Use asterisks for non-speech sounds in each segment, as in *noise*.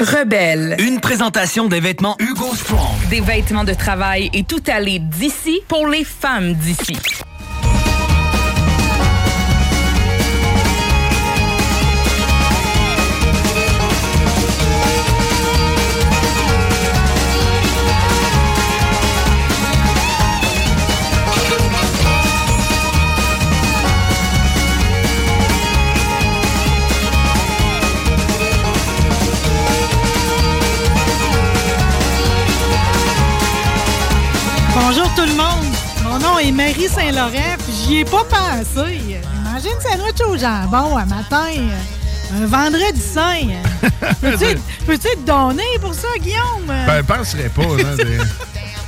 Rebelle. Une présentation des vêtements Hugo Strong. Des vêtements de travail et tout aller d'ici pour les femmes d'ici. Bonjour tout le monde. Mon nom est Marie Saint-Laurent, puis j'y ai pas pensé. Manger une sandwich au jambon un matin, un vendredi saint. *laughs* Peux-tu te donner pour ça, Guillaume? Ben, penserais pas. *laughs*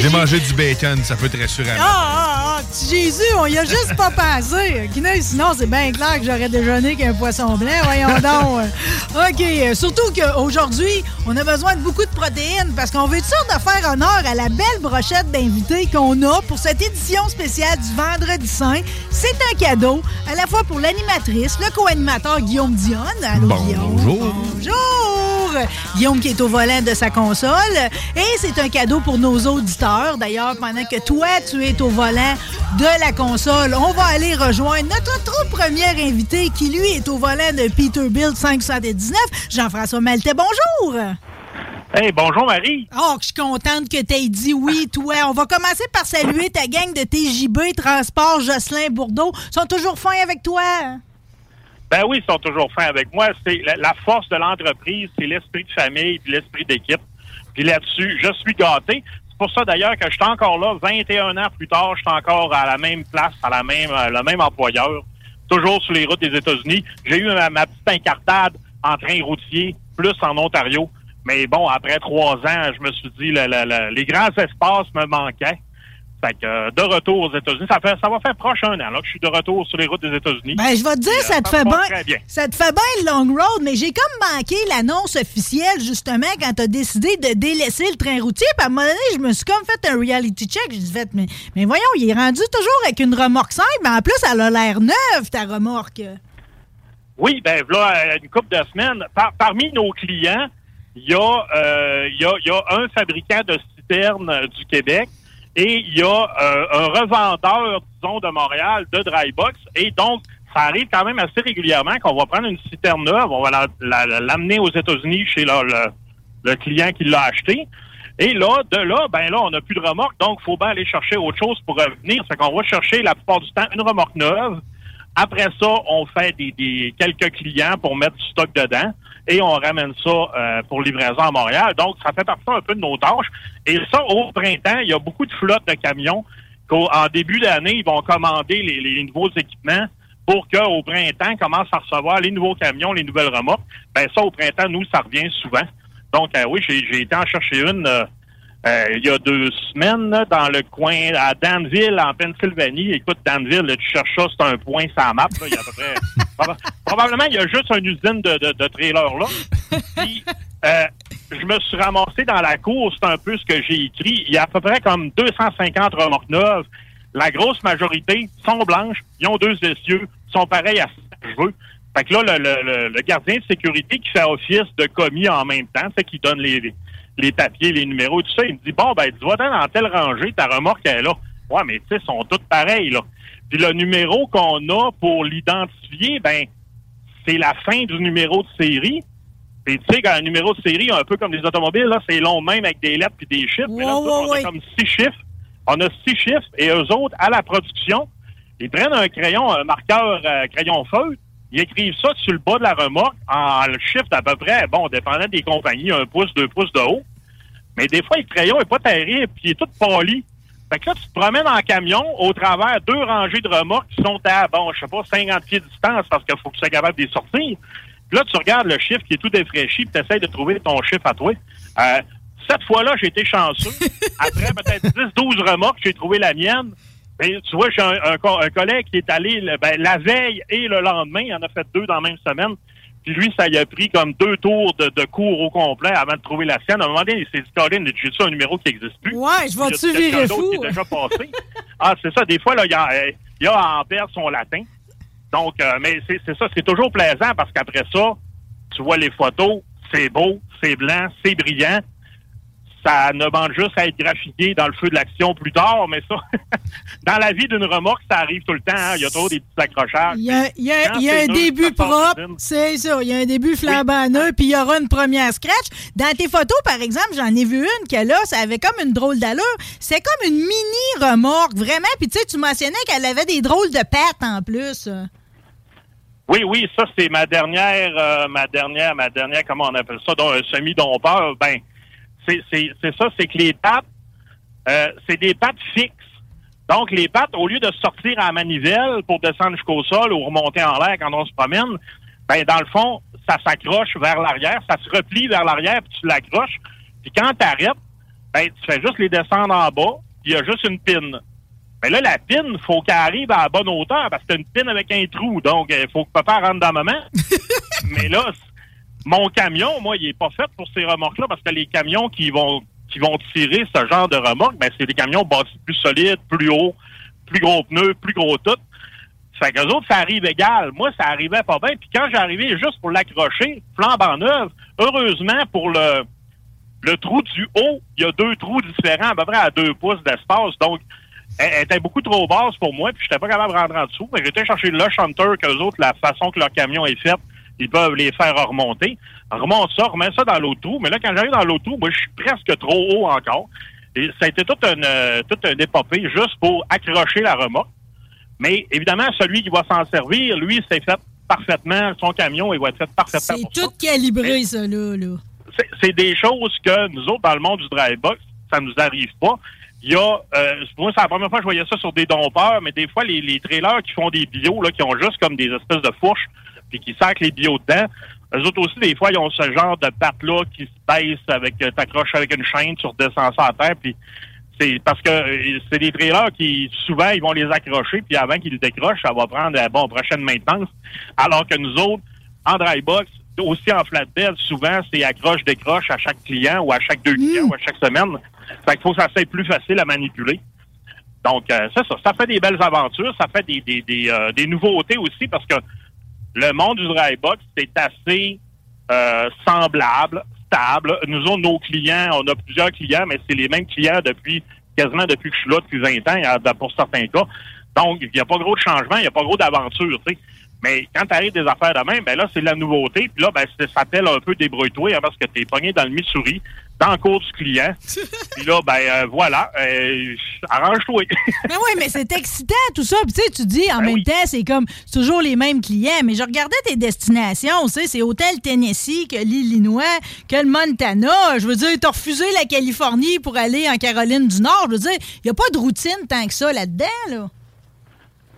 J'ai mangé du bacon, ça peut te rassurer. Ah, ah, ah, petit Jésus, on y a juste pas pensé. Guinée, sinon, c'est bien clair que j'aurais déjeuné qu'un poisson blanc. Voyons *laughs* donc. OK. euh, Surtout qu'aujourd'hui, on a besoin de beaucoup de protéines parce qu'on veut être sûr de faire honneur à la belle brochette d'invités qu'on a pour cette édition spéciale du Vendredi Saint. C'est un cadeau à la fois pour l'animatrice, le co-animateur Guillaume Dionne. Allô, Guillaume. Bonjour. Bonjour! Guillaume qui est au volant de sa console. Et c'est un cadeau pour nos auditeurs. D'ailleurs, pendant que toi, tu es au volant de la console, on va aller rejoindre notre tout premier invité qui, lui, est au volant de Peterbilt 579, Jean-François Maltais. Bonjour! Hey, bonjour Marie. Oh, que je suis contente que tu aies dit oui, toi. On va commencer par saluer ta gang de TJB Transport Jocelyn Bourdeau. Ils sont toujours fins avec toi? Ben oui, ils sont toujours fins avec moi. C'est la, la force de l'entreprise, c'est l'esprit de famille puis l'esprit d'équipe. Puis là-dessus, je suis gâté. C'est pour ça d'ailleurs que je suis encore là, 21 ans plus tard, je suis encore à la même place, à la même, euh, le même employeur, toujours sur les routes des États-Unis. J'ai eu ma, petite incartade en train routier, plus en Ontario. Mais bon, après trois ans, je me suis dit, le- le- le- les grands espaces me manquaient. Fait que euh, de retour aux États-Unis, ça fait ça va faire proche un an là, que je suis de retour sur les routes des États-Unis. Ben, je vais te dire, euh, ça te fait bien. Ça te fait bien le long road, mais j'ai comme manqué l'annonce officielle, justement, quand t'as décidé de délaisser le train routier. Puis à un moment donné, je me suis comme fait un reality check. J'ai dit, fait, mais, mais voyons, il est rendu toujours avec une remorque simple, mais en plus, elle a l'air neuve, ta remorque. Oui, ben voilà une couple de semaines. Par- parmi nos clients, il y, a, euh, y, a, y a un fabricant de citernes du Québec et il y a euh, un revendeur, disons, de Montréal de Drybox. Et donc, ça arrive quand même assez régulièrement qu'on va prendre une citerne neuve, on va la- la- l'amener aux États-Unis chez le, client qui l'a acheté. Et là, de là, ben là, on n'a plus de remorque, donc il faut bien aller chercher autre chose pour revenir. C'est qu'on va chercher la plupart du temps une remorque neuve. Après ça, on fait des- quelques clients pour mettre du stock dedans et on ramène ça euh, pour livraison à Montréal. Donc, ça fait partie un peu de nos tâches. Et ça, au printemps, il y a beaucoup de flottes de camions qu'en en début d'année, ils vont commander les, nouveaux équipements pour qu'au printemps, ils commencent à recevoir les nouveaux camions, les nouvelles remorques. Ben ça, au printemps, nous, ça revient souvent. Donc, euh, oui, j'ai j'ai été en chercher une euh, euh, il y a deux semaines là, dans le coin à Danville, en Pennsylvanie. Écoute, Danville, là, tu cherches ça, c'est un point sans map. Là, il y a à peu près, proba- probablement, il y a juste une usine de, de, de trailers là. Puis, euh, je me suis ramassé dans la course, c'est un peu ce que j'ai écrit. Il y a à peu près comme 250 remorques neuves. La grosse majorité sont blanches, ils ont deux essieux, sont pareils à cheveux. Fait que là, le, le- le- le gardien de sécurité qui fait office de commis en même temps, c'est qui donne les, les, papiers, les numéros, tout ça, il me dit Bon, ben, tu vas dans telle rangée, ta remorque est là. Ouais, mais tu sais, ils sont toutes pareilles, là. Puis le numéro qu'on a pour l'identifier, ben, c'est la fin du numéro de série. Et tu sais, quand un numéro de série, un peu comme les automobiles, là, c'est long même avec des lettres puis des chiffres. Mais là, Ouais, autres, ouais, on a ouais. comme six chiffres. On a six chiffres et eux autres, à la production, ils prennent un crayon, un marqueur euh, crayon feutre, ils écrivent ça sur le bas de la remorque en le chiffre d'à peu près, bon, dépendant des compagnies, un pouce, deux pouces de haut. Mais des fois, le crayon est pas terrible, puis il est tout poli. Fait que là, tu te promènes en camion au travers deux rangées de remorques qui sont à, bon, je sais pas, 50 pieds de distance parce qu'il faut que tu sois capable de les sortir. Puis là, tu regardes le chiffre qui est tout défraîchi, puis tu essaies de trouver ton chiffre à toi. Euh, cette fois-là, j'ai été chanceux. *laughs* Après peut-être 10-12 remorques, j'ai trouvé la mienne. Ben, tu vois, j'ai un, un co- un collègue qui est allé ben, la veille et le lendemain. Il en a fait deux dans la même semaine. Puis lui, ça y a pris comme deux tours de, de cours au complet avant de trouver la sienne. À un moment donné, il s'est dit, Colin, j'ai un numéro qui n'existe plus. Ouais, je vais-tu virer fou? qui est déjà passé. ah, c'est ça. Des fois, là, il y a, il y a à en perdre son latin. Donc, euh, mais c'est ça, c'est toujours plaisant parce qu'après ça, tu vois les photos, c'est beau, c'est blanc, c'est brillant. Ça ne demande juste à être graphiqué dans le feu de l'action plus tard, mais ça, *laughs* dans la vie d'une remorque, ça arrive tout le temps. hein. Il y a toujours des petits accrochages. Il y a, il y a- Quand il y a c'est un début propre, c'est ça. Il y a un début flambant neuf, puis il y aura une première scratch. Dans tes photos, par exemple, j'en ai vu une que là, ça avait comme une drôle d'allure. C'est comme une mini remorque, vraiment. Puis tu sais, tu mentionnais qu'elle avait des drôles de pattes en plus. Oui, oui, ça c'est ma dernière, euh, ma dernière, ma dernière, comment on appelle ça, donc un semi-dompeur. Ben, c'est, c'est, c'est ça, c'est que les pattes, euh, c'est des pattes fixes. Donc les pattes, au lieu de sortir à la manivelle pour descendre jusqu'au sol ou remonter en l'air quand on se promène, ben dans le fond, ça s'accroche vers l'arrière, ça se replie vers l'arrière puis tu l'accroches. Puis quand tu arrêtes, ben tu fais juste les descendre en bas, puis il y a juste une pine. Mais là, la pine, faut qu'elle arrive à la bonne hauteur parce que c'est une pine avec un trou. Donc, il faut que papa rentre dans maman. *laughs* Mais là, mon camion, moi, il est pas fait pour ces remorques-là parce que les camions qui vont qui vont tirer ce genre de remorque, ben, c'est des camions bâtis plus solides, plus hauts, plus gros pneus, plus gros tout. Fait qu'eux autres, ça arrive égal. Moi, ça arrivait pas bien. Puis quand j'arrivais juste pour l'accrocher, flambe en neuve, heureusement, pour le, le trou du haut, il y a deux trous différents, à peu près à deux pouces d'espace. Donc, elle, était beaucoup trop basse pour moi, puis j'étais pas capable de rentrer en dessous. Mais j'étais chercher le shunter qu'eux autres, la façon que leur camion est fait, ils peuvent les faire remonter. Remonte ça, remets ça dans l'autre trou. Mais là, quand j'arrive dans l'autre trou, moi, je suis presque trop haut encore. Et ça a été toute une, euh, toute une épopée juste pour accrocher la remorque. Mais évidemment, celui qui va s'en servir, lui, c'est fait parfaitement, son camion, il va être fait parfaitement C'est ça tout calibré, ça, là. là. c'est- des choses que nous autres, dans le monde du dry box, ça nous arrive pas. Il y a, euh, moi, c'est la première fois que je voyais ça sur des dompeurs, mais des fois, les, les trailers qui font des bio, là, qui ont juste comme des espèces de fourches, puis qui sacent les bio dedans, eux autres aussi, des fois, ils ont ce genre de patte-là qui se baisse avec, euh, t'accroches avec une chaîne, tu redescends ça à terre, puis c'est parce que euh, c'est des trailers qui, souvent, ils vont les accrocher, puis avant qu'ils le décrochent, ça va prendre, euh, bon, prochaine maintenance. Alors que nous autres, en dry box, aussi en flatbed, souvent, c'est accroche-décroche à chaque client ou à chaque deux clients ou à chaque semaine. Fait qu'il faut que ça soit plus facile à manipuler. Donc, euh, c'est ça. Ça fait des belles aventures. Ça fait des, des, des, euh, des nouveautés aussi parce que le monde du dry box, c'est assez euh, semblable, stable. Nous autres, nos clients, on a plusieurs clients, mais c'est les mêmes clients depuis quasiment depuis que je suis là, depuis 20 ans, pour certains cas. Donc, il n'y a pas gros de changement, il n'y a pas gros d'aventure, tu sais. Mais quand tu arrives des affaires de même, ben là, c'est la nouveauté. Puis là, ben, ça s'appelle un peu débrouille-toi hein, parce que tu es pogné dans le mi-souris, dans le cours du client. *laughs* Puis là, ben euh, voilà, euh, arrange-toi. *laughs* Mais oui, mais c'est excitant tout ça. Puis tu sais, tu dis en Ben même oui. temps, c'est comme toujours les mêmes clients. Mais je regardais tes destinations, tu sais, c'est le Tennessee que l'Illinois, que le Montana. Je veux dire, t'as refusé la Californie pour aller en Caroline du Nord. Je veux dire, il n'y a pas de routine tant que ça là-dedans, là.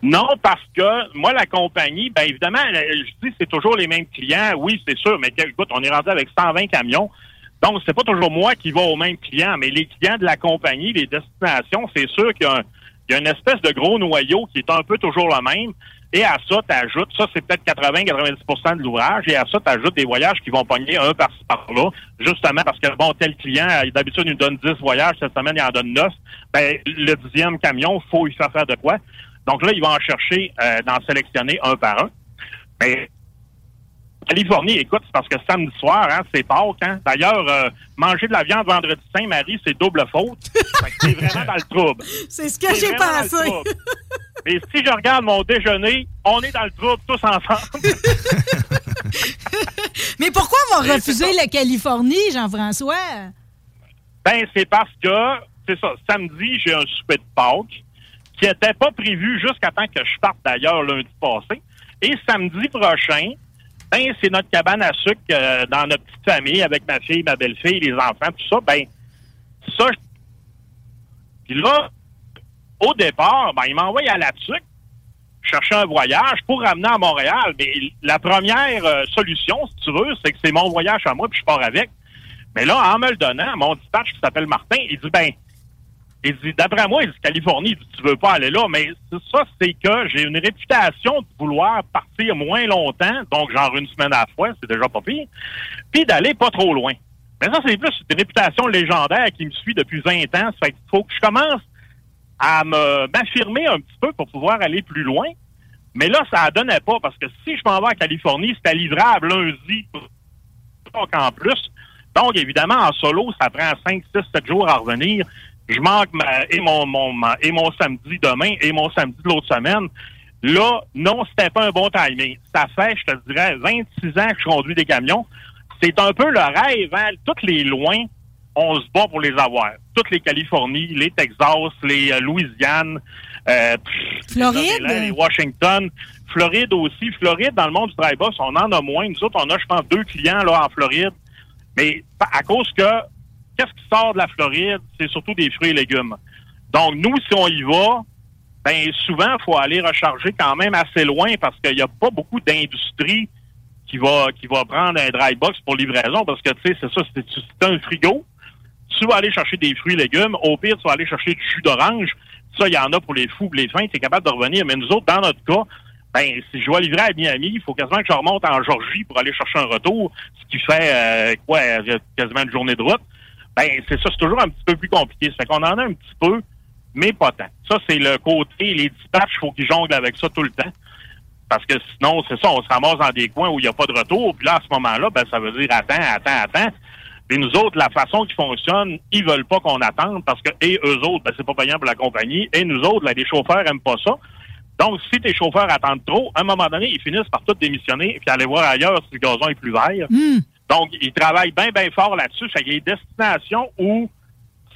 Non, parce que moi, la compagnie, ben évidemment, je dis c'est toujours les mêmes clients. Oui, c'est sûr, mais écoute, on est rendu avec 120 camions. Donc, c'est pas toujours moi qui vais aux mêmes clients, mais les clients de la compagnie, les destinations, c'est sûr qu'il y y a une espèce de gros noyau qui est un peu toujours le même. Et à ça, tu ajoutes, ça c'est peut-être 80-90% de l'ouvrage, et à ça, tu ajoutes des voyages qui vont pogner un par-ci par-là, justement parce que, bon, tel client, euh, d'habitude, il nous donne 10 voyages, cette semaine, il en donne 9. Ben, le dixième camion, faut y faire faire de quoi? Donc là, il va en chercher, euh, d'en sélectionner un par un. Mais Californie, écoute, c'est parce que samedi soir, hein, c'est Pâques. Hein? D'ailleurs, euh, manger de la viande vendredi Saint-Marie, c'est double faute. C'est vraiment dans le trouble. *laughs* C'est ce que j'ai pensé. Mais si je regarde mon déjeuner, on est dans le trouble tous ensemble. *laughs* Mais pourquoi on va Mais refuser la Californie, Jean-François? Ben, c'est parce que, c'est ça, samedi, j'ai un souper de Pâques qui n'était pas prévu jusqu'à temps que je parte d'ailleurs lundi passé. Et samedi prochain, ben, c'est notre cabane à sucre euh, dans notre petite famille avec ma fille, ma belle-fille, les enfants, tout ça. Ben, ça, je- puis là, au départ, ben, il m'a envoyé à la sucre chercher un voyage pour ramener à Montréal. Mais la première euh, solution, si tu veux, c'est que c'est mon voyage à moi, puis je pars avec. Mais là, en me le donnant, mon dispatch qui s'appelle Martin, il dit, ben, il dit, d'après moi, il dit Californie, il dit, tu veux pas aller là, mais ça, c'est que j'ai une réputation de vouloir partir moins longtemps, donc genre une semaine à la fois, c'est déjà pas pire, puis d'aller pas trop loin. Mais ça, c'est plus une réputation légendaire qui me suit depuis 20 ans. Ça fait qu'il faut que je commence à me m'affirmer un petit peu pour pouvoir aller plus loin. Mais là, ça ne donnait pas parce que si je m'en vais en Californie, c'était livrable lundi, pas qu'en plus. Donc, évidemment, en solo, ça prend 5, 6, 7 jours à revenir. Je manque ma, et, mon, mon, ma- et mon samedi demain et mon samedi de l'autre semaine. Là, non, c'était pas un bon timing. Ça fait, je te dirais, 26 ans que je conduis des camions. C'est un peu le rêve, hein? Toutes les loin, on se bat pour les avoir. Toutes les Californies, les Texas, les euh, Louisiane, euh, pff, Floride? les Washington, Floride aussi. Floride, dans le monde du boss, on en a moins. Nous autres, on a, je pense, deux clients là en Floride. Mais à cause que qu'est-ce qui sort de la Floride, c'est surtout des fruits et légumes. Donc, nous, si on y va, ben souvent, il faut aller recharger quand même assez loin parce qu'il n'y a pas beaucoup d'industrie qui va qui prendre un dry box pour livraison parce que tu sais, c'est ça, c'est c'est un frigo. Tu vas aller chercher des fruits et légumes. Au pire, tu vas aller chercher du jus d'orange. Ça, il y en a pour les fous, les fins. Tu es capable de revenir. Mais nous autres, dans notre cas, ben, si je vais livrer à Miami, il faut quasiment que je remonte en Georgie pour aller chercher un retour, ce qui fait euh, quoi, euh, quasiment une journée de route. Ben, c'est ça, c'est toujours un petit peu plus compliqué. Ça fait qu'on en a un petit peu, mais pas tant. Ça, c'est le côté, les dispatchs, il faut qu'ils jonglent avec ça tout le temps. Parce que sinon, c'est ça, on se ramasse dans des coins où il n'y a pas de retour. Puis là, à ce moment-là, ben, ça veut dire attends, attends, attends. Et nous autres, la façon qui fonctionne, ils veulent pas qu'on attende parce que, et eux autres, ben, c'est pas payant pour la compagnie. Et nous autres, les chauffeurs aiment pas ça. Donc, si tes chauffeurs attendent trop, à un moment donné, ils finissent par tout démissionner et puis aller voir ailleurs si le gazon est plus vert. Donc, ils travaillent bien, bien fort là-dessus. Qu'il y a des destinations où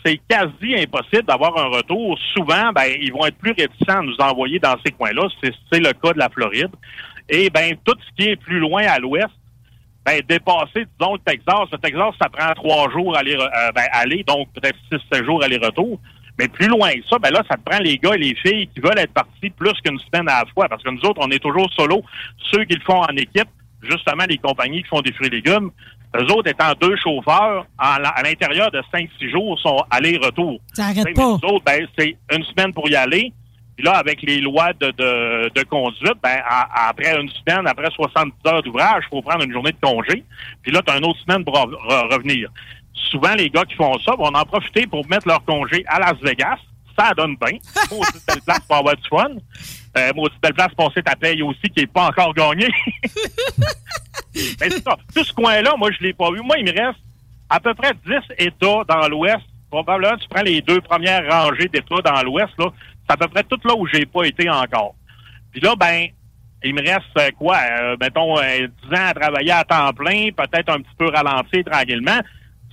c'est quasi impossible d'avoir un retour. Souvent, ben, ils vont être plus réticents à nous envoyer dans ces coins-là. C'est le cas de la Floride. Et ben, tout ce qui est plus loin à l'ouest, ben, dépasser, disons, le Texas. Le Texas, ça prend trois jours à aller, euh, ben, aller donc peut-être six, sept jours aller-retour. Mais plus loin que ça, ben là, ça te prend les gars et les filles qui veulent être partis plus qu'une semaine à la fois. Parce que nous autres, on est toujours solo. Ceux qui le font en équipe, justement, les compagnies qui font des fruits et légumes, eux autres étant deux chauffeurs, à l'intérieur de cinq, six jours, sont aller-retour. Ça pas. Nous autres, ben, c'est une semaine pour y aller. Puis là, avec les lois de, de, de conduite, ben, à- après une semaine, après 70 heures d'ouvrage, il faut prendre une journée de congé. Puis là, tu as une autre semaine pour re- re- revenir. Souvent, les gars qui font ça vont en profiter pour mettre leur congé à Las Vegas. Ça donne bien. *laughs* Maudite belle place pour avoir du fun. Euh, maudite belle place pour passer ta paye aussi qui n'est pas encore gagnée. *laughs* Mais c'est ça. Tout ce coin-là, moi, je l'ai pas vu. Moi, il me reste à peu près 10 États dans l'Ouest. Probablement, tu prends les deux premières rangées d'États dans l'Ouest, là. C'est à peu près tout là où j'ai pas été encore. Puis là, ben, il me reste euh, quoi? euh, mettons, euh, 10 ans à travailler à temps plein, peut-être un petit peu ralenti tranquillement.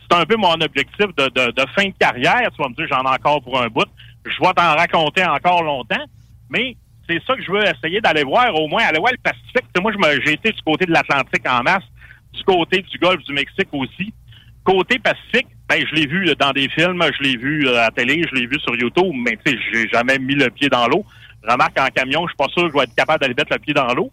C'est un peu mon objectif de, de, de fin de carrière. Tu vas me dire, j'en ai encore pour un bout. Je vais t'en raconter encore longtemps. Mais c'est ça que je veux essayer d'aller voir, au moins aller voir le Pacifique. Moi, j'ai été du côté de l'Atlantique en masse, du côté du Golfe du Mexique aussi. Côté Pacifique, ben, je l'ai vu dans des films, je l'ai vu à la télé, je l'ai vu sur YouTube, mais tu sais, j'ai jamais mis le pied dans l'eau. Remarque, en camion, je suis pas sûr que je vais être capable d'aller mettre le pied dans l'eau.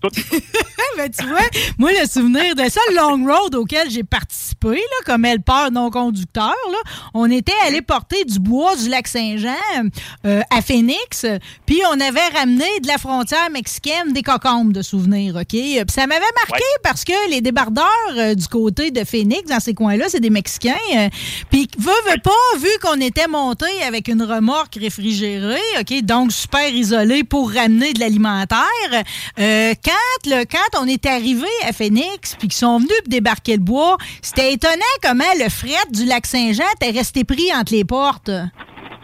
Tout *laughs* Ben, tu vois, moi, le souvenir de ça, le long road auquel j'ai participé, là, comme helpeur non conducteur, là, on était allé porter du bois du lac Saint-Jean euh, à Phoenix, puis on avait ramené de la frontière mexicaine des cocombes de souvenirs, OK? Puis ça m'avait marqué parce que les débardeurs euh, du côté de Phoenix, dans ces coins-là, c'est des Mexicains. euh, puis, veut, veut pas, vu qu'on était monté avec une remorque réfrigérée, OK, donc super isolée pour ramener de l'alimentaire, Euh, quand, le, quand on est arrivé à Phoenix, puis qu'ils sont venus débarquer le bois, c'était étonnant comment le fret du lac Saint-Jean était resté pris entre les portes.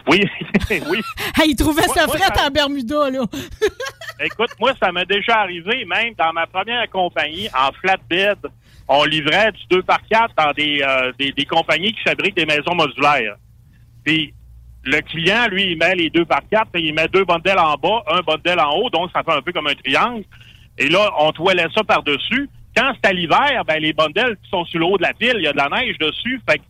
Oui, *laughs* oui. *laughs* il trouvait Moi- sa moi, frette ça- en Bermuda, là. *laughs* Écoute, moi, ça m'est déjà arrivé, même dans ma première compagnie, en flatbed, on livrait du 2 par 4 dans des, euh, des, des compagnies qui fabriquent des maisons modulaires. Puis, le client, lui, il met les 2 par 4, puis il met deux bundles en bas, un bundle en haut, donc ça fait un peu comme un triangle. Et là, on toilait ça par-dessus. Quand c'est à l'hiver, ben, les bundles qui sont sur le haut de la pile, il y a de la neige dessus. Fait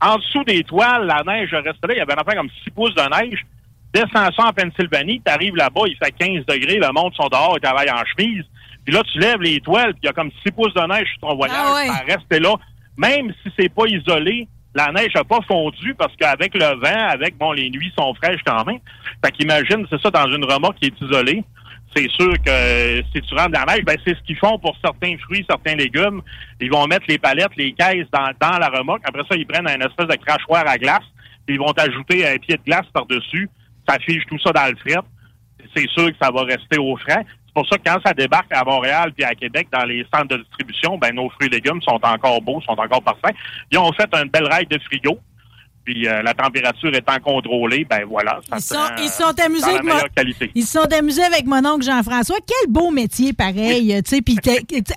en dessous des toiles, la neige reste là. Il y avait un affaire comme 6 pouces de neige. Descends ça en Pennsylvanie, tu arrives là-bas, il fait 15 degrés, le monde sont dehors, ils travaillent en chemise. Puis là, tu lèves les toiles, puis il y a comme 6 pouces de neige sur ton voyage, Ah ouais. ça reste là. Même si c'est pas isolé, la neige n'a pas fondu parce qu'avec le vent, avec, bon, les nuits sont fraîches quand même. Fait qu'imagine, c'est ça, dans une remorque qui est isolée. C'est sûr que euh, si tu rentres la neige, ben, c'est ce qu'ils font pour certains fruits, certains légumes. Ils vont mettre les palettes, les caisses dans, dans la remorque. Après ça, ils prennent un espèce de crachoir à glace. Ils vont ajouter un pied de glace par-dessus. Ça fige tout ça dans le fret. C'est sûr que ça va rester au frais. Pour ça quand ça débarque à Montréal puis à Québec dans les centres de distribution, ben nos fruits et légumes sont encore beaux, sont encore parfaits. Ils ont fait une belle règle de frigo. Puis euh, la température étant contrôlée, ben voilà. Ça Ils sont, rend, ils euh, sont amusés dans la avec. Ils se sont amusés avec mon oncle Jean-François. Quel beau métier, pareil. tu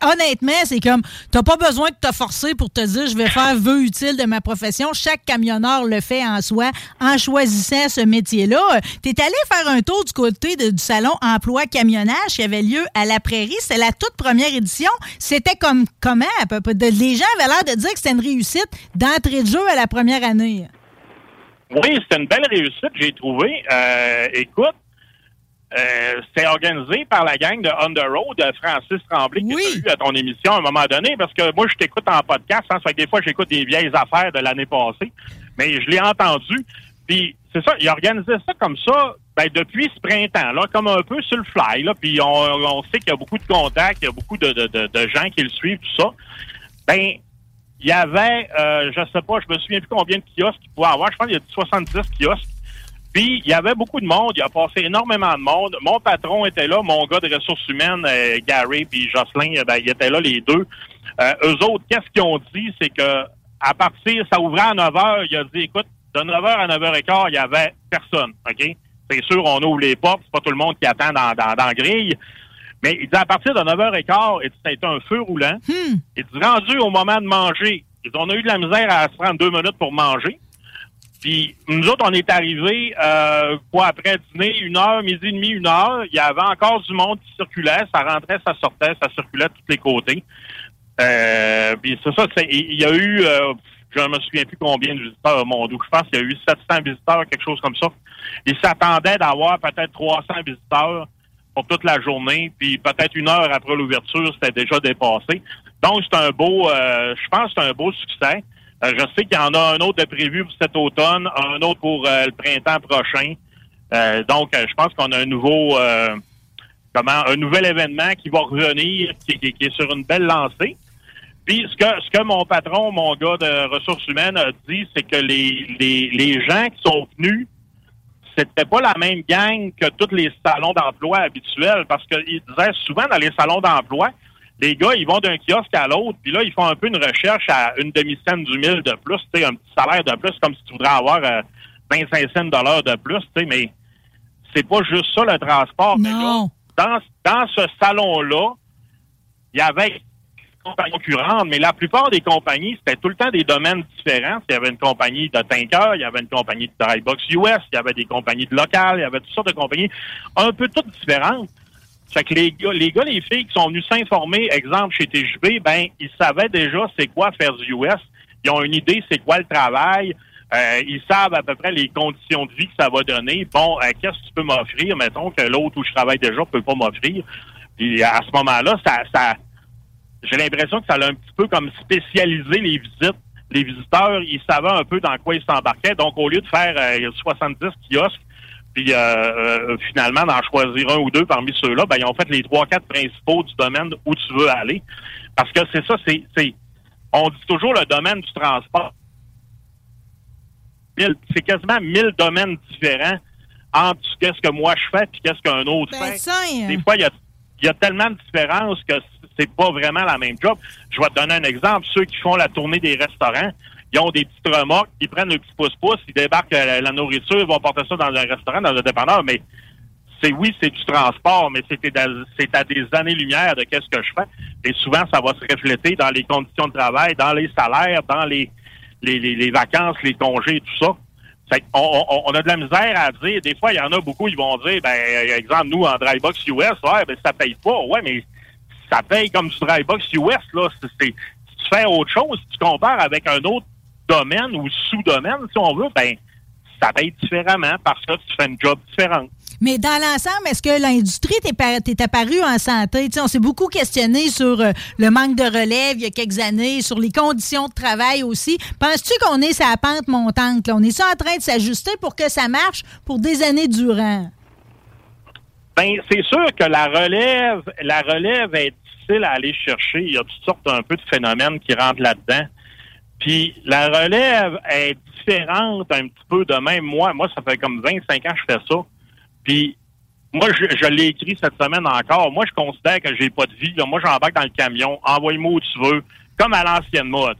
honnêtement, c'est comme, t'as pas besoin de te forcer pour te dire, je vais faire *laughs* vœu utile de ma profession. Chaque camionneur le fait en soi en choisissant ce métier-là. T'es allé faire un tour du côté de- du salon emploi camionnage qui avait lieu à la Prairie. C'était la toute première édition. C'était comme comment à peu près? De- les gens avaient l'air de dire que c'était une réussite d'entrée de jeu à la première année. Oui, c'était une belle réussite, j'ai trouvé. Euh, écoute, euh, c'était organisé par la gang de On the Road, de Francis Tremblay, qui Oui. t'a eu à ton émission à un moment donné, parce que moi, je t'écoute en podcast, hein, ça fait que des fois, j'écoute des vieilles affaires de l'année passée, mais je l'ai entendu. Puis, c'est ça, il organisait ça comme ça ben, depuis ce printemps, là, comme un peu sur le fly, là, puis on, on sait qu'il y a beaucoup de contacts, il y a beaucoup de, de, de, de gens qui le suivent, tout ça. Ben, il y avait, euh, je sais pas, je me souviens plus combien de kiosques il pouvait avoir. Je pense qu'il y a 70 kiosques. Puis, il y avait beaucoup de monde. Il a passé énormément de monde. Mon patron était là. Mon gars de ressources humaines, euh, Gary puis Jocelyn, euh, ben, ils étaient là les deux. Euh, eux autres, qu'est-ce qu'ils ont dit? C'est que à partir, ça ouvrait à 9 heures. Il a dit, écoute, de 9 h à 9 h 15 il y avait personne. OK? C'est sûr, on ouvre les portes. C'est pas tout le monde qui attend dans, dans, dans la grille. Mais il dit, à partir de 9 h 15 et ça a été un feu roulant. Il dit, rendu au moment de manger, il dit, on a eu de la misère à se prendre deux minutes pour manger. Puis nous autres, on est arrivés euh, quoi après dîner, une heure, midi et demi, une heure. Il y avait encore du monde qui circulait, ça rentrait, ça sortait, ça circulait de tous les côtés. Euh, puis c'est ça, il y a eu, euh, je ne me souviens plus combien de visiteurs au Mondou. Je pense qu'il y a eu 700 visiteurs, quelque chose comme ça. Ils s'attendaient d'avoir peut-être 300 visiteurs pour toute la journée, puis peut-être une heure après l'ouverture, c'était déjà dépassé. Donc, c'est un beau, euh, je pense c'est un beau succès. Euh, je sais qu'il y en a un autre de prévu pour cet automne, un autre pour euh, le printemps prochain. Donc, je pense qu'on a un nouveau, comment, un nouvel événement qui va revenir, qui, qui- qui est sur une belle lancée. Puis, ce que, ce que mon patron, mon gars de ressources humaines a dit, c'est que les, les, les gens qui sont venus, c'était pas la même gang que tous les salons d'emploi habituels, parce qu'il disait souvent dans les salons d'emploi, les gars, ils vont d'un kiosque à l'autre, puis là, ils font un peu une recherche à une demi-cent du mille de plus, tu sais, un petit salaire de plus, comme si tu voudrais avoir euh, 25 cents de dollars de plus, tu sais, mais c'est pas juste ça, le transport. Mais là, Non. dans, dans ce salon-là, il y avait mais la plupart des compagnies, c'était tout le temps des domaines différents. Il y avait une compagnie de tanker, il y avait une compagnie de drybox US, il y avait des compagnies de locales, il y avait toutes sortes de compagnies un peu toutes différentes. Fait que les gars, les gars, les filles qui sont venus s'informer, exemple chez TJB, ben, ils savaient déjà c'est quoi faire du US. Ils ont une idée c'est quoi le travail. Euh, ils savent à peu près les conditions de vie que ça va donner. Bon, euh, qu'est-ce que tu peux m'offrir, mettons, que l'autre où je travaille déjà peut pas m'offrir. Puis à ce moment-là, ça, ça j'ai l'impression que ça a un petit peu comme spécialisé les visites. Les visiteurs, ils savaient un peu dans quoi ils s'embarquaient. Donc, au lieu de faire euh, 70 kiosques, puis euh, euh, finalement d'en choisir un ou deux parmi ceux-là, ben, ils ont fait les trois, quatre principaux du domaine où tu veux aller. Parce que c'est ça, c'est, on dit toujours le domaine du transport. C'est quasiment mille domaines différents entre qu'est-ce que moi je fais puis qu'est-ce qu'un autre Ben, fait. ça, hein. Des fois, il y a il y a tellement de différences que c'est pas vraiment la même job. Je vais te donner un exemple. Ceux qui font la tournée des restaurants, ils ont des petites remorques, ils prennent le petit pouce-pouce, ils débarquent euh, la, nourriture, ils vont porter ça dans un restaurant, dans un dépanneur, mais c'est oui, c'est du transport, mais c'est à, des années-lumière de qu'est-ce que je fais. Et souvent, ça va se refléter dans les conditions de travail, dans les salaires, dans les, les, vacances, les congés, tout ça. Fait on, a de la misère à dire. Des fois, il y en a beaucoup, ils vont dire, ben, exemple, nous, en Drybox US, ouais, ben, ça paye pas. Ouais, mais ça paye comme du Drybox US, là. Si tu fais autre chose, si tu compares avec un autre domaine ou sous-domaine, si on veut, ben, ça paye différemment parce que tu fais une job différente. Mais dans l'ensemble, est-ce que l'industrie t'est apparue en santé? on s'est beaucoup questionné sur euh, le manque de relève il y a quelques années, sur les conditions de travail aussi. Penses-tu qu'on est sa pente montante? On est ça en train de s'ajuster pour que ça marche pour des années durant? Ben, c'est sûr que la relève, la relève est difficile à aller chercher. Il y a toutes sortes un peu de phénomènes qui rentrent là-dedans. Puis la relève est différente un petit peu de même. Moi, moi, ça fait comme 25 ans que je fais ça. Puis moi, je, l'ai écrit cette semaine encore. Moi, je considère que j'ai pas de vie. Moi, j'embarque dans le camion. Envoie-moi où tu veux, comme à l'ancienne mode.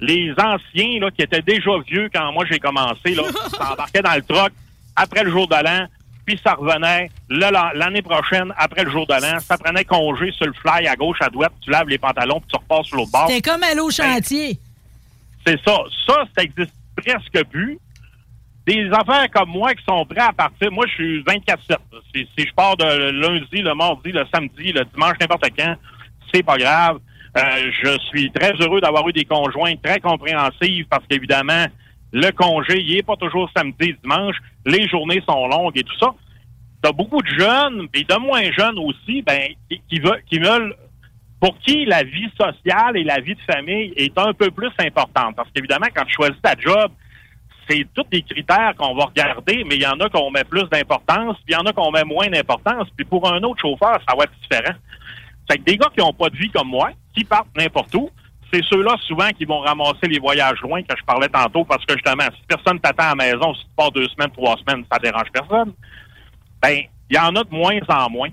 Les anciens là, qui étaient déjà vieux quand moi j'ai commencé, là, *laughs* s'embarquaient dans le truck après le jour de l'an, puis ça revenait l'année prochaine, après le jour de l'an, ça prenait congé sur le fly à gauche, à droite, tu laves les pantalons, puis tu repasses sur l'autre bord. C'est comme aller au ben, chantier. c'est ça. Ça, ça existe presque plus des affaires comme moi qui sont prêts à partir. Moi, je suis 24-7. Si, je pars de lundi, le mardi, le samedi, le dimanche, n'importe quand, c'est pas grave. Euh, je suis très heureux d'avoir eu des conjoints très compréhensifs parce qu'évidemment, le congé, il est pas toujours samedi, dimanche. Les journées sont longues et tout ça. T'as beaucoup de jeunes, et de moins jeunes aussi, ben, qui, veulent, qui veulent pour qui la vie sociale et la vie de famille est un peu plus importante. Parce qu'évidemment, quand tu choisis ta job, c'est tous des critères qu'on va regarder, mais il y en a qu'on met plus d'importance, puis il y en a qu'on met moins d'importance, puis pour un autre chauffeur, ça va être différent. C'est que des gars qui n'ont pas de vie comme moi, qui partent n'importe où, c'est ceux-là souvent qui vont ramasser les voyages loin que je parlais tantôt, parce que justement, si personne t'attend à la maison, si tu pars deux semaines, trois semaines, ça dérange personne. Ben, il y en a de moins en moins.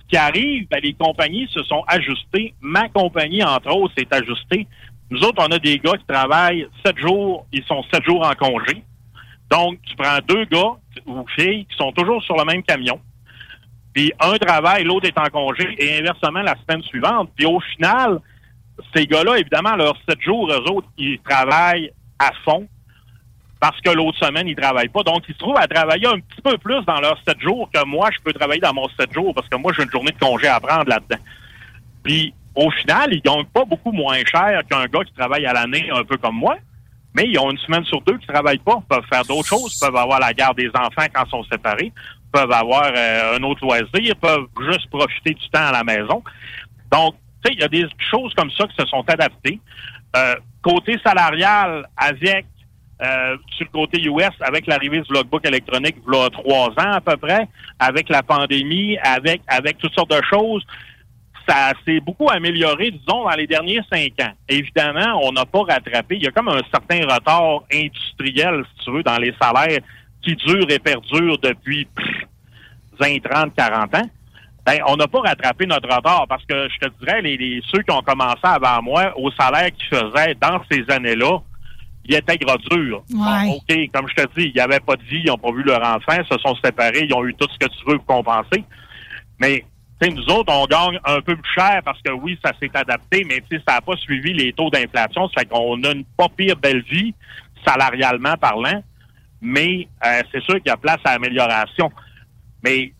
Ce qui arrive, ben, les compagnies se sont ajustées. Ma compagnie, entre autres, s'est ajustée nous autres, on a des gars qui travaillent sept jours, ils sont sept jours en congé. Donc, tu prends deux gars ou filles qui sont toujours sur le même camion. Puis un travaille, l'autre est en congé, et inversement la semaine suivante. Puis au final, ces gars-là, évidemment, leurs sept jours, eux autres, ils travaillent à fond parce que l'autre semaine, ils travaillent pas. Donc, ils se trouvent à travailler un petit peu plus dans leurs sept jours que moi, je peux travailler dans mon sept jours parce que moi, j'ai une journée de congé à prendre là-dedans. Puis, au final, ils gagnent pas beaucoup moins cher qu'un gars qui travaille à l'année un peu comme moi, mais ils ont une semaine sur deux qui travaillent pas, peuvent faire d'autres choses, peuvent avoir la garde des enfants quand ils sont séparés, peuvent avoir euh, un autre loisir, peuvent juste profiter du temps à la maison. Donc, il y a des choses comme ça qui se sont adaptées. Euh, côté salarial, avec euh, sur le côté US, avec l'arrivée du logbook électronique, il y a trois ans à peu près, avec la pandémie, avec avec toutes sortes de choses, ça s'est beaucoup amélioré, disons, dans les derniers cinq ans. Évidemment, on n'a pas rattrapé. Il y a comme un certain retard industriel, si tu veux, dans les salaires qui durent et perdurent depuis 20, 30, 40 ans. Ben, on n'a pas rattrapé notre retard parce que je te dirais, les, ceux qui ont commencé avant moi, au salaire qu'ils faisaient dans ces années-là, ils étaient gros durs. OK, comme je te dis, il n'y avait pas de vie, ils n'ont pas vu leur enfant, se sont séparés, ils ont eu tout ce que tu veux pour compenser. Mais nous autres, on gagne un peu plus cher parce que oui, ça s'est adapté, mais ça n'a pas suivi les taux d'inflation. Ça fait qu'on a une pas pire belle vie, salarialement parlant, mais euh, c'est sûr qu'il y a place à amélioration. Mais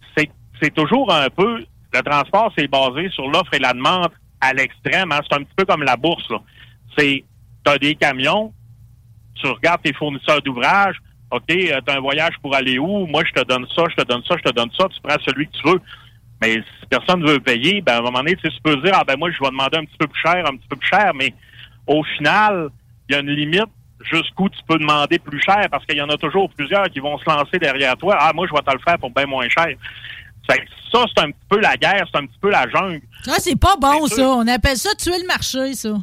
c'est toujours un peu, le transport, c'est basé sur l'offre et la demande à l'extrême. Hein. C'est un petit peu comme la bourse. C'est, tu as des camions, tu regardes tes fournisseurs d'ouvrage, OK, euh, tu as un voyage pour aller où? Moi, je te donne ça, je te donne ça, je te donne ça, tu prends celui que tu veux. Mais si personne ne veut payer, ben, à un moment donné, tu peux dire, ah ben moi, je vais demander un petit peu plus cher, un petit peu plus cher, mais au final, il y a une limite jusqu'où tu peux demander plus cher parce qu'il y en a toujours plusieurs qui vont se lancer derrière toi. Ah, moi, je vais te le faire pour bien moins cher. Ça, c'est un petit peu la guerre, c'est un petit peu la jungle. Ah, c'est pas bon, ça. On appelle ça tuer le marché, ça.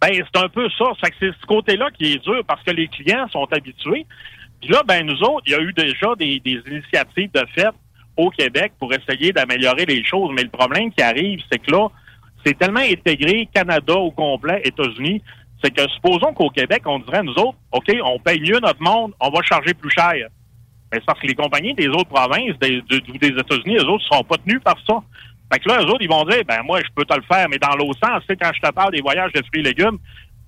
Ben, c'est un peu ça. C'est ce côté-là qui est dur parce que les clients sont habitués. Puis là, ben, nous autres, il y a eu déjà des, des initiatives de fait au Québec pour essayer d'améliorer les choses. Mais le problème qui arrive, c'est que là, c'est tellement intégré, Canada au complet, États-Unis, c'est que supposons qu'au Québec, on dirait, nous autres, OK, on paye mieux notre monde, on va charger plus cher. C'est parce que les compagnies des autres provinces des, des États-Unis, les autres, ne seront pas tenus par ça. Fait que là, eux autres, ils vont dire, ben moi, je peux te le faire, mais dans l'autre sens, c'est quand je te parle des voyages de fruits et légumes,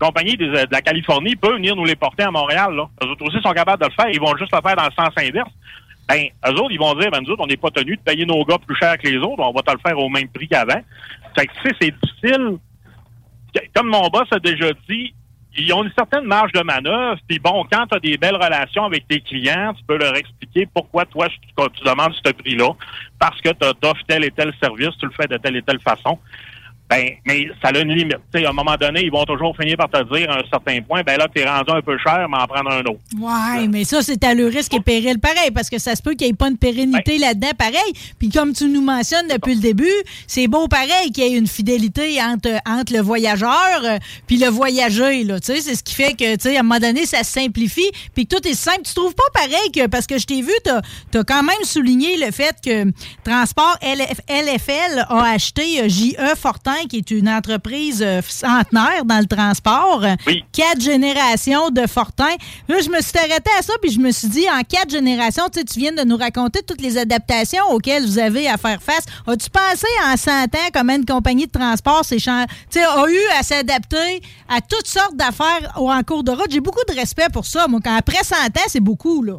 la compagnie de la Californie peut venir nous les porter à Montréal. Là. Eux autres aussi sont capables de le faire, ils vont juste le faire dans le sens inverse. Ben, eux autres, ils vont dire, ben nous autres, on n'est pas tenus de payer nos gars plus cher que les autres, on va te le faire au même prix qu'avant. Fait que, tu sais, c'est difficile. Comme mon boss a déjà dit, ils ont une certaine marge de manœuvre. Puis bon, quand tu as des belles relations avec tes clients, tu peux leur expliquer pourquoi toi, tu, tu demandes ce prix-là. Parce que tu offres tel et tel service, tu le fais de telle et telle façon. Ben, mais ça a une limite. sais, à un moment donné, ils vont toujours finir par te dire à un certain point, ben là, t'es rendu un peu cher, mais en prendre un autre. Ouais, mais ça, c'est à le risque et péril pareil, parce que ça se peut qu'il n'y ait pas une pérennité là-dedans pareil. Puis comme tu nous mentionnes depuis le début, c'est beau pareil qu'il y ait une fidélité entre, entre le voyageur euh, puis le voyageur. Là, c'est ce qui fait que, tu sais, à un moment donné, ça se simplifie, puis que tout est simple. Tu trouves pas pareil que, parce que je t'ai vu, tu as, quand même souligné le fait que Transport LFL a acheté euh, JE Fortin qui est une entreprise euh, centenaire dans le transport. Quatre générations de Fortin. Là, je me suis arrêté à ça, puis je me suis dit, en quatre générations, tu viens de nous raconter toutes les adaptations auxquelles vous avez à faire face. As-tu pensé en 100 ans comment une compagnie de transport a eu à s'adapter à toutes sortes d'affaires en cours de route? J'ai beaucoup de respect pour ça. Moi, quand après 100 ans, c'est beaucoup, là.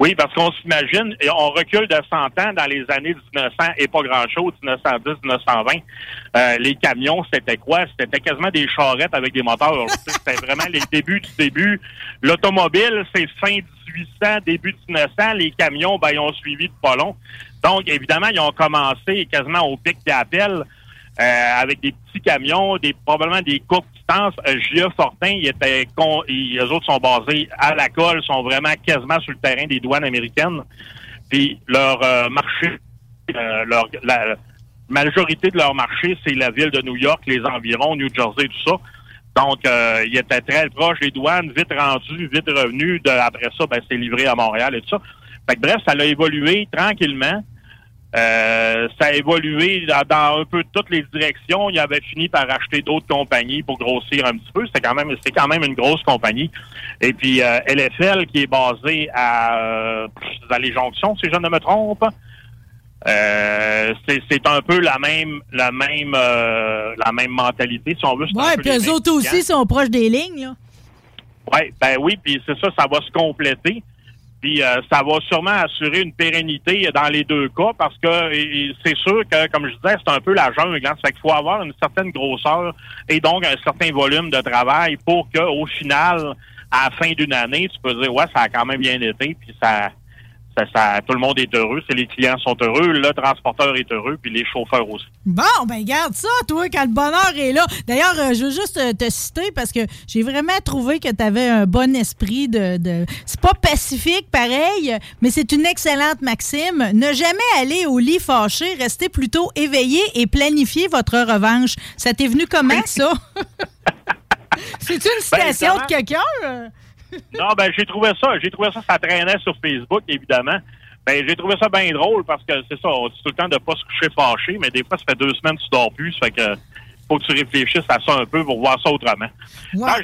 Oui, parce qu'on s'imagine, et on recule de 100 ans dans les années 1900 et pas grand-chose, 1910, 1920. Euh, les camions, c'était quoi? C'était quasiment des charrettes avec des moteurs. *laughs* c'était vraiment les débuts du début. L'automobile, c'est fin 1800, début 1900. Les camions, ben, ils ont suivi de pas long. Donc, évidemment, ils ont commencé quasiment au pic d'appel euh, avec des petits camions, des probablement des courtes distances. Euh, Fortin, ils étaient con, les autres sont basés à la colle, sont vraiment quasiment sur le terrain des douanes américaines. Puis leur euh, marché, euh, leur la majorité de leur marché, c'est la ville de New York, les environs, New Jersey, tout ça. Donc, ils étaient très proches des douanes, vite rendus, vite revenus. De, après ça, ben, c'est livré à Montréal et tout ça. Fait que, bref, ça a évolué tranquillement. Euh, ça a évolué dans, un peu toutes les directions. Il avait fini par acheter d'autres compagnies pour grossir un petit peu. C'est quand même, c'est quand même une grosse compagnie. Et puis euh, LFL qui est basé à, euh, à les Jonctions, si je ne me trompe. Euh, c'est un peu la même la même la même mentalité si on veut. Ouais, puis eux autres aussi sont proches des lignes. Là. Ouais, ben oui, puis c'est ça, ça va se compléter. Puis euh, ça va sûrement assurer une pérennité dans les deux cas parce que c'est sûr que, comme je disais, c'est un peu la jungle. Hein? Ça qu'il faut avoir une certaine grosseur et donc un certain volume de travail pour qu'au final, à la fin d'une année, tu peux dire ouais, ça a quand même bien été, puis ça ça, tout le monde est heureux. C'est les clients sont heureux, le transporteur est heureux, puis les chauffeurs aussi. Bon, ben garde ça, toi, quand le bonheur est là. D'ailleurs, euh, je veux juste euh, te citer parce que j'ai vraiment trouvé que tu avais un bon esprit de. de... C'est pas pacifique, pareil, mais c'est une excellente maxime. Ne jamais aller au lit fâché, restez plutôt éveillé et planifier votre revanche. Ça t'est venu comment, ça? *laughs* C'est une ben, citation de quelqu'un? Non, ben j'ai trouvé ça. J'ai trouvé ça, ça traînait sur Facebook, évidemment. Ben, j'ai trouvé ça bien drôle parce que c'est ça, on dit tout le temps de pas se coucher fâché, mais des fois, ça fait deux semaines que tu dors plus, ça fait que faut que tu réfléchisses à ça un peu pour voir ça autrement.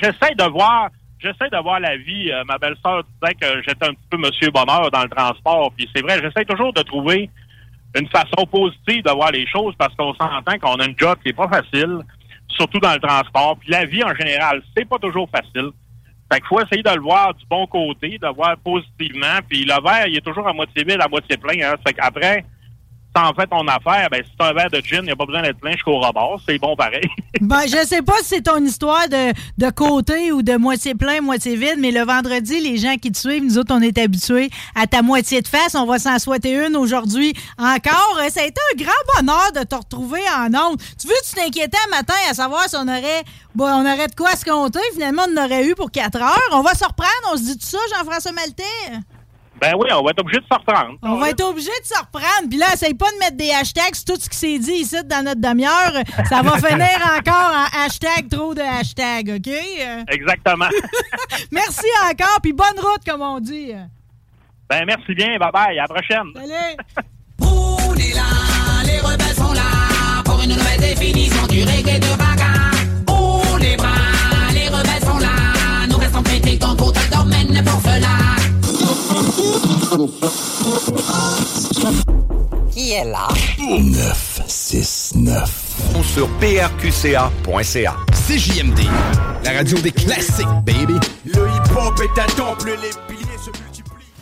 J'essaie de voir, j'essaie de voir la vie. Euh, ma belle-sœur disait que j'étais un petit peu Monsieur Bonheur dans le transport, puis c'est vrai, j'essaie toujours de trouver une façon positive de voir les choses parce qu'on s'entend qu'on a une job qui est pas facile, surtout dans le transport. Puis la vie en général, c'est pas toujours facile. Fait qu'il faut essayer de le voir du bon côté, de le voir positivement. Puis le verre, il est toujours à moitié vide, à moitié plein. Hein. Fait qu'après, en fait ton affaire, ben, si c'est un verre de gin, il n'y a pas besoin d'être plein jusqu'au rebord. C'est bon pareil. *laughs* ben, je sais pas si c'est ton histoire de, de côté ou de moitié plein, moitié vide, mais le vendredi, les gens qui te suivent, nous autres, on est habitués à ta moitié de face. On va s'en souhaiter une aujourd'hui encore. Ça a été un grand bonheur de te retrouver en ondes. Tu veux, tu t'inquiétais un matin à savoir si on aurait, on aurait de quoi se compter? Finalement, on en aurait eu pour quatre heures. On va se reprendre. On se dit tout ça, Jean-François Maltais? Ben oui, on va être obligé de se reprendre. On va être obligé de se reprendre. Puis là, essaye pas de mettre des hashtags sur tout ce qui s'est dit ici dans notre demi-heure. Ça va *laughs* finir encore en hashtag trop de hashtags, OK? Exactement. *laughs* Merci encore, puis bonne route, comme on dit. Ben, merci bien. Bye-bye. À la prochaine. Salut! Qui est là? 969. Sur prqca.ca. CJMD, la radio des classiques, baby. Le hip-hop est un temple, les piliers se multiplient.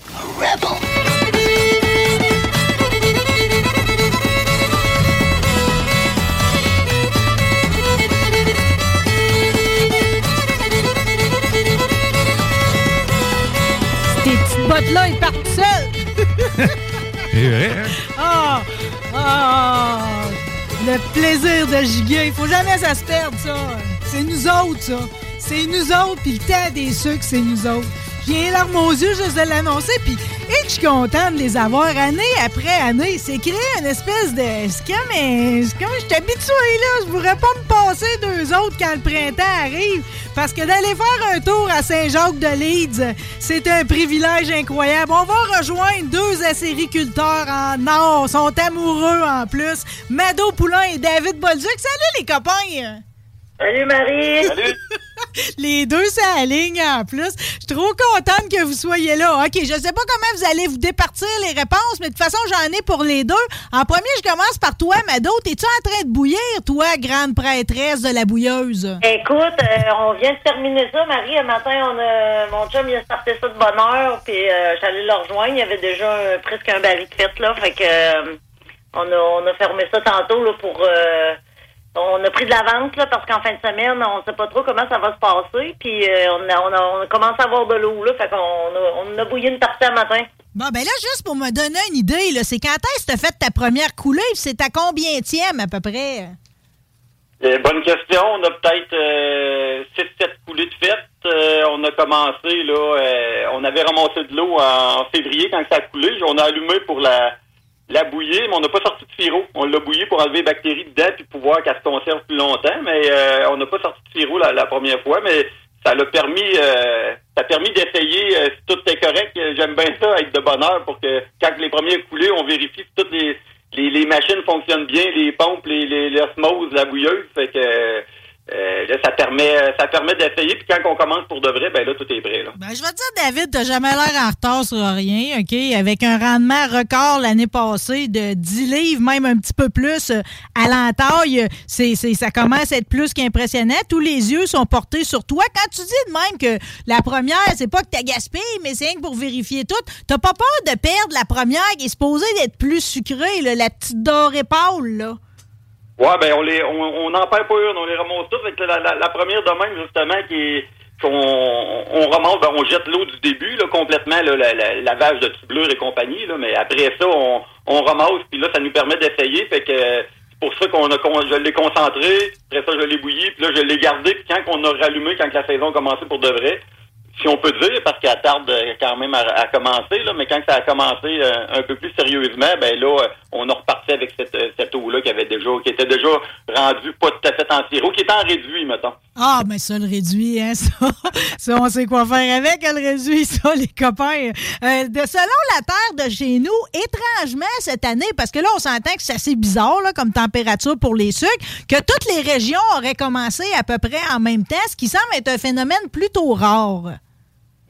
Petites bottes-là, ils partent! Hein? Ah! Ah! Le plaisir de giguer. Il faut jamais ça se perde, ça. C'est nous autres, ça. C'est nous autres, puis le temps des sucres, c'est nous autres. J'ai les larmes aux yeux juste de l'annoncer, puis que je suis contente de les avoir année après année. C'est créé une espèce de... C'est comme... un- C'est comme... Je suis habituée, là. Je pourrais pas me passer deux autres quand le printemps arrive. Parce que d'aller faire un tour à Saint-Jacques-de-Leeds, c'est un privilège incroyable. On va rejoindre deux acériculteurs en or. Ils sont amoureux, en plus. Mado Poulain et David Bolduc. Salut, les copains! Salut Marie! Salut! Les deux, ligne en plus. Je suis trop contente que vous soyez là. OK, je sais pas comment vous allez vous départir les réponses, mais de toute façon, j'en ai pour les deux. En premier, je commence par toi, Mado. T'es-tu en train de bouillir, toi, grande prêtresse de la bouilleuse? Écoute, euh, on vient de terminer ça, Marie. Un matin, on a, mon chum il a starté ça de bonne heure, puis euh, j'allais le rejoindre. Il y avait déjà euh, presque un baril de fête, là. Fait que euh, on, a, on a fermé ça tantôt là, pour... on a pris de l'avance là, parce qu'en fin de semaine, on sait pas trop comment ça va se passer. Puis euh, on, a, on, a, on a commencé à avoir de l'eau, là. Fait qu'on a, on a bouillé une partie un matin. Bon, ben là, juste pour me donner une idée, là, c'est quand est-ce que t'as fait ta première coulée? puis C'est à combien tième, à peu près? Euh, bonne question. On a peut-être euh, 6-7 coulées de fête. Euh, on a commencé, là, euh, on avait ramassé de l'eau en février quand ça a coulé. On a allumé pour la, la bouillir, mais on n'a pas sorti de sirop. On l'a bouillé pour enlever les bactéries dedans puis pouvoir qu'elle se conserve plus longtemps. Mais euh, on n'a pas sorti de sirop la, première fois, mais ça l'a permis euh, ça a permis d'essayer euh, si tout est correct. J'aime bien ça, être de bonheur pour que quand les premiers coulées, on vérifie si toutes les, les, les machines fonctionnent bien, les pompes, les, les, l'osmose, la bouilleuse. Fait que euh, là, ça permet ça permet d'essayer. Puis quand on commence pour de vrai, ben là, tout est prêt. Là. Ben, je vais te dire, David, t'as jamais l'air en retard sur rien, OK? Avec un rendement record l'année passée de 10 livres, même un petit peu plus euh, à l'entaille, c'est, c'est, ça commence à être plus qu'impressionnant. Tous les yeux sont portés sur toi. Quand tu dis de même que la première, c'est pas que t'as gaspillé, mais c'est rien que pour vérifier tout, t'as pas peur de perdre la première qui est supposée d'être plus sucrée, là, la petite dorée pâle, là? Ouais, ben on les on on n'en perd pas une, on les remonte toutes. Que la, la, première de même, justement, qui est qu'on on remonte, ben, on jette l'eau du début là, complètement, là, la, la, lavage de tublure et compagnie, là, mais après ça, on, on ramasse, puis là, ça nous permet d'essayer. Fait que c'est pour ça qu'on a je l'ai concentré, après ça, je l'ai bouilli, puis là, je l'ai gardé, puis quand on a rallumé, quand la saison a commencé pour de vrai, si on peut dire, parce qu'elle tarde euh, quand même à, commencer, mais quand ça a commencé euh, un peu plus sérieusement, ben là, euh, on a reparti avec cette, eau-là qui avait déjà, qui était déjà rendue pas tout à fait en sirop, qui était en réduit, mettons. Ah, mais ça, le réduit, hein, *laughs* ça. ça, on sait quoi faire avec, le réduit, *laughs* ça, les copains. De, selon la terre de chez nous, étrangement, cette année, parce que là, on s'entend que c'est assez bizarre, comme température pour les sucres, que toutes les régions auraient commencé à peu près en même temps, ce qui semble être un phénomène plutôt rare.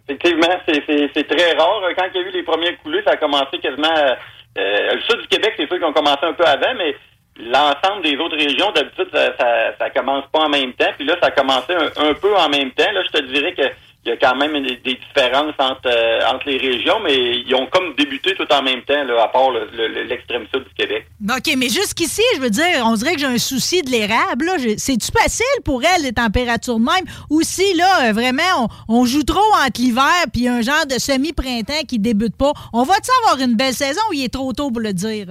Effectivement, c'est- très rare. Quand il y a eu les premières coulées, ça a commencé quasiment... euh, euh, le sud du Québec, c'est sûr qu'ils ont commencé un peu avant, mais l'ensemble des autres régions, d'habitude, ça, ça, ça commence pas en même temps. Puis là, ça a commencé un, un peu en même temps. Là, je te dirais que il y a quand même des, des différences entre, euh, entre les régions, mais ils ont comme débuté tout en même temps, là, à part le- le- l'extrême sud du Québec. OK, mais jusqu'ici, je veux dire, on dirait que j'ai un souci de l'érable. C'est-tu facile pour elle, les températures de même? Ou si, là, euh, vraiment, on, on joue trop entre l'hiver puis un genre de semi-printemps qui débute pas, on va-tu avoir une belle saison ou il est trop tôt pour le dire?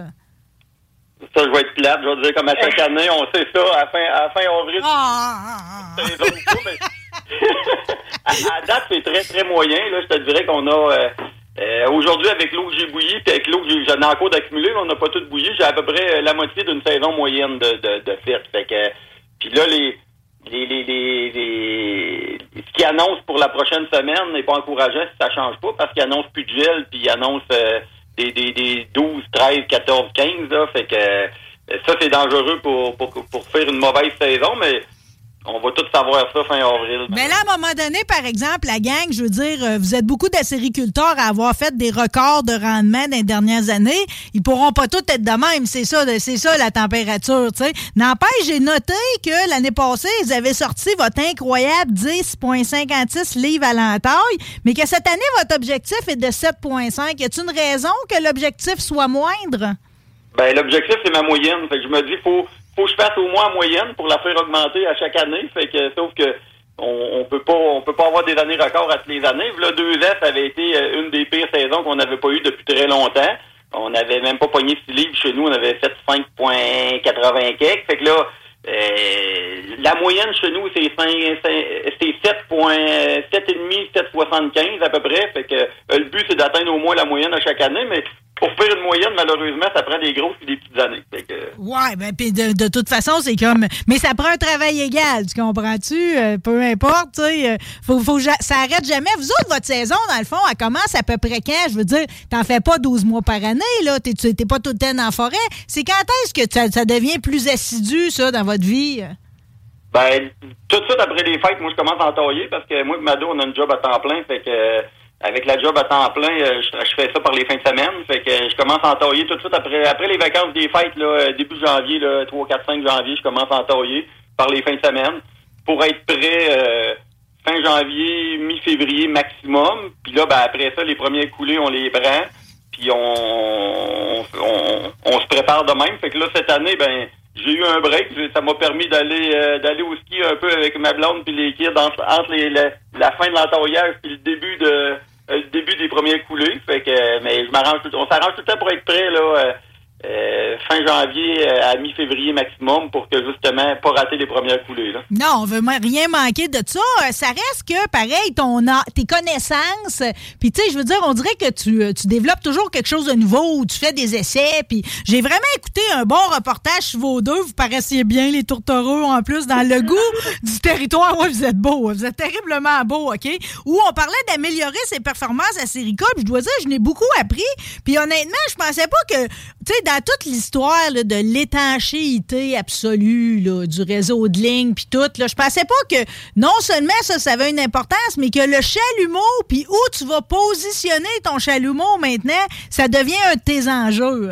Ça, je vais être plate. Je vais dire comme à chaque année, on sait ça. À la fin, à la fin avril, saison ou pas, mais- à, date, c'est très, très moyen. Là, je te dirais qu'on a... euh, euh, Aujourd'hui, avec l'eau que j'ai bouillie, puis avec l'eau que j'en ai encore d'accumuler, on n'a pas tout bouilli. J'ai à peu près euh, la moitié d'une saison moyenne de, de. Fait que, puis là, les, les, les, les, ce qui qu'il annonce pour la prochaine semaine n'est pas encourageant si ça change pas, parce qu'il annonce plus de gel, puis il annonce euh, des, des, des 12, 13, 14, 15, là. Fait que ça, c'est dangereux pour, pour, pour faire une mauvaise saison, mais on va tous savoir ça fin avril. Mais là, à un moment donné, par exemple, la gang, je veux dire, euh, vous êtes beaucoup d'acériculteurs à avoir fait des records de rendement dans les dernières années. Ils pourront pas tous être de même. C'est ça, c'est ça la température, tu sais. N'empêche, j'ai noté que l'année passée, ils avaient sorti votre incroyable 10,56 livres à l'entaille, mais que cette année, votre objectif est de 7,5. Y a-t-il une raison que l'objectif soit moindre? Ben, l'objectif, c'est ma moyenne. Fait que je me dis, faut, faut que je fasse au moins en moyenne pour la faire augmenter à chaque année. Fait que, sauf que, on, on peut pas, on peut pas avoir des années records à toutes les années. Là, deux ça avait été euh, une des pires saisons qu'on n'avait pas eu depuis très longtemps. On n'avait même pas pogné six livres chez nous. On avait fait 5,80 quelques. Fait que là, euh, la moyenne chez nous, c'est 5, c'est 7,5, 7,75 à peu près. Fait que euh, le but, c'est d'atteindre au moins la moyenne à chaque année, mais pour faire une moyenne, malheureusement, ça prend des grosses et des petites années. Que, Ouais, ben puis de, de toute façon, c'est comme. Mais ça prend un travail égal, tu comprends-tu? Euh, peu importe, tu sais. euh, Faut, faut, ça arrête jamais. Vous autres, votre saison, dans le fond, elle commence à peu près quand? Je veux dire, t'en fais pas 12 mois par année, là. T'es tu- t'es pas tout le temps la forêt. C'est quand est-ce que ça, ça devient plus assidu, ça, dans votre vie? Ben, tout de suite après les fêtes, moi, je commence à entailler parce que moi et Mado, on a une job à temps plein. Fait que, euh, avec la job à temps plein, euh, je, fais ça par les fins de semaine. Fait que euh, je commence à entailler tout de suite après, après les vacances des fêtes, là, euh, début janvier, là, 3, 4, 5 janvier, je commence à entailler par les fins de semaine pour être prêt euh, fin janvier, mi-février maximum. Puis là, ben, après ça, les premiers coulées, on les prend. Puis on, on, on se prépare de même. Fait que là, cette année, ben, j'ai eu un break. Ça m'a permis d'aller euh, d'aller au ski un peu avec ma blonde puis les kids entre, entre les, la, la fin de l'entaillage puis le début de le début des premiers coulées. Fait que euh, mais je m'arrange on s'arrange tout le temps pour être prêt là euh, fin janvier euh, à mi-février maximum pour que justement pas rater les premières coulées là. Non, on veut rien manquer de ça. Euh, Ça reste que, pareil, ton a- tes connaissances, puis tu sais, je veux dire, on dirait que tu, tu développes toujours quelque chose de nouveau, ou tu fais des essais, puis j'ai vraiment écouté un bon reportage sur vos deux. Vous paraissiez bien, les tourtereaux, en plus, dans le goût *laughs* du territoire. Ouais, vous êtes beaux, vous êtes terriblement beaux, OK? Où on parlait d'améliorer ses performances à Serica, puis je dois dire, je n'ai beaucoup appris, puis honnêtement, je pensais pas que, tu sais, toute l'histoire de l'étanchéité absolue là, du réseau de lignes puis tout, là, je pensais pas que non seulement ça, ça avait une importance, mais que le chalumeau, puis où tu vas positionner ton chalumeau maintenant, ça devient un de tes enjeux.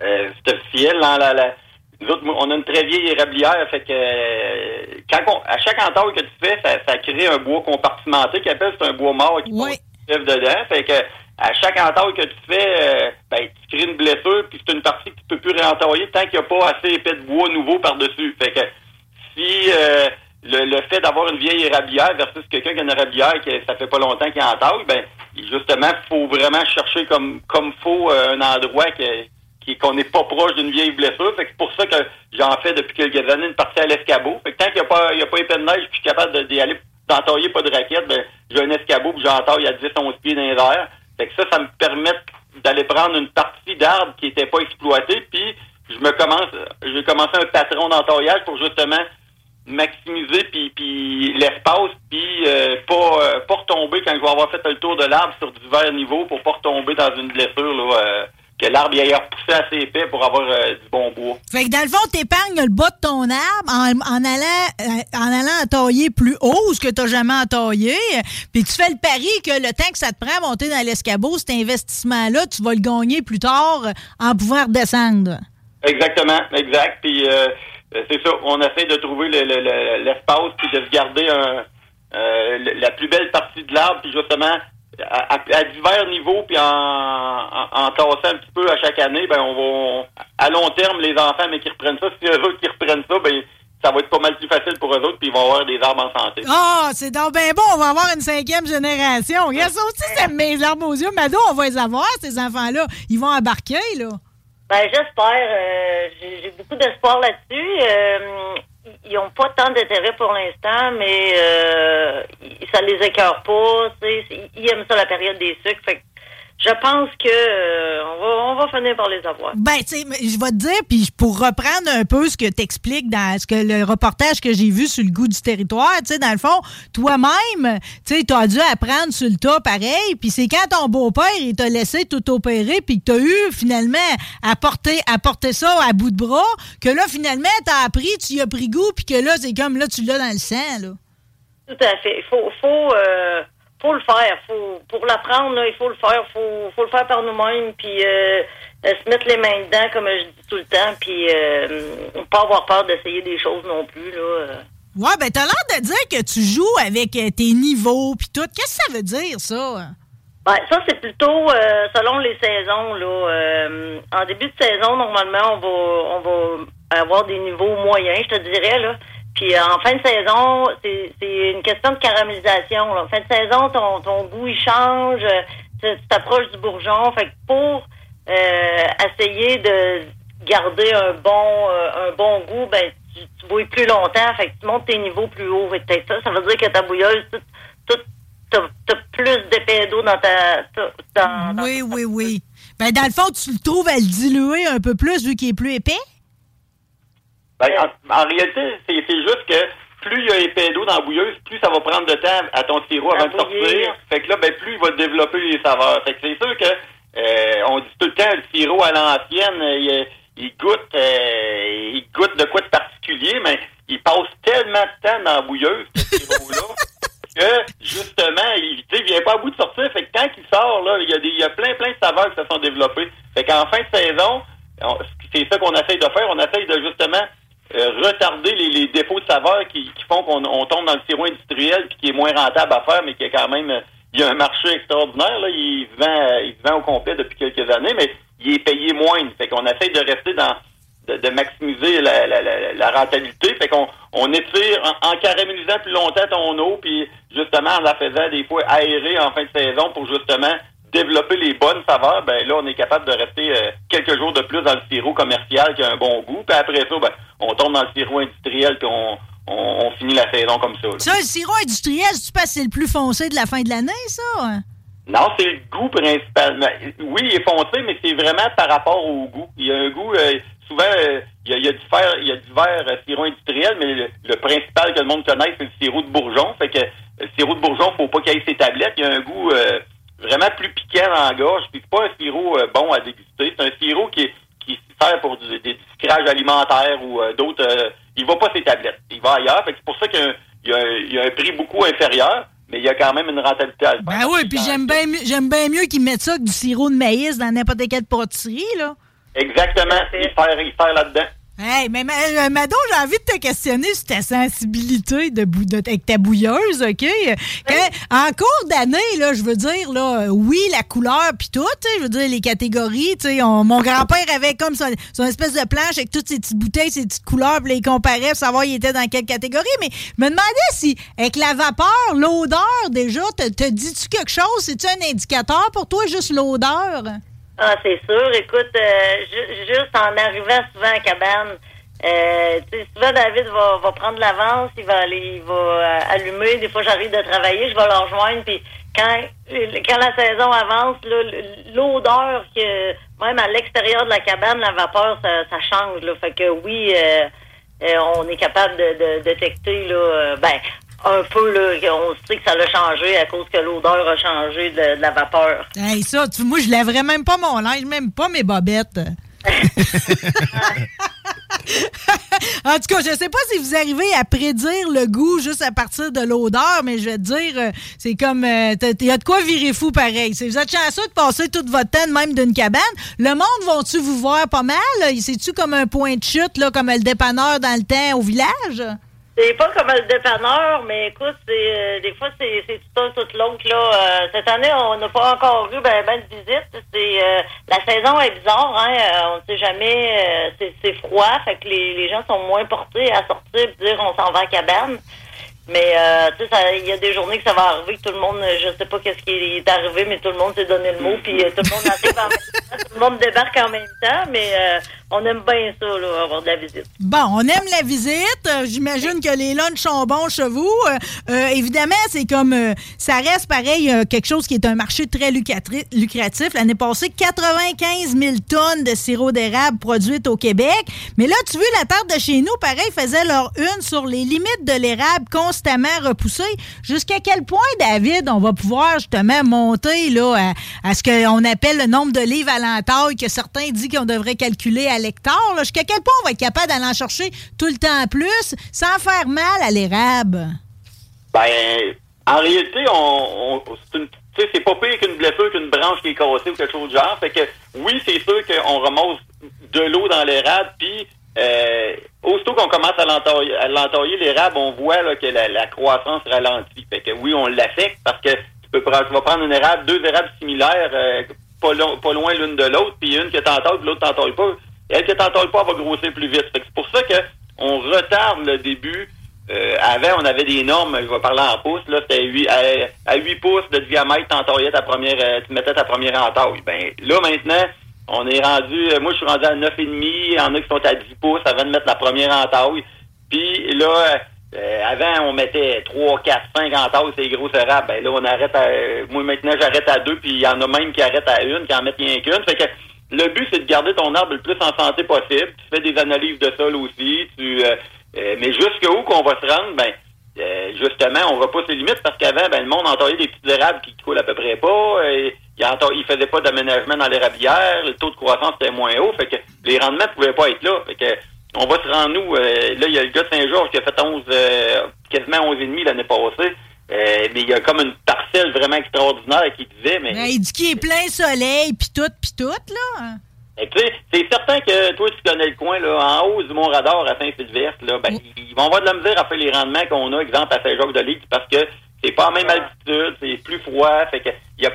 Euh, c'est officiel. La- la- nous autres, on a une très vieille érablière, fait que euh, quand on- à chaque entaille que tu fais, ça, ça crée un bois compartimenté qui appelle c'est un bois mort qui Oui. dedans. Fait que à chaque entaille que tu fais, euh, ben, tu crées une blessure, puis c'est une partie que tu peux plus réentailler tant qu'il n'y a pas assez épais de bois nouveau par-dessus. Fait que si euh, le, le fait d'avoir une vieille érablière versus quelqu'un qui a une érablière que ça fait pas longtemps qu'il entaille, ben justement, faut vraiment chercher comme comme faut euh, un endroit que- qui qu'on n'est pas proche d'une vieille blessure. Fait que c'est pour ça que j'en fais depuis quelques années une partie à l'escabeau. Fait que tant qu'il n'y a pas il a pas épais de neige, je suis capable d'y aller d'entailler pas de raquette, ben j'ai un escabeau puis j'entaille à 10 11 pieds dans les airs. Fait que ça, ça me permet d'aller prendre une partie d'arbre qui était pas exploitée, puis je me commence, j'ai commencé un patron d'entaillage pour justement maximiser puis, puis l'espace puis euh, pas euh, pas retomber quand je vais avoir fait le tour de l'arbre sur divers niveaux pour pas retomber dans une blessure là euh, que l'arbre ait repoussé assez épais pour avoir euh, du bon bois. Fait que dans le fond, t'épargnes le bas de ton arbre en, en allant euh, en allant entailler plus haut, ce que t'as jamais entaillé. Puis tu fais le pari que le temps que ça te prend à monter dans l'escabeau, cet investissement-là, tu vas le gagner plus tard euh, en pouvant redescendre. Exactement, exact. Puis euh, euh, c'est ça, on essaie de trouver le- le- le- l'espace puis de se garder un, euh, la plus belle partie de l'arbre, puis justement à, divers niveaux, puis en, en, en tassant un petit peu à chaque année, ben on va on- à long terme les enfants mais qui reprennent ça, *laughs* si eux autres qui reprennent ça, ben ça va être pas mal plus facile pour eux autres, puis ils vont avoir des arbres en santé. Ah, c'est donc bien bon, on va avoir une cinquième génération. Regarde ça aussi, c'est mes larmes aux yeux. Mado, on va les avoir, ces enfants-là. Ils vont embarquer, là. Ben, j'espère. euh, J'ai j'ai beaucoup d'espoir là-dessus. Euh, ils n'ont pas tant d'intérêt pour l'instant, mais euh, ça les écœure pas. Ils aiment ça la période des sucres. Fait je pense que euh, on, va, on va finir par les avoir. Ben, tu sais, je vais te dire, puis pour reprendre un peu ce que tu expliques dans ce que le reportage que j'ai vu sur le goût du territoire, tu sais, dans le fond, toi-même, tu sais, t'as dû apprendre sur le tas pareil, puis c'est quand ton beau-père, il t'a laissé tout opérer, puis que t'as eu, finalement, à porter, à porter ça à bout de bras, que là, finalement, t'as appris, tu y as pris goût, puis que là, c'est comme, là, tu l'as dans le sang, là. Tout à fait. Il faut, faut, euh, faut le faire. Faut, pour l'apprendre, il faut le faire. faut, faut le faire par nous-mêmes, puis euh, euh, se mettre les mains dedans, comme je dis tout le temps, puis euh, pas avoir peur d'essayer des choses non plus. Là. Ouais, ben, t'as l'air de dire que tu joues avec euh, tes niveaux, puis tout. Qu'est-ce que ça veut dire, ça? Ben, ça, c'est plutôt euh, selon les saisons. Là. Euh, en début de saison, normalement, on va, on va avoir des niveaux moyens, je te dirais. Là. Puis euh, en fin de saison, c'est une question de caramélisation. Là. En fin de saison, ton, ton goût, il change. euh, Tu t'approches du bourgeon. Fait que pour euh, essayer de garder un bon euh, un bon goût, ben tu, tu bouilles plus longtemps. Fait que tu montes tes niveaux plus haut. Fait que ça, ça veut dire que ta bouilleuse, t'as t'as plus d'épais d'eau dans ta... dans- Oui, oui, oui. Ben, dans le fond, tu le trouves à le diluer un peu plus vu qu'il est plus épais? Ben, en, en réalité, c'est juste que plus il y a épais d'eau dans la bouilleuse, plus ça va prendre de temps à ton sirop avant de sortir. Fait que là, ben, plus il va développer les saveurs. Fait que c'est sûr que euh, on dit tout le temps le sirop à l'ancienne, euh, il, il goûte euh, il goûte de quoi de particulier, mais il passe tellement de temps dans la bouilleuse, ce sirop-là, *laughs* que justement, il il vient pas à bout de sortir. Fait que quand il sort, là, il y a des il y a plein, plein de saveurs qui se sont développées. Fait qu'en fin de saison, on- c'est ça qu'on essaye de faire. On essaye de justement euh, retarder les, les défauts de saveur qui, qui font qu'on on tombe dans le sirop industriel puis qui est moins rentable à faire, mais qui est quand même euh, il y a un marché extraordinaire. Là. Il vend euh, il vend au complet depuis quelques années, mais il est payé moins. Fait qu'on essaye de rester dans de, de maximiser la, la, la, la rentabilité. Fait qu'on on étire en, en caramélisant plus longtemps ton eau, puis justement en la faisant des fois aérer en fin de saison pour justement développer les bonnes saveurs, ben là, on est capable de rester euh, quelques jours de plus dans le sirop commercial qui a un bon goût. Puis après ça, ben, on tombe dans le sirop industriel puis on, on, on finit la saison comme ça. là. Ça, le sirop industriel, tu penses c'est le plus foncé de la fin de l'année, ça? Non, c'est le goût principalement. Oui, il est foncé, mais c'est vraiment par rapport au goût. Il y a un goût, euh, souvent, euh, il, y a, il y a du fer, il y a du verre euh, sirop industriel, mais le, le principal que le monde connaît, c'est le sirop de bourgeon. Fait que euh, le sirop de bourgeon, faut pas qu'il ait ses tablettes. Il y a un goût euh, vraiment plus piquant la gorge. Puis c'est pas un sirop euh, bon à déguster. C'est un sirop qui, est- qui sert pour du, des sucrages alimentaires ou euh, d'autres. euh, il va pas ses tablettes. Il va ailleurs. C'est pour ça qu'il y a un- y, y a prix beaucoup inférieur, mais il y a quand même une rentabilité à faire. Ben oui, puis j'aime bien j'aime bien mieux qu'ils mettent ça que du sirop de maïs dans n'importe quelle pâtisserie, là. Exactement. Il sert, il sert là-dedans. Hey, mais Ma- euh, Mado, j'ai envie de te questionner sur ta sensibilité de de- avec ta bouilleuse, OK? Quand- en cours d'année, là, je veux dire, là, oui, la couleur puis tout, je veux dire, les catégories, tu sais, on- mon grand-père avait comme son, son espèce de planche avec toutes ses petites bouteilles, ses petites couleurs, puis il comparait pour savoir il était dans quelle catégorie, mais je me demandais si, avec la vapeur, l'odeur, déjà, te, te dis-tu quelque chose? C'est-tu un indicateur pour toi, juste l'odeur? Ah, c'est sûr. Écoute, euh, ju- juste en arrivant souvent à cabane, euh, souvent David va, va prendre l'avance, il va aller, il va euh, allumer. Des fois, j'arrive de travailler, je vais le rejoindre. Puis quand, quand la saison avance, l'odeur que même à l'extérieur de la cabane, la vapeur, ça, ça change. Là. Fait que oui, euh, euh, on est capable de, de détecter là, ben un peu là, on sait que ça a changé à cause que l'odeur a changé de, de la vapeur. Hey, ça, tu- moi, je lèverais même pas mon linge, même pas mes bobettes. *laughs* en tout cas, je sais pas si vous arrivez à prédire le goût juste à partir de l'odeur, mais je vais te dire, euh, c'est comme, il y a de quoi virer fou pareil. Si vous êtes chanceux de passer tout votre temps même d'une cabane, le monde vont-tu vous voir pas mal? C'est-tu comme un point de chute, là, comme le dépanneur dans le temps au village? C'est pas comme le dépanneur, mais écoute, c'est euh, des fois c'est c'est tout un tout l'autre là. Euh, cette année, on n'a pas encore eu ben, ben de visites. C'est euh, la saison est bizarre, hein. euh, on ne sait jamais. euh, c'est c'est froid, fait que les, les gens sont moins portés à sortir et dire on s'en va à cabane. Mais euh, tu sais, il y a des journées que ça va arriver, que tout le monde, je sais pas qu'est-ce qui est arrivé, mais tout le monde s'est donné le mot, puis euh, tout le monde arrive *laughs* en même temps, tout le monde débarque en même temps. Mais euh, on aime bien ça, là, avoir de la visite. Bon, on aime la visite. Euh, J'imagine que les lunchs sont bons chez vous. Euh, euh, évidemment, c'est comme ça reste pareil, quelque chose qui est un marché très lucratif. L'année passée, 95 000 tonnes de sirop d'érable produites au Québec. Mais là, tu vois, la terre de chez nous, pareil, faisait leur une sur les limites de l'érable constamment repoussées. Jusqu'à quel point, David, on va pouvoir justement monter là, à, à ce qu'on appelle le nombre de livres à l'entaille que certains disent qu'on devrait calculer à l'hectare. là. Jusqu'à quel point on va être capable d'aller en chercher tout le temps plus sans faire mal à l'érable? Ben, en réalité, c'est pas pire qu'une blessure qu'une branche qui est cassée ou quelque chose du genre. Fait que oui, c'est sûr qu'on remonte de l'eau dans l'érable, puis euh, aussitôt qu'on commence à l'entailler, à l'érable, on voit que la, croissance ralentit. Fait que oui, on l'affecte parce que tu peux tu vas prendre une érable, deux érables similaires, euh, pas loin l'une de l'autre, puis une que t'entailles, puis l'autre t'entaille pas. Elle que t'entaille pas, elle va grossir plus vite. C'est pour ça que on retarde le début. Euh, avant, on avait des normes, je vais parler en pouces, là, c'était huit- à, à 8 pouces de diamètre, t'entaillais ta première, euh, tu mettais ta première entaille. Ben, là, maintenant, on est rendu, euh, moi, je suis rendu à 9,5, il en a qui sont à 10 pouces avant de mettre la première entaille. Puis là, euh, avant, on mettait 3, 4, 5 entailles, c'est gros érables. Ben là, on arrête à, moi, maintenant, j'arrête à deux, puis il y en a même qui arrêtent à une, qui en mettent rien qu'une. Fait que le but, c'est de garder ton arbre le plus en santé possible. Tu fais des analyses de sol aussi, tu, euh, euh, mais jusqu'où qu'on va se rendre, ben, euh, justement, on repousse les limites parce qu'avant, ben, le monde entaillait des petites érables qui coulent à peu près pas. Et, il, il faisait pas d'aménagement dans l'érablière. Le taux de croissance était moins haut. Fait que les rendements pouvaient pas être là. Fait que on va se rendre nous. euh, là, il y a le gars de Saint-Georges qui a fait 11, euh, quasiment 11,5 l'année passée. Euh, mais il y a comme une parcelle vraiment extraordinaire qui disait, mais Ben, il dit qu'il est plein soleil, puis tout, puis tout, là. Sais, c'est certain que toi, tu connais le coin, là, en haut du Mont Radar à Saint-Sylvestre, là, ben, ils vont avoir de la misère à faire les rendements qu'on a, exemple, à Saint-Jacques-de-Ligue, parce que c'est pas à même altitude, c'est plus froid, fait que il y a,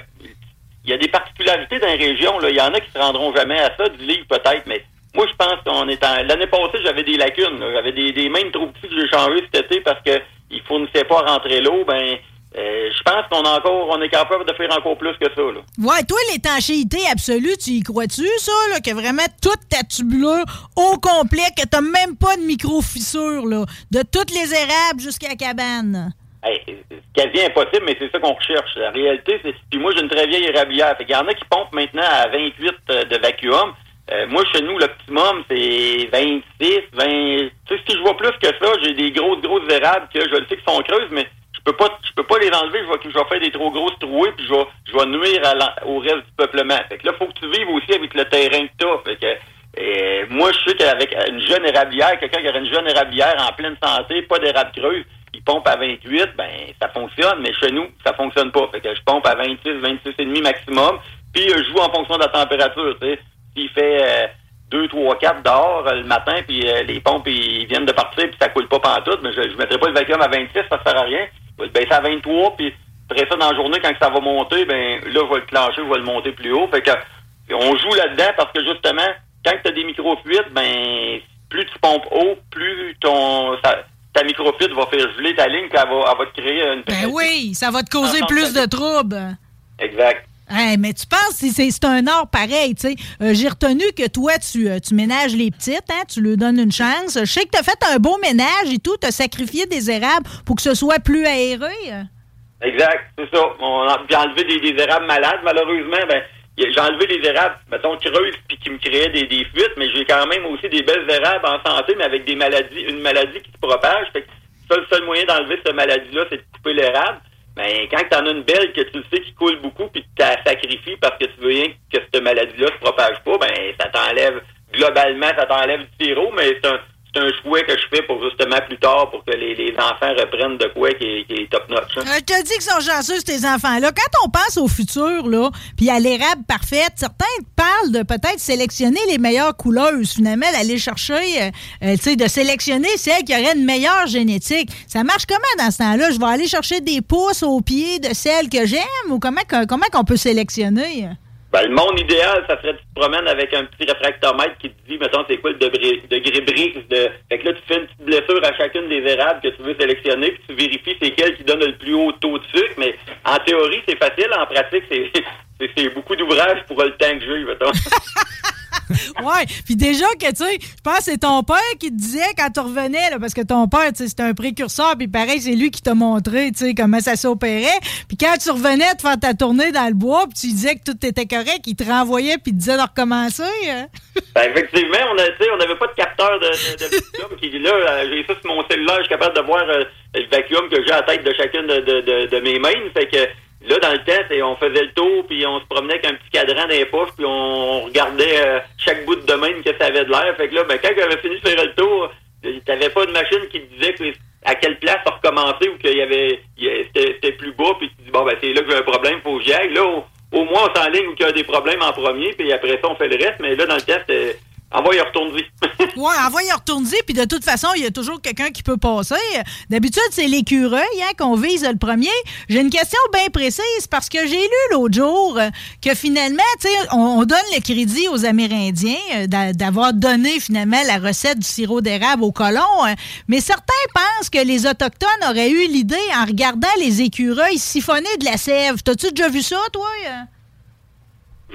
y a des particularités dans les régions, là. Il y en a qui se rendront jamais à ça, du livre peut-être, mais moi, je pense qu'on est en... L'année passée, j'avais des lacunes. J'avais des, des mains trop petits que j'ai changé cet été parce que ils fournissaient pas rentrer l'eau, ben, euh, je pense qu'on encore, on est capable de faire encore plus que ça, là. Ouais, toi, l'étanchéité absolue, tu y crois-tu, ça, là, que vraiment toute ta tubulure au complet, que t'as même pas de micro-fissure, là, de toutes les érables jusqu'à la cabane? Hey, c'est quasi impossible, mais c'est ça qu'on recherche. La réalité, c'est. Puis moi, j'ai une très vieille érablière. Fait qu'il y en a qui pompent maintenant à 28 euh, de vacuum. Euh, moi, chez nous, l'optimum, c'est 26, 20. Tu sais, si je vois plus que ça, j'ai des grosses, grosses érables que je le sais qui sont creuses, mais je peux pas je peux pas les enlever. Je vais, je vais faire des trop grosses trouées, puis je vais, je vais nuire à au reste du peuplement. Fait que là, faut que tu vives aussi avec le terrain que t'as. Fait que euh, moi, je sais qu'avec une jeune érablière, quelqu'un qui aurait une jeune érablière en pleine santé, pas d'érable creuse, il pompe à 28, ben ça fonctionne, mais chez nous, ça fonctionne pas. Fait que je pompe à 26, 26 et demi maximum, puis je joue en fonction de la température, tu sais. S'il fait euh, 2, 3, 4 dehors euh, le matin, puis euh, les pompes ils viennent de partir, puis ça coule pas pantoute, mais je, je mettrai pas le vacuum à 26, ça sert à rien. Je vais le baisser à 23, puis après ça, dans la journée, quand ça va monter, ben là, je vais le clencher, je vais le monter plus haut. Fait que on joue là-dedans parce que justement, quand tu as des micro-fuites, ben plus tu pompes haut, plus ton ça- ta micro-fuite va faire geler ta ligne, puis elle va, elle va te créer une Ben oui, ça va te causer plus de troubles. Exact. Mais tu penses que c'est un art pareil, tu sais. Euh, J'ai retenu que toi, tu, euh, tu ménages les petites, hein, tu leur donnes une chance. Je sais que tu as fait un beau ménage et tout, tu as sacrifié des érables pour que ce soit plus aéré. Exact, c'est ça. Puis enlevé des, des érables malades, malheureusement, ben j'ai enlevé les érables, mettons, creuses, puis qui me créaient des, des fuites, mais j'ai quand même aussi des belles érables en santé, mais avec des maladies, une maladie qui se propage. Fait que le seul moyen d'enlever cette maladie-là, c'est de couper l'érable. Ben, quand tu en as une belle que tu sais qui coule beaucoup, puis que tu la parce que tu veux rien que cette maladie-là se propage pas, ben, ça t'enlève, globalement, ça t'enlève du sirop, mais c'est un, c'est un souhait que je fais pour justement plus tard, pour que les, les enfants reprennent de quoi qui est, qui est top-notch. hein. Euh, je te dis qu'ils sont chanceux, tes enfants-là. Quand on pense au futur, là, puis à l'érable parfaite, certains parlent de peut-être sélectionner les meilleures couleuses, finalement, d'aller chercher, euh, euh, tu sais, de sélectionner celles qui auraient une meilleure génétique. Ça marche comment dans ce temps-là? Je vais aller chercher des pousses au pied de celles que j'aime ou comment, comment qu'on peut sélectionner? Ben, le monde idéal, ça serait que tu te promènes avec un petit réfractomètre qui te dit, mettons, c'est quoi le degré, degré brise de. Fait que là, tu fais une petite blessure à chacune des érables que tu veux sélectionner, puis tu vérifies c'est quel qui donne le plus haut taux de sucre. Mais en théorie, c'est facile. En pratique, c'est, c'est, beaucoup d'ouvrage pour le temps que j'ai, mettons. *laughs* ouais. Puis déjà que, tu sais, je pense que c'est ton père qui te disait quand tu revenais, là, parce que ton père, tu sais, c'était un précurseur, puis pareil, c'est lui qui t'a montré, tu sais, comment ça s'opérait. Puis quand tu revenais de faire ta tournée dans le bois, puis tu disais que tout était correct, il te renvoyait, puis te disait de recommencer. hein? *laughs* Ben, effectivement, on a- on n'avait pas de capteur de, de, de vacuum. Là, euh, j'ai ça sur mon cellulaire, je suis capable de voir euh, le vacuum que j'ai à la tête de chacune de, de mes mains. Fait que là, dans le temps, on faisait le tour, puis on se promenait avec un petit cadran dans les puis on regardait euh, chaque bout de main que ça avait de l'air. Fait que là, ben, quand j'avais fini de faire le tour, euh, t'avais pas de machine qui te disait que- à quelle place recommencer ou qu'il y avait c'était plus bas, puis tu dis, bon, ben, c'est là que j'ai un problème, faut que j'y aille. Là, au, moins, on s'enligne où il y a des problèmes en premier, puis après ça, on fait le reste. Mais là, dans le temps, c'était envoie y retourner. *laughs* Ouais, envoie y retourner, puis de toute façon, il y a toujours quelqu'un qui peut passer. D'habitude, c'est l'écureuil hein, qu'on vise le premier. J'ai une question bien précise parce que j'ai lu l'autre jour euh, que finalement, tu sais, on, on donne le crédit aux Amérindiens euh, d'a- d'avoir donné finalement la recette du sirop d'érable aux colons, hein. mais certains pensent que les Autochtones auraient eu l'idée en regardant les écureuils siphonner de la sève. T'as-tu déjà vu ça, toi?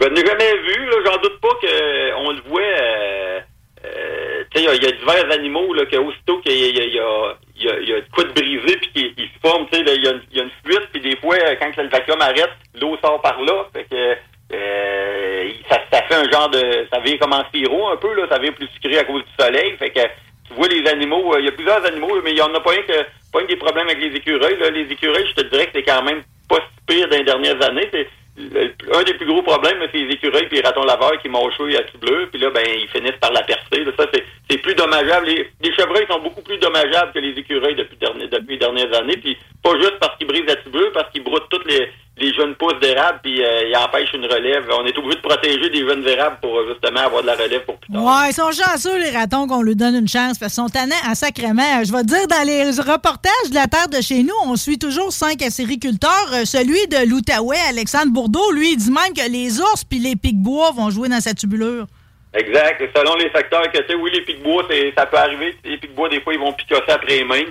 Euh? Je ne jamais vu, j'en doute pas qu'on le voit. Euh, euh, il y y, a divers animaux là, que aussitôt qu'il y y, y, a, y a- y a de quoi de brisé puis qu'il il se forme, tu sais, là, il y, a une- y a une fuite, puis des fois, euh, quand le vacuum arrête, l'eau sort par là. Fait que euh, ça, ça fait un genre de. ça vient comme en sirop un peu, là, ça vient plus sucré à cause du soleil. Fait que tu vois les animaux, euh, il y a plusieurs animaux, mais il y en a pas un que pas un des problèmes avec les écureuils. Là. Les écureuils, je te dirais que c'est quand même pas si pire dans les dernières années. C'est le- un des plus gros problèmes, c'est les écureuils et les ratons laveurs qui mangent à tout bleu, puis là, ben, ils finissent par la percer. Ça, c'est, plus dommageable. Les, chevreuils sont beaucoup plus dommageables que les écureuils depuis, depuis les dernières années, puis pas juste parce qu'ils brisent la tubeuse, parce qu'ils broutent toutes les, les jeunes pousses d'érable, puis euh, ils empêchent une relève. On est obligé de protéger des jeunes érables pour euh, justement avoir de la relève pour plus tard. Ouais, ils sont chanceux, les ratons, qu'on lui donne une chance, parce qu'ils sont tannants en sacrement. Je vais te dire, dans les reportages de la terre de chez nous, on suit toujours cinq acériculteurs. Euh, celui de l'Outaouais, Alexandre Bourdeau, lui, il dit même que les ours puis les pics-bois vont jouer dans sa tubulure. Exact. Selon les secteurs que tu sais, oui, les pics-bois, ça peut arriver. Les pics-bois, des fois, ils vont picosser après les mains.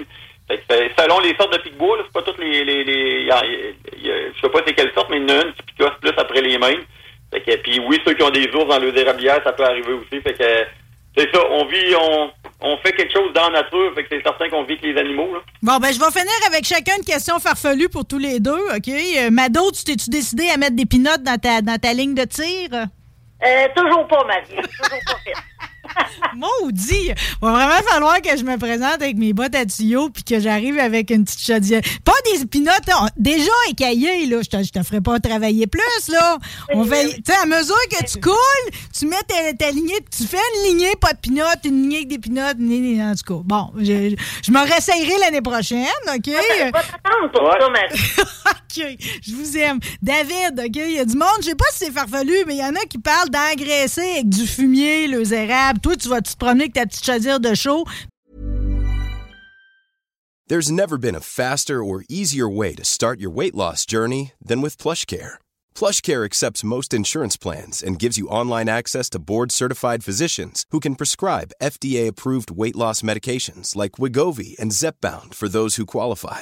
Fait que, selon les sortes de pics-bois, là, c'est pas toutes les... les, les y a- y a- je sais pas c'est quelle sorte, mais il y en a une qui picosse plus après les mains. Fait que, puis oui, ceux qui ont des ours dans leurs érablières, ça peut arriver aussi. Fait que c'est ça, on vit, on, on fait quelque chose dans la nature, fait que c'est certain qu'on vit avec les animaux. Là. Bon, ben, je vais finir avec chacun une question farfelue pour tous les deux, OK? Euh, Mado, tu t'es-tu décidé à mettre des pinottes dans ta, dans ta ligne de tir? Euh, toujours pas, Marie. Toujours pas fait. *laughs* *laughs* Maudit! Va vraiment falloir que je me présente avec mes bottes à tuyaux puis que j'arrive avec une petite chaudière. Pas des pinottes, hein, déjà écaillées, là. Je te, je te ferai pas travailler plus, là. On tu sais, à mesure que tu coules, tu mets ta, ta lignée, tu fais une lignée, pas de pinottes, une lignée avec des pinottes, une lignée, en tout cas. Bon, je, je me réessayerai l'année prochaine, OK? Pas pour ça, Marie. *laughs* OK, je vous aime. David, OK, il y a du monde, je sais pas si c'est farfelu, mais il y en a qui parlent d'engraisser avec du fumier, les érables. Toi, tu vas te promener avec ta petite chaudière de chaud. There's never been a faster or easier way to start your weight loss journey than with PlushCare. PlushCare accepts most insurance plans and gives you online access to board-certified physicians who can prescribe FDA-approved weight loss medications like Wigovi and Zepbound for those who qualify.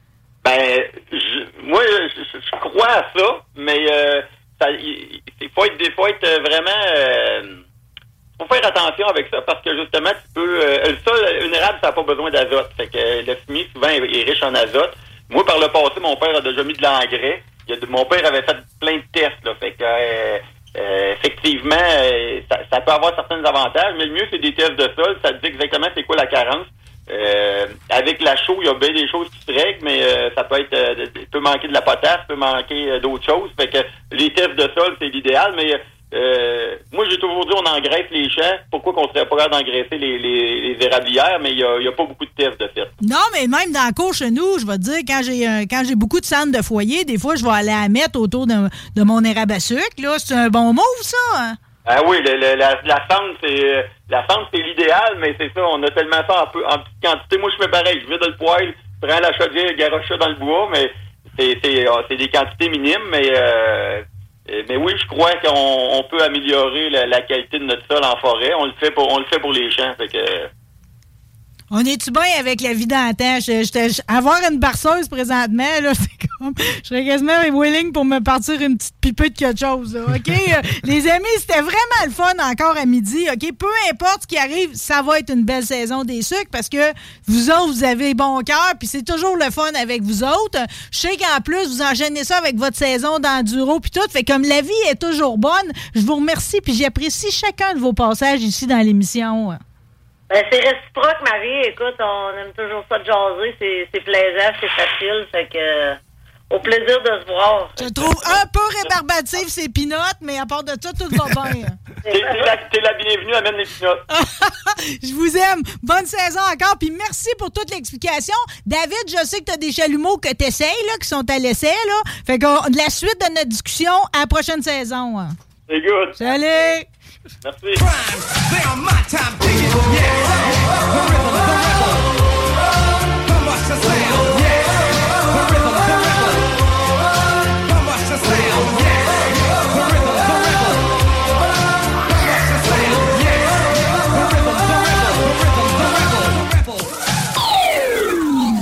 Ben, je- moi, je, je- crois à ça, mais euh, ça- il faut être, faut être euh, vraiment... Euh, faut faire attention avec ça parce que justement, tu peux... Euh, le sol, une érable, ça n'a pas besoin d'azote. Fait que le fumier, souvent, est, riche en azote. Moi, par le passé, mon père a déjà mis de l'engrais. Mon père avait fait plein de tests, là. Fait que... euh, euh, effectivement, euh, ça, ça peut avoir certains avantages, mais le mieux, c'est des tests de sol. Ça te dit exactement c'est quoi la carence. Euh, avec la chaux, il y a bien des choses qui se règlent, mais euh, ça peut être, euh, peut manquer de la potasse, peut manquer euh, d'autres choses. Fait que les tests de sol, c'est l'idéal, mais moi, j'ai toujours dit on engraisse les champs. Pourquoi qu'on serait pas capable d'engraisser les, les, les érablières, mais il y a, pas beaucoup de tests de fait. Non, mais même dans la cour chez nous, je vais te dire, quand j'ai quand j'ai beaucoup de cendres de foyer, des fois, je vais aller la mettre autour de, de mon érable à sucre. C'est un bon move, ça. hein? Ah oui, le- le- la, la cendre, c'est la cendre, c'est l'idéal, mais c'est ça, on a tellement ça en, peu, en petite quantité. Moi, je fais pareil, je vide le poêle, prends la chaudière, garoche ça dans le bois, mais c'est c'est euh, c'est des quantités minimes, mais euh, mais oui, je crois qu'on on peut améliorer la, qualité de notre sol en forêt. On le fait pour on le fait pour les champs, fait que On est-tu bien avec la vie? Je- j'étais- je- avoir une barceuse présentement, là, *laughs* c'est comme. Je serais quasiment willing pour me partir une petite pipée de quelque chose. là, OK? *laughs* Euh, les amis, c'était vraiment le fun encore à midi. OK? Peu importe ce qui arrive, ça va être une belle saison des sucres parce que vous autres, vous avez bon cœur, puis c'est toujours le fun avec vous autres. Je sais qu'en plus, vous enchaînez ça avec votre saison d'enduro puis tout. Fait comme la vie est toujours bonne, je vous remercie puis j'apprécie chacun de vos passages ici dans l'émission. Ben, c'est réciproque, Marie. Écoute, on aime toujours ça de jaser. C'est, c'est plaisant, c'est facile. Fait que, euh, au plaisir de se voir. Je trouve un peu rébarbatif ces pinottes, mais à part de ça, tout va *laughs* bien. t'es t'es la, t'es la bienvenue, amène les pinottes. *laughs* Je vous aime. Bonne saison encore. Puis merci pour toute l'explication. David, je sais que tu as des chalumeaux que tu essayes, là, qui sont à l'essai. Là. Fait que la suite de notre discussion à la prochaine saison. C'est good. Salut! Merci.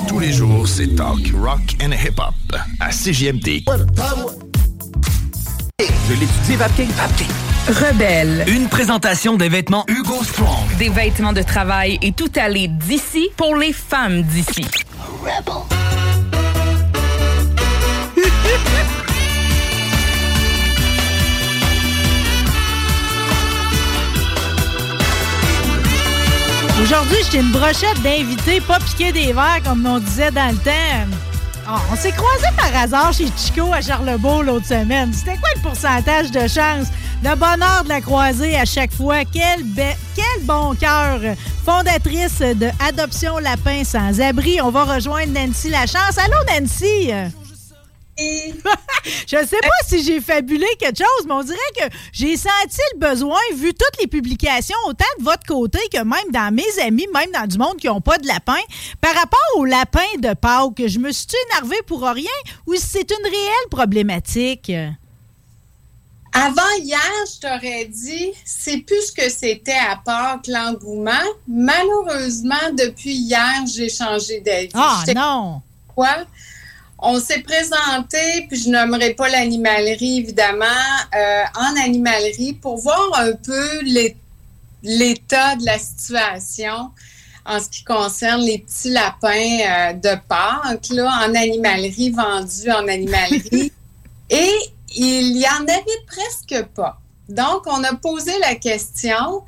Tous les jours, c'est talk, rock and hip-hop à CJMD. Je l'étudie, Vapking. Vapking. Rebelle. Une présentation des vêtements Hugo Strong. Des vêtements de travail et tout aller d'ici pour les femmes d'ici. *laughs* Aujourd'hui, j'étais une brochette d'invités, pas piquer des verres comme on disait dans le temps. Ah, on s'est croisés par hasard chez Chico à Charlebourg l'autre semaine. C'était quoi le pourcentage de chance? Le bonheur de la croiser à chaque fois. Quel, bon cœur! Fondatrice de Adoption Lapin Sans Abri. On va rejoindre Nancy Lachance. Allô, Nancy? *laughs* Je sais pas si j'ai fabulé quelque chose, mais on dirait que j'ai senti le besoin, vu toutes les publications, autant de votre côté que même dans mes amis, même dans du monde qui n'ont pas de lapin, par rapport au lapin de Pâques. Je me suis énervée pour rien ou si c'est une réelle problématique? Avant hier, je t'aurais dit, c'est plus ce que c'était à part que l'engouement. Malheureusement, depuis hier, j'ai changé d'avis. Ah non! Quoi? On s'est présenté, puis je nommerai pas l'animalerie, évidemment, euh, en animalerie pour voir un peu l'é- l'état de la situation en ce qui concerne les petits lapins euh, de Pâques, là, en animalerie, vendus en animalerie. *laughs* Et il y en avait presque pas. Donc, on a posé la question,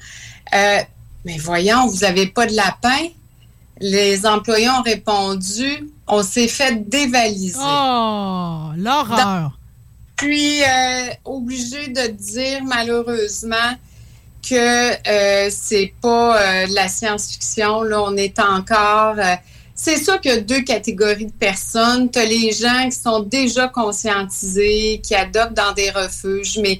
euh, mais voyons, vous n'avez pas de lapin? Les employés ont répondu, on s'est fait dévaliser. Oh, l'horreur! Puis, euh, obligé de dire malheureusement que euh, c'est pas de la science-fiction. Là, on est encore. C'est sûr qu'il y a deux catégories de personnes. Tu as les gens qui sont déjà conscientisés, qui adoptent dans des refuges, mais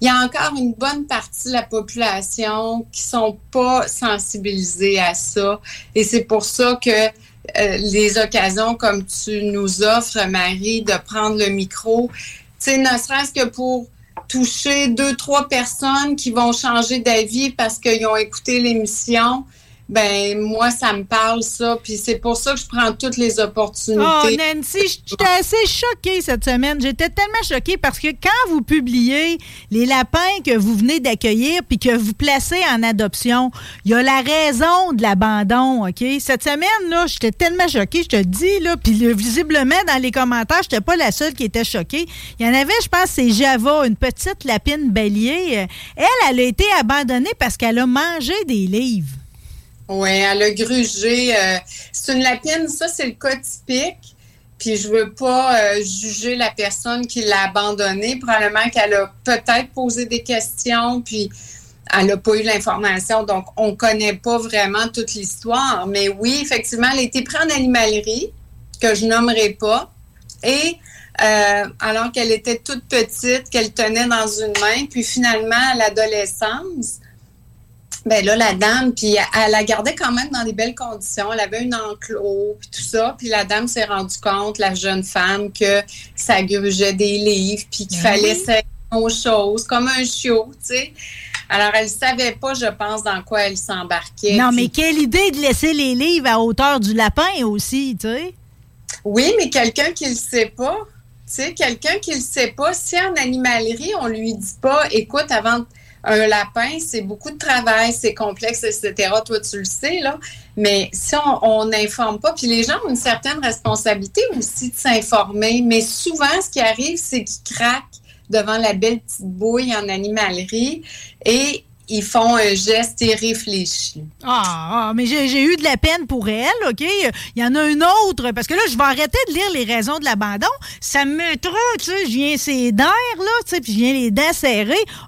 il y a encore une bonne partie de la population qui sont pas sensibilisés à ça. Et c'est pour ça que euh, les occasions comme tu nous offres, Marie, de prendre le micro, tu ne serait-ce que pour toucher deux, trois personnes qui vont changer d'avis parce qu'ils ont écouté l'émission, ben moi, ça me parle, ça. Puis c'est pour ça que je prends toutes les opportunités. Oh, Nancy, j'étais assez choquée cette semaine. J'étais tellement choquée parce que quand vous publiez les lapins que vous venez d'accueillir puis que vous placez en adoption, il y a la raison de l'abandon, OK? Cette semaine, là, j'étais tellement choquée, je te dis, là, puis visiblement, dans les commentaires, j'étais pas la seule qui était choquée. Il y en avait, je pense, c'est Java, une petite lapine bélier. Elle, elle a été abandonnée parce qu'elle a mangé des livres. Oui, elle a grugé. euh, c'est une lapine, ça, c'est le cas typique. Puis je veux pas euh, juger la personne qui l'a abandonné. Probablement qu'elle a peut-être posé des questions, puis elle n'a pas eu l'information. Donc, on connaît pas vraiment toute l'histoire. Mais oui, effectivement, elle a été prise en animalerie, que je nommerai pas. Et euh, alors qu'elle était toute petite, qu'elle tenait dans une main, puis finalement, à l'adolescence, ben là, la dame, puis elle la gardait quand même dans des belles conditions. Elle avait une enclos, puis tout ça. Puis la dame s'est rendue compte, la jeune femme, que ça grugeait des livres, puis qu'il Ben fallait oui. faire autre chose, comme un chiot, tu sais. Alors, elle savait pas, je pense, dans quoi elle s'embarquait. Non, mais quelle idée de laisser les livres à hauteur du lapin aussi, tu sais. Oui, mais quelqu'un qui le sait pas, tu sais, quelqu'un qui le sait pas, si en animalerie, on lui dit pas, écoute, avant un lapin, c'est beaucoup de travail, c'est complexe, etc. Toi, tu le sais, là. Mais si on n'informe pas, puis les gens ont une certaine responsabilité aussi de s'informer, mais souvent, ce qui arrive, c'est qu'ils craquent devant la belle petite bouille en animalerie et ils font un geste irréfléchi. Ah, ah, mais j'ai eu de la peine pour elle, OK? Il y en a une autre, parce que là, je vais arrêter de lire les raisons de l'abandon. Ça me trop, tu sais, je viens ses dents, là, tu sais, puis je viens les dents.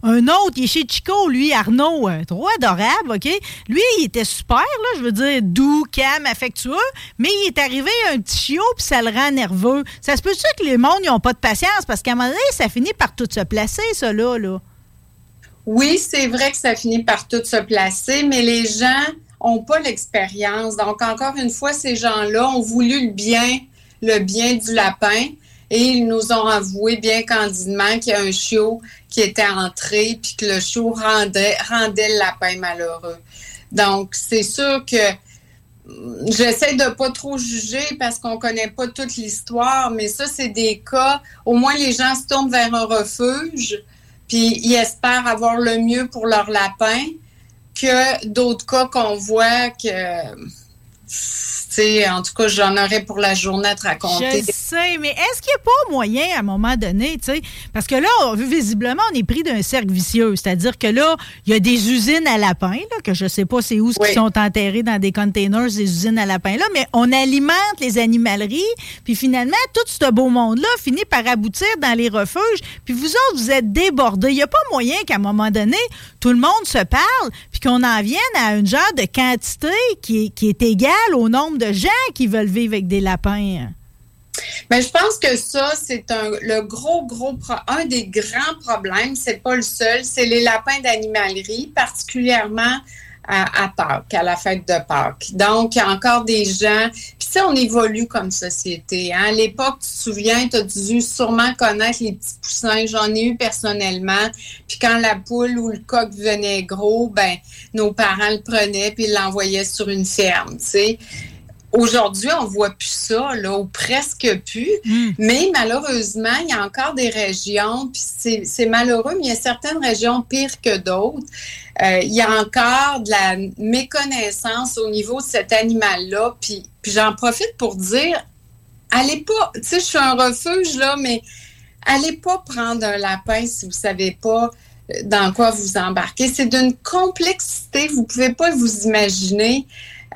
Un autre, il est chez Chico, lui, Arnaud, euh, trop adorable, OK? Lui, il était super, là, je veux dire, doux, calme, affectueux, mais il est arrivé un petit chiot, puis ça le rend nerveux. Ça se peut-tu que les mondes, ils n'ont pas de patience? Parce qu'à un moment donné, ça finit par tout se placer, ça, là, là. Oui, c'est vrai que ça finit par tout se placer, mais les gens ont pas l'expérience. Donc, encore une fois, ces gens-là ont voulu le bien, le bien du lapin, et ils nous ont avoué bien candidement qu'il y a un chiot qui était entré, puis que le chiot rendait, rendait le lapin malheureux. Donc, c'est sûr que J'essaie de pas trop juger parce qu'on connaît pas toute l'histoire, mais ça, c'est des cas. Au moins, les gens se tournent vers un refuge, puis ils espèrent avoir le mieux pour leur lapin que d'autres cas qu'on voit que, sais, en tout cas, j'en aurais pour la journée à te raconter. Je sais, mais est-ce qu'il n'y a pas moyen à un moment donné, tu sais? Parce que là, visiblement, on est pris d'un cercle vicieux. C'est-à-dire que là, il y a des usines à lapins, là, que je sais pas c'est où, qui sont enterrés dans des containers, des usines à lapins, là, mais on alimente les animaleries, puis finalement, tout ce beau monde-là finit par aboutir dans les refuges, puis vous autres, vous êtes débordés. Il n'y a pas moyen qu'à un moment donné, tout le monde se parle, puis qu'on en vienne à une genre de quantité qui est, qui est égale au nombre de gens qui veulent vivre avec des lapins. Mais je pense que ça, c'est un, le gros, gros, un des grands problèmes, c'est pas le seul, c'est les lapins d'animalerie, particulièrement à, Pâques, à la fête de Pâques. Donc, il y a encore des gens, puis sais, on évolue comme société. Hein? À l'époque, tu te souviens, tu as dû sûrement connaître les petits poussins, j'en ai eu personnellement, puis quand la poule ou le coq venait gros, ben, nos parents le prenaient puis l'envoyaient sur une ferme, tu sais. Aujourd'hui, on voit plus ça, là, ou presque plus. Mais malheureusement, il y a encore des régions, puis c'est malheureux, mais il y a certaines régions pires que d'autres. Euh, il y a encore de la méconnaissance au niveau de cet animal-là. Puis, puis j'en profite pour dire, allez pas, tu sais, je suis un refuge, là, mais allez pas prendre un lapin si vous savez pas euh, dans quoi vous embarquez. C'est d'une complexité, vous pouvez pas vous imaginer.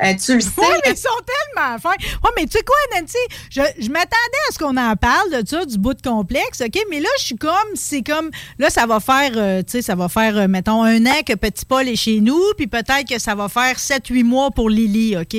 Euh, tu le sais. Oui, mais ils sont tellement fins. Oui, mais tu sais quoi, Nancy? Je, je m'attendais à ce qu'on en parle de ça, du bout de complexe, OK? Mais là, je suis comme, c'est comme, là, ça va faire, euh, tu sais, ça va faire, euh, mettons, un an que Petit Paul est chez nous, puis peut-être que ça va faire 7-8 mois pour Lily, OK?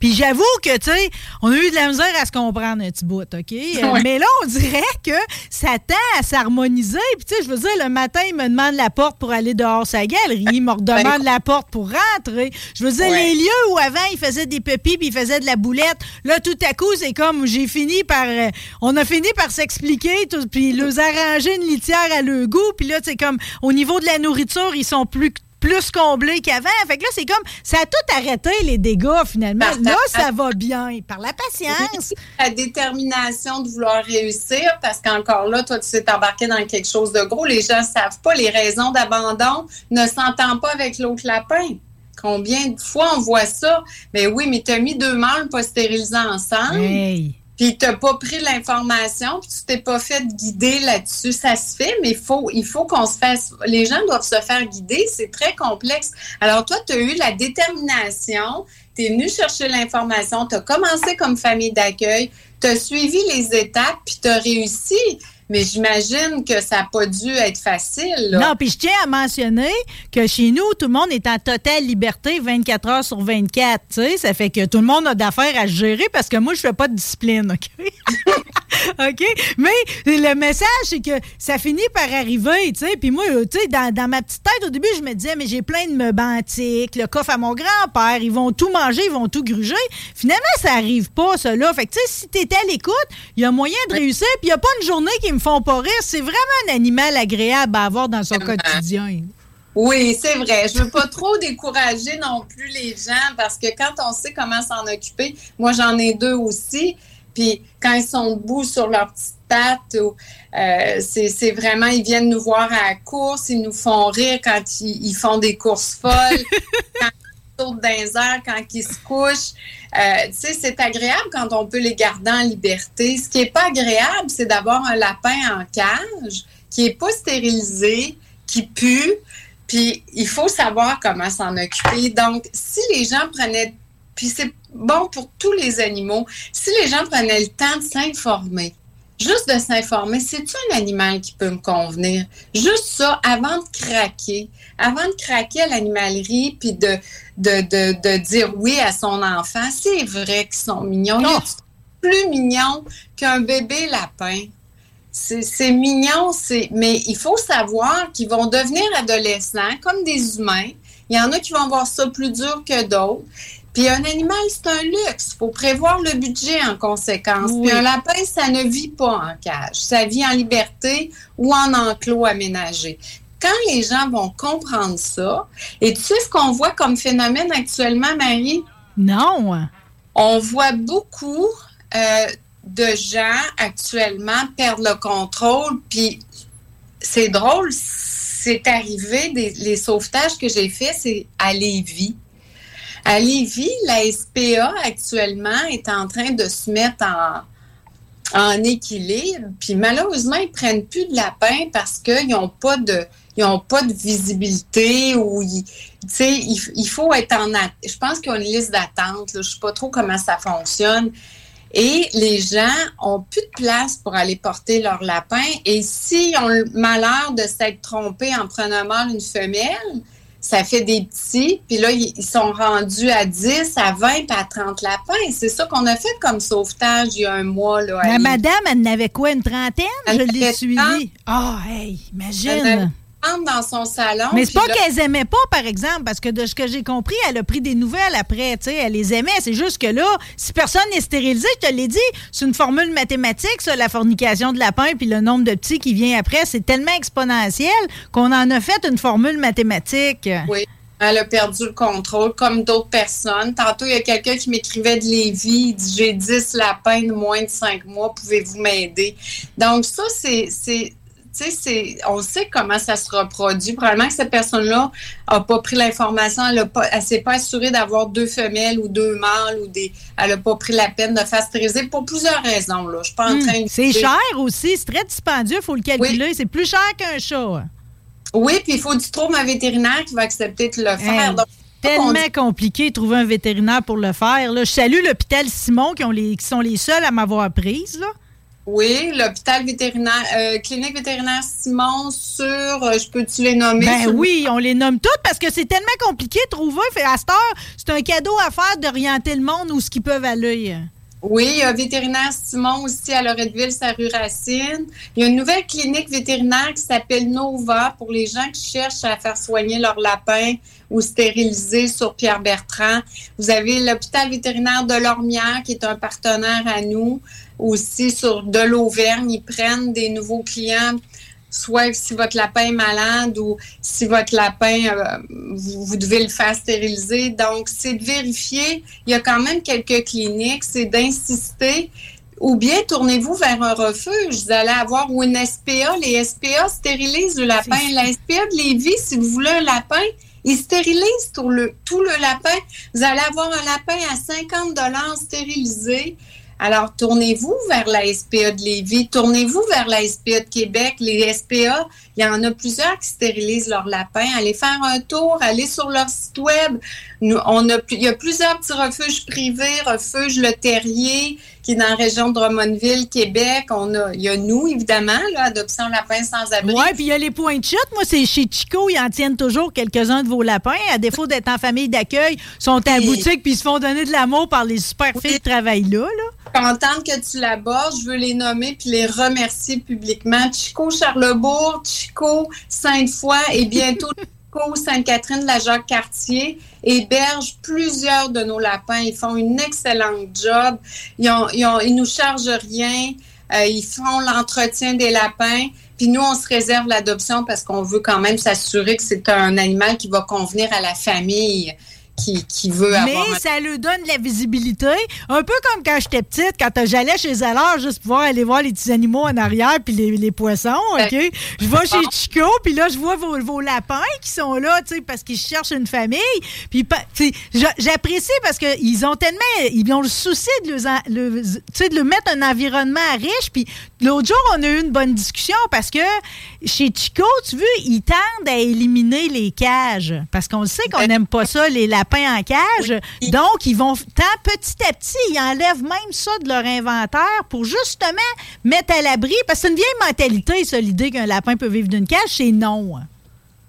Puis j'avoue que, tu sais, on a eu de la misère à se comprendre un petit bout, OK? Ouais. Mais là, on dirait que ça tend à s'harmoniser. Puis, tu sais, je veux dire, le matin, il me demande la porte pour aller dehors sa galerie, il me *laughs* redemande la porte pour rentrer. Je veux dire, Ouais. les lieux où avant, il faisait des pépis puis il faisait de la boulette, là, tout à coup, c'est comme, j'ai fini par... euh, on a fini par s'expliquer, puis leur arranger une litière à leur goût, puis là, c'est comme, au niveau de la nourriture, ils sont plus plus comblés qu'avant. Fait que là, c'est comme, ça a tout arrêté, les dégâts, finalement. Par- Là, ça va bien. Par la patience. la détermination de vouloir réussir, parce qu'encore là, toi, tu t'es embarqué dans quelque chose de gros. Les gens ne savent pas. Les raisons d'abandon ne s'entendent pas avec l'autre lapin. Combien de fois on voit ça? Mais oui, mais tu as mis deux mâles pas stérilisés ensemble. Hey. puis tu n'as pas pris l'information, puis tu t'es pas fait guider là-dessus. Ça se fait, mais faut, il faut qu'on se fasse. Les gens doivent se faire guider. C'est très complexe. Alors, toi, tu as eu la détermination, tu es venu chercher l'information, tu as commencé comme famille d'accueil, tu as suivi les étapes, puis tu as réussi. Mais j'imagine que ça n'a pas dû être facile. là. Non, puis je tiens à mentionner que chez nous, tout le monde est en totale liberté 24 heures sur 24. Tu sais, ça fait que tout le monde a d'affaires à se gérer parce que moi, je fais pas de discipline, OK? *laughs* OK? Mais le message, c'est que ça finit par arriver, tu sais. Puis moi, tu sais, dans, dans ma petite tête, au début, je me disais, mais j'ai plein de meubles antiques, le coffre à mon grand-père, ils vont tout manger, ils vont tout gruger. Finalement, ça arrive pas, là. Fait que, tu sais, si t'étais à l'écoute, il y a moyen de réussir, puis il n'y a pas une journée qui me font pas rire. C'est vraiment un animal agréable à avoir dans son quotidien. Oui, c'est vrai. Je veux pas trop *laughs* décourager non plus les gens parce que quand on sait comment s'en occuper, moi j'en ai deux aussi. Puis quand ils sont debout sur leurs petites pattes, ou, euh, c'est vraiment, ils viennent nous voir à la course, ils nous font rire quand ils, ils font des courses folles, *laughs* quand sautent dans les airs, quand ils se couchent. Euh, tu sais, c'est agréable quand on peut les garder en liberté. Ce qui est pas agréable, c'est d'avoir un lapin en cage qui est pas stérilisé, qui pue. Puis il faut savoir comment s'en occuper. Donc, si les gens prenaient, puis c'est bon pour tous les animaux, si les gens prenaient le temps de s'informer, juste de s'informer, c'est-tu un animal qui peut me convenir? Juste ça, avant de craquer, avant de craquer à l'animalerie, puis de, de, de, de dire oui à son enfant, c'est vrai qu'ils sont mignons. Y a-tu plus mignon qu'un bébé lapin? C'est mignon, mais il faut savoir qu'ils vont devenir adolescents comme des humains. Il y en a qui vont voir ça plus dur que d'autres. Puis un animal, c'est un luxe. Il faut prévoir le budget en conséquence. Oui. Puis un lapin, ça ne vit pas en cage. Ça vit en liberté ou en enclos aménagé. Quand les gens vont comprendre ça, et tu sais ce qu'on voit comme phénomène actuellement, Marie? Non. On voit beaucoup euh, de gens actuellement perdre le contrôle, puis c'est drôle, c'est arrivé, des, les sauvetages que j'ai faits, c'est à Lévis. À Lévis, la SPA actuellement est en train de se mettre en, en équilibre. Puis malheureusement, ils prennent plus de lapins parce qu'ils n'ont pas de ils ont pas de visibilité ou ils- tu sais, il, il faut être en je pense qu'il y a une liste d'attente je sais pas trop comment ça fonctionne et les gens ont plus de place pour aller porter leur lapin et s'ils ont le malheur de s'être trompés en prenant mâle une femelle ça fait des petits, puis là, ils sont rendus à 10, à 20, puis à 30 lapins. C'est ça qu'on a fait comme sauvetage il y a un mois. Là, à madame, elle n'avait quoi, une trentaine? Elle Je l'ai suivie. Ah, hey, Elle imagine. Dans son salon. Mais c'est pas là- qu'elles aimaient pas, par exemple, parce que de ce que j'ai compris, elle a pris des nouvelles après, tu sais, elle les aimait. C'est juste que là, si personne n'est stérilisé, je te l'ai dit, c'est une formule mathématique, ça, la fornication de lapin, puis le nombre de petits qui vient après, c'est tellement exponentiel qu'on en a fait une formule mathématique. Oui. Elle a perdu le contrôle, comme d'autres personnes. Tantôt, il y a quelqu'un qui m'écrivait de Lévis. Il dit J'ai 10 lapins de moins de 5 mois, pouvez-vous m'aider? Donc, ça, c'est. C'est- tu sais, c'est- on sait comment ça se reproduit. Probablement que cette personne-là n'a pas pris l'information, elle ne s'est pas assurée d'avoir deux femelles ou deux mâles ou des. Elle n'a pas pris la peine de faire pour plusieurs raisons. Là. Je suis pas en Hum, train de. c'est cher aussi, c'est très dispendieux, il faut le calculer. C'est plus cher qu'un chat. Oui, puis il faut du trouble un vétérinaire qui va accepter de le faire. Hey, Donc, tellement compliqué de trouver un vétérinaire pour le faire. Là. Je salue l'hôpital Simon qui, ont les, qui sont les seuls à m'avoir prise. Là. Oui, l'hôpital vétérinaire, euh, clinique vétérinaire Simon sur, euh, je peux-tu les nommer? Ben oui, on les nomme toutes parce que c'est tellement compliqué de trouver. Fait, à cette heure, c'est un cadeau à faire d'orienter le monde où ce qu'ils peuvent aller. Oui, il y a vétérinaire Simon aussi à Loretteville, sa rue Racine. Il y a une nouvelle clinique vétérinaire qui s'appelle Nova pour les gens qui cherchent à faire soigner leurs lapins ou stériliser sur Pierre Bertrand. Vous avez l'hôpital vétérinaire de Lormière qui est un partenaire à nous aussi sur de l'Auvergne. Ils prennent des nouveaux clients soit si votre lapin est malade ou si votre lapin, euh, vous, vous devez le faire stériliser. Donc, c'est de vérifier. Il y a quand même quelques cliniques, c'est d'insister. Ou bien tournez-vous vers un refuge. Vous allez avoir ou une SPA. Les SPA stérilisent le lapin. La SPA de Lévis, si vous voulez un lapin, ils stérilisent tout le, tout le lapin. Vous allez avoir un lapin à 50 stérilisé. Alors, tournez-vous vers la SPA de Lévis, tournez-vous vers la SPA de Québec. Les SPA, il y en a plusieurs qui stérilisent leurs lapins. Allez faire un tour, allez sur leur site web. On a, il y a plusieurs petits refuges privés, refuge Le Terrier, qui est dans la région de Drummondville, Québec. On a, il y a nous, évidemment, là, Adoption Lapin sans abri. Oui, puis il y a les points de chute. Moi, c'est chez Chico, ils en tiennent toujours quelques-uns de vos lapins. À défaut d'être en famille d'accueil, sont à la boutique puis ils se font donner de l'amour par les super filles qui travaillent là. là. contente que tu l'abordes. Je veux les nommer puis les remercier publiquement. Chico Charlebourg, Chico Sainte-Foy et bientôt Sainte-Catherine la Jacques-Cartier hébergent plusieurs de nos lapins. Ils font une excellente job. Ils, ont- ils nous chargent rien. Euh, ils font l'entretien des lapins. Puis nous, on se réserve l'adoption parce qu'on veut quand même s'assurer que c'est un animal qui va convenir à la famille qui, qui veut Mais avoir un ça lui donne de la visibilité. Un peu comme quand j'étais petite, quand j'allais chez Zalard juste pour pouvoir aller voir les petits animaux en arrière puis les, les poissons, OK? Je vais chez *laughs* Chico, puis là, je vois vos, vos lapins qui sont là, tu sais, parce qu'ils cherchent une famille. Puis, j'apprécie parce qu'ils ont tellement... Ils ont le souci de, le, de le mettre un environnement riche. Puis l'autre jour, on a eu une bonne discussion parce que chez Chico, tu veux, ils tendent à éliminer les cages. Parce qu'on le sait qu'on n'aime pas ça, les lapins en cage. Donc, ils vont, tant petit à petit, ils enlèvent même ça de leur inventaire pour justement mettre à l'abri. Parce que c'est une vieille mentalité, ça, l'idée qu'un lapin peut vivre d'une cage, c'est non.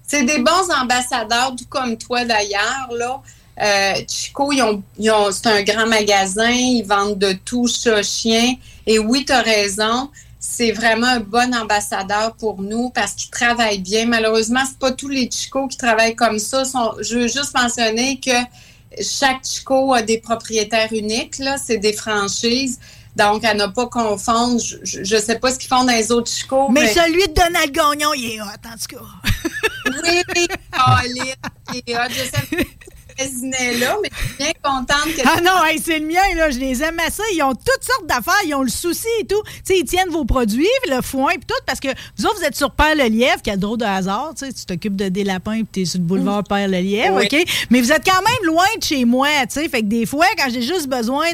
C'est des bons ambassadeurs, tout comme toi d'ailleurs. Là. Euh, Chico, ils ont, ils ont- c'est un grand magasin, ils vendent de tout, chat, chien. Et oui, tu as raison, c'est vraiment un bon ambassadeur pour nous parce qu'il travaille bien. Malheureusement, c'est pas tous les Chico qui travaillent comme ça. Sont- je veux juste mentionner que chaque Chico a des propriétaires uniques, là, c'est des franchises. Donc, à ne pas confondre, je ne sais pas ce qu'ils font dans les autres Chico. Mais celui de Donald Gagnon, il est hot, en tout cas. Oui, Colin, il est hot. Je sais pas si là, mais je suis bien contente que Ah non, hey, c'est le mien, là. Je les aime assez. Ils ont toutes sortes d'affaires. Ils ont le souci et tout. Tu sais, ils tiennent vos produits, le foin et tout, parce que vous autres, vous êtes sur Père-le-Lièvre, qui a le drôle de hasard. Tu sais, tu t'occupes de des lapins et tu es sur le boulevard Père-le-Lièvre, Oui. OK? Mais vous êtes quand même loin de chez moi, tu sais. Fait que des fois, quand j'ai juste besoin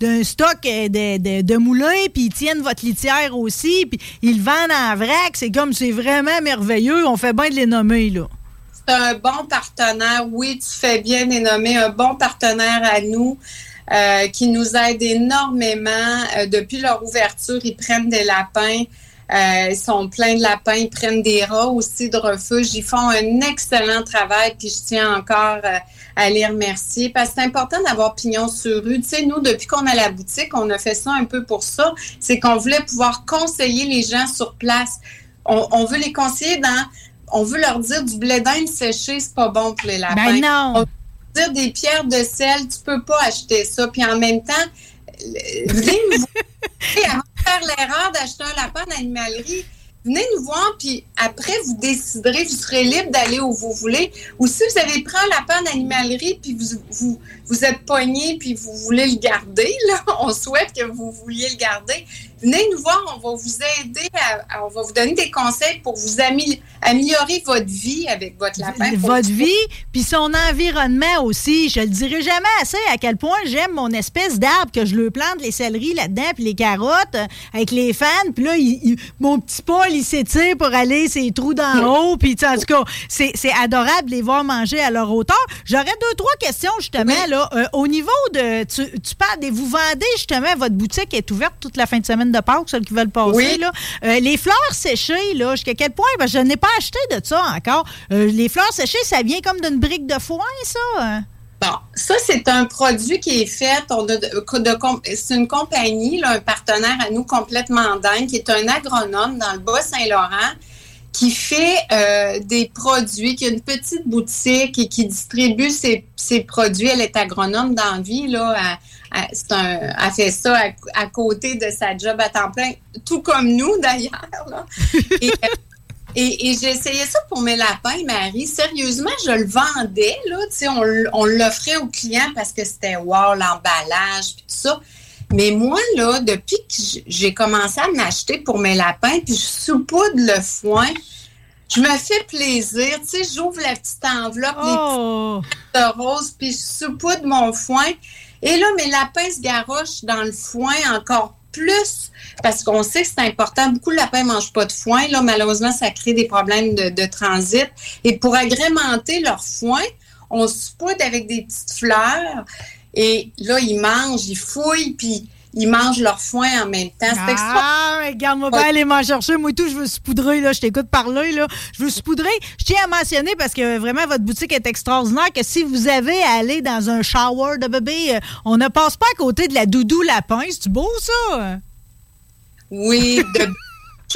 d'un- stock euh, de, de, de moulins, puis ils tiennent votre litière aussi, puis ils le vendent en vrac, c'est comme, c'est vraiment merveilleux. On fait bien de les nommer, là. Un bon partenaire. Oui, tu fais bien les nommer un bon partenaire à nous. euh, qui nous aide énormément. Euh, depuis leur ouverture, ils prennent des lapins. Euh, ils sont pleins de lapins. Ils prennent des rats aussi de refuge. Ils font un excellent travail. Puis je tiens encore à les remercier parce que c'est important d'avoir pignon sur rue. Tu sais, nous, depuis qu'on a la boutique, on a fait ça un peu pour ça. C'est qu'on voulait pouvoir conseiller les gens sur place. On veut les conseiller dans on veut leur dire du blé d'Inde séché, c'est pas bon pour les lapins. Ben non. On veut dire des pierres de sel, tu peux pas acheter ça. Puis en même temps, venez nous voir. *laughs* Avant de faire l'erreur d'acheter un lapin d'animalerie, venez nous voir, puis après, vous déciderez, vous serez libre d'aller où vous voulez. Ou si vous avez pris un lapin d'animalerie, puis vous, vous, vous êtes pogné, puis vous voulez le garder, là, *laughs* on souhaite que vous vouliez le garder, venez nous voir, on va vous aider, à- à- on va vous donner des conseils pour vous amé- améliorer votre vie avec votre lapin. Votre vie, puis son environnement aussi. Je le dirai jamais assez à quel point j'aime mon espèce d'arbre que je le plante les céleris là-dedans, puis les carottes euh, avec les fans. Puis là, il- il- mon petit Paul, il s'étire pour aller ses trous d'en haut. Puis tu sais, en tout cas, c'est c'est adorable de les voir manger à leur hauteur. J'aurais deux, trois questions justement. Là. Euh, au niveau de... Tu, tu parles des... Vous vendez justement, votre boutique est ouverte toute la fin de semaine de Pâques, ceux qui veulent passer. Oui. Là. Euh, les fleurs séchées, là, jusqu'à quel point? Que je n'ai pas acheté de ça encore. Euh, les fleurs séchées, ça vient comme d'une brique de foin, ça? Bon, ça, c'est un produit qui est fait. C'est une compagnie, là, un partenaire à nous complètement dingue, qui est un agronome dans le Bas-Saint-Laurent, qui fait euh, des produits, qui a une petite boutique et qui distribue ses, ses produits. Elle est agronome dans la vie, là. Elle, fait ça à, à côté de sa job à temps plein, tout comme nous, d'ailleurs. euh, et, et j'ai essayé ça pour mes lapins, Marie. Sérieusement, je le vendais, là. On, on l'offrait aux clients parce que c'était wow, l'emballage, puis tout ça. Mais moi, là, depuis que j'ai commencé à m'acheter pour mes lapins, puis je saupoudre le foin, je me fais plaisir. Tu sais, j'ouvre la petite enveloppe, les Oh! petites de rose, puis je saupoudre mon foin. Et là, mes lapins se garochent dans le foin encore plus parce qu'on sait que c'est important. Beaucoup de lapins ne mangent pas de foin. Là, malheureusement, ça crée des problèmes de, de transit. Et pour agrémenter leur foin, on se poudre avec des petites fleurs. Et là, ils mangent, ils fouillent, puis ils mangent leur foin en même temps. C'est extra- Ah, regarde-moi bien aller m'en chercher. Moi, tout, je veux saupoudrer, là. Je t'écoute parler, là. Je veux saupoudrer. Je tiens à mentionner, parce que vraiment, votre boutique est extraordinaire, que si vous avez à aller dans un shower de bébé, euh, on ne passe pas à côté de la doudou lapin. C'est beau, ça? Oui, de *laughs*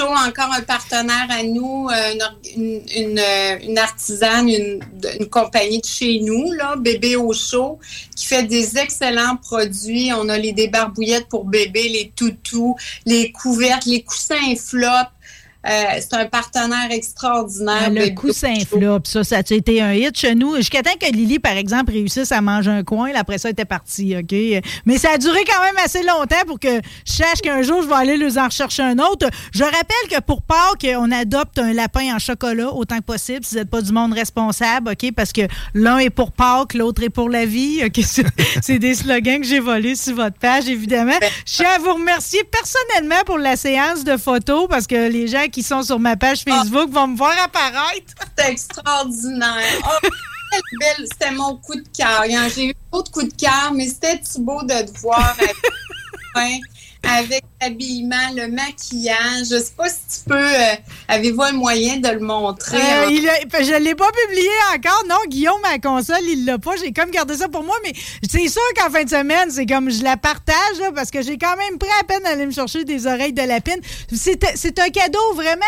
Encore un partenaire à nous, euh, une, une, euh, artisane, une, compagnie de chez nous, là, Bébé au chaud, qui fait des excellents produits. On a les débarbouillettes pour bébé, les toutous, les couvertes, les coussins flop. Euh, c'est un partenaire extraordinaire. Le coussin flop, ça, ça a été un hit chez nous. Jusqu'à temps que Lily, par exemple, réussisse à manger un coin, là, après ça, elle était partie, OK? Mais ça a duré quand même assez longtemps pour que je sache qu'un jour, je vais aller les en rechercher un autre. Je rappelle que pour Pâques, on adopte un lapin en chocolat autant que possible, si vous n'êtes pas du monde responsable, OK? Parce que l'un est pour Pâques, l'autre est pour la vie, OK? *laughs* C'est- C'est des slogans que j'ai volés sur votre page, évidemment. Je tiens à vous remercier personnellement pour la séance de photos parce que les gens qui sont sur ma page Facebook vont me voir apparaître. *laughs* C'est extraordinaire. Oh, *laughs* belle, c'était mon coup de cœur. J'ai eu d'autres coups de cœur, mais c'était beau de te voir *laughs* avec l'habillement, le maquillage. Je sais pas si tu peux. euh, Avez-vous un moyen de le montrer? Euh, il a- je ne l'ai pas publié encore. Non, Guillaume, ma console, il l'a pas. J'ai comme gardé ça pour moi, mais c'est sûr qu'en fin de semaine, c'est comme je la partage là, parce que j'ai quand même pris à peine d'aller me chercher des oreilles de lapine. C'est un cadeau vraiment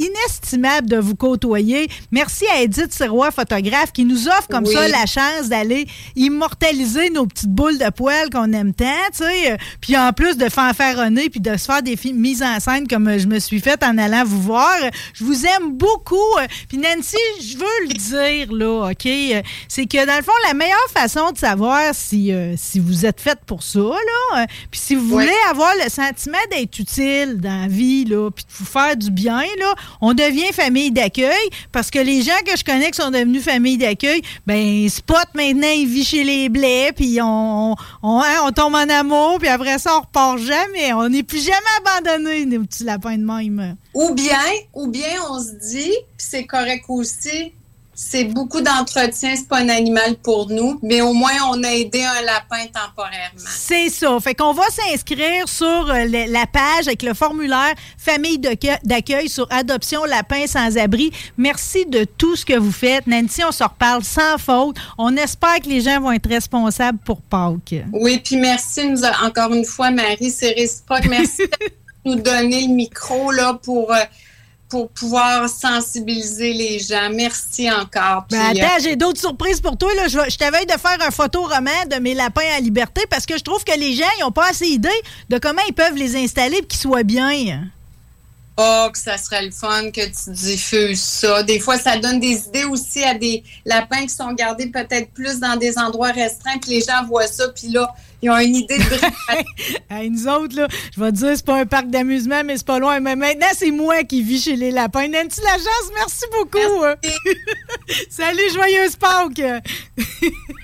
inestimable de vous côtoyer. Merci à Edith Sirois, photographe, qui nous offre comme Oui. ça la chance d'aller immortaliser nos petites boules de poils qu'on aime tant, tu sais. Puis en plus de fanfaronner puis de se faire des mises en scène comme je me suis faite en allant vous voir. Je vous aime beaucoup. Puis Nancy, je veux le dire, là, OK? C'est que dans le fond, la meilleure façon de savoir si, euh, si vous êtes faite pour ça, là, puis si vous voulez avoir le sentiment d'être utile dans la vie, là, puis de vous faire du bien, là, on devient famille d'accueil parce que les gens que je connais qui sont devenus famille d'accueil, ben Spot maintenant il vit chez les blés puis on hein, on tombe en amour puis après ça on repart jamais, on n'est plus jamais abandonné nos petits lapins de même. Ou bien, ou bien on se dit, c'est correct aussi, c'est beaucoup d'entretien, c'est pas un animal pour nous, mais au moins on a aidé un lapin temporairement. C'est ça. Fait qu'on va s'inscrire sur euh, le- la page avec le formulaire famille d'accueil- d'accueil sur adoption lapin sans abri. Merci de tout ce que vous faites. Nancy, on se reparle sans faute. On espère que les gens vont être responsables pour Pâques. Oui, puis merci nous a- encore une fois, Marie, c'est réciproque. Merci *laughs* de nous donner le micro là pour, euh, pour pouvoir sensibiliser les gens. Merci encore. Ben attends, j'ai d'autres surprises pour toi. Là. Je, je t'avais de faire un photoroman de mes lapins à liberté parce que je trouve que les gens n'ont pas assez idée de comment ils peuvent les installer et qu'ils soient bien. Oh, que ça serait le fun que tu diffuses ça. Des fois, ça donne des idées aussi à des lapins qui sont gardés peut-être plus dans des endroits restreints, puis les gens voient ça, puis là, ils ont une idée de. *laughs* Hey, nous autres, là, je vais te dire, c'est pas un parc d'amusement, mais c'est pas loin. Mais maintenant, c'est moi qui vis chez les lapins. Nancy Lagence, merci beaucoup. *laughs* Salut, joyeuse Pâques. *laughs*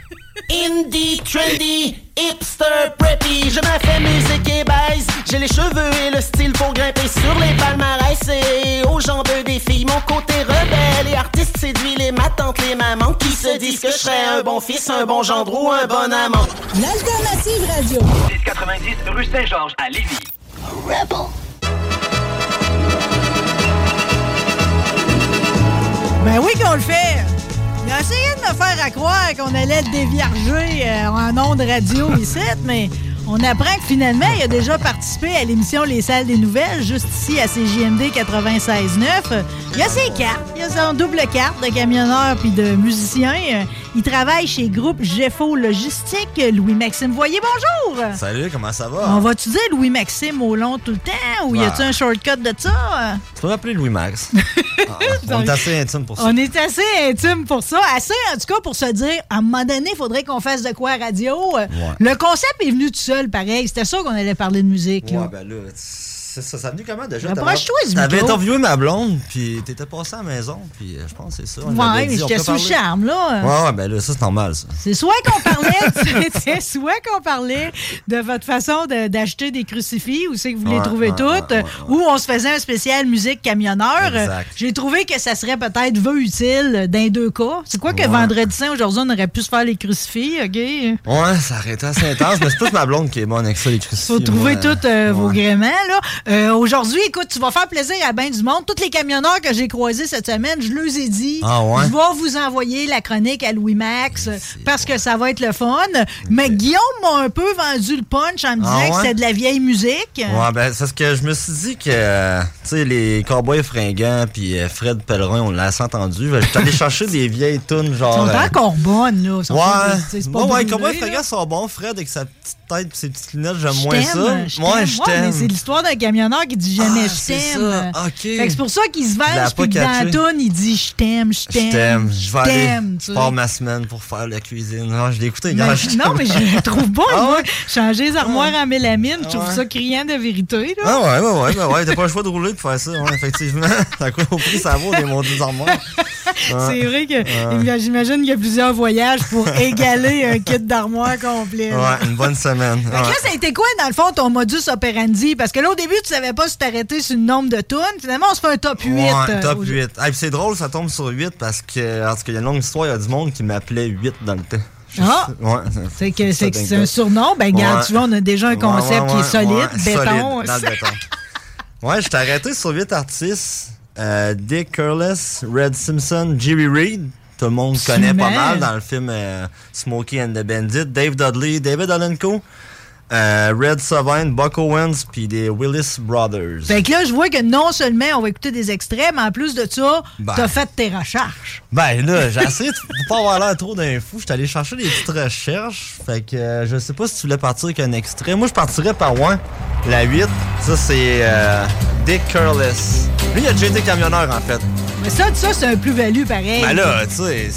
Indie, trendy, hipster, preppy, je me fais musique et baise. J'ai les cheveux et le style pour grimper sur les palmarès et aux jambes des filles. Mon côté rebelle et artiste séduit les ma tante, les mamans qui se disent que je serais un bon fils, un bon gendre ou un bon amant. L'alternative radio. 1090 rue Saint-Georges à Lévis. Ben oui qu'on le fait. Il a essayé de me faire à croire qu'on allait dévierger euh, en ondes radio ici, mais on apprend que finalement, il a déjà participé à l'émission Les Salles des Nouvelles, juste ici à CJMD 96.9. Il a ses cartes. Il a son double carte de camionneur puis de musicien. Il travaille chez Groupe GEFO Logistique. Louis-Maxime Voyer, bonjour! Salut, comment ça va? On va-tu dire Louis-Maxime au long tout le temps ou y a-tu un shortcut de ça? Tu peux m'appeler Louis-Max. *laughs* Ah, on est assez intime pour ça. On est assez intime pour ça. Assez, en tout cas, pour se dire, à un moment donné, il faudrait qu'on fasse de quoi à radio. Le concept est venu tout seul, pareil. C'était sûr qu'on allait parler de musique. là. Ouais, ben là, c'est ça, ça a venu comment déjà? Rapproche-toi du T'avais micro. interviewé ma blonde, puis t'étais passé à la maison, puis euh, je pense que c'est ça. on Ouais, avait mais dit, on j'étais peut sous le parler. charme, là. Ouais, ouais, ben là, ça, c'est normal, ça. C'est soit qu'on parlait, *laughs* c'était soit qu'on parlait de votre façon de- d'acheter des crucifix, où c'est que vous les Ouais, trouvez ouais, toutes, ouais, ouais, ou on se faisait un spécial musique camionneur. Exact. J'ai trouvé que ça serait peut-être vœu utile dans les deux cas. C'est quoi que Ouais. vendredi saint aujourd'hui, on aurait pu se faire les crucifix, OK? Ouais, ça aurait été assez intense, mais c'est plus ma blonde qui est bonne avec ça, les crucifix. Faut trouver moi. tous euh, vos gréments. là. Euh, Aujourd'hui, écoute, tu vas faire plaisir à bien du monde. Tous les camionneurs que j'ai croisés cette semaine, je leur ai dit, Ah ouais? je vais vous envoyer la chronique à Louis Max parce que ça va être le fun. Mais Guillaume m'a un peu vendu le punch en me Ah disant que c'était de la vieille musique. Ouais, ben, c'est ce que je me suis dit que, euh, tu sais, les Cowboys fringants puis euh, Fred Pellerin, on l'a assez entendu. J'étais allé chercher des vieilles tunes, Ils genre. sont euh, encore bonnes, là. Ils sont Ouais, pas ouais, Cowboys fringants sont bons. Fred, avec sa petite et ses petites lunettes, j'aime moins t'aime, ça. Moi, t'aime. je t'aime. c'est l'histoire d'un camionneur qui dit jamais Ah, je c'est t'aime. c'est pour ça qu'il se venge, puis dans la toune, il dit je t'aime, je Je t'aime. t'aime. Je vais aller. t'aime, Je pars ma semaine pour faire la cuisine. Non, je l'ai écouté hier. non, t'aime. mais je le trouve bon. Ah? Changer les armoires en mélamine, je trouve ça criant de vérité. Là. Ah ouais, ouais, ouais, ouais, t'as pas le choix de rouler pour faire ça, ouais, effectivement. *laughs* T'as quoi au prix, ça vaut des maudits armoires. *laughs* C'est vrai que j'imagine qu'il y a plusieurs voyages pour égaler un kit d'armoire complet. Ouais, une bonne semaine. Fait que ouais. là, ça a été quoi, dans le fond, ton modus operandi? Parce que là, au début, tu savais pas si t'arrêtais sur le nombre de tonnes. Finalement, on se fait un top 8. Ouais, euh, top au- 8. Ah, c'est drôle, ça tombe sur 8 parce que, parce qu'il y a une longue histoire, il y a du monde qui m'appelait 8 dans le temps. Je- Ah! Ouais. C'est que c'est un surnom. Ben, regarde, Ouais. tu vois, on a déjà un concept qui est solide. béton. solide, dans le béton. *laughs* Ouais, j'étais arrêté sur 8 artistes. Euh, Dick Curless, Red Simpson, Jerry Reed. Tout le monde connaît pas mal dans le film euh, Smokey and the Bandit. Dave Dudley, David Olenko, euh, Red Sovine, Buck Owens, puis des Willis Brothers. Fait que là, je vois que non seulement on va écouter des extraits, mais en plus de ça, Ben. t'as fait tes recherches. Ben là, j'ai essayé de *laughs* pas avoir l'air trop d'un fou. J'étais allé chercher des petites recherches. Fait que euh, je sais pas si tu voulais partir avec un extrait. Moi, je partirais par ouais, la 8. Ça, c'est euh, Dick Curless. Lui, il a déjà été camionneur, en fait. Mais ça, ça c'est un plus-value pareil. Ben là, tu sais...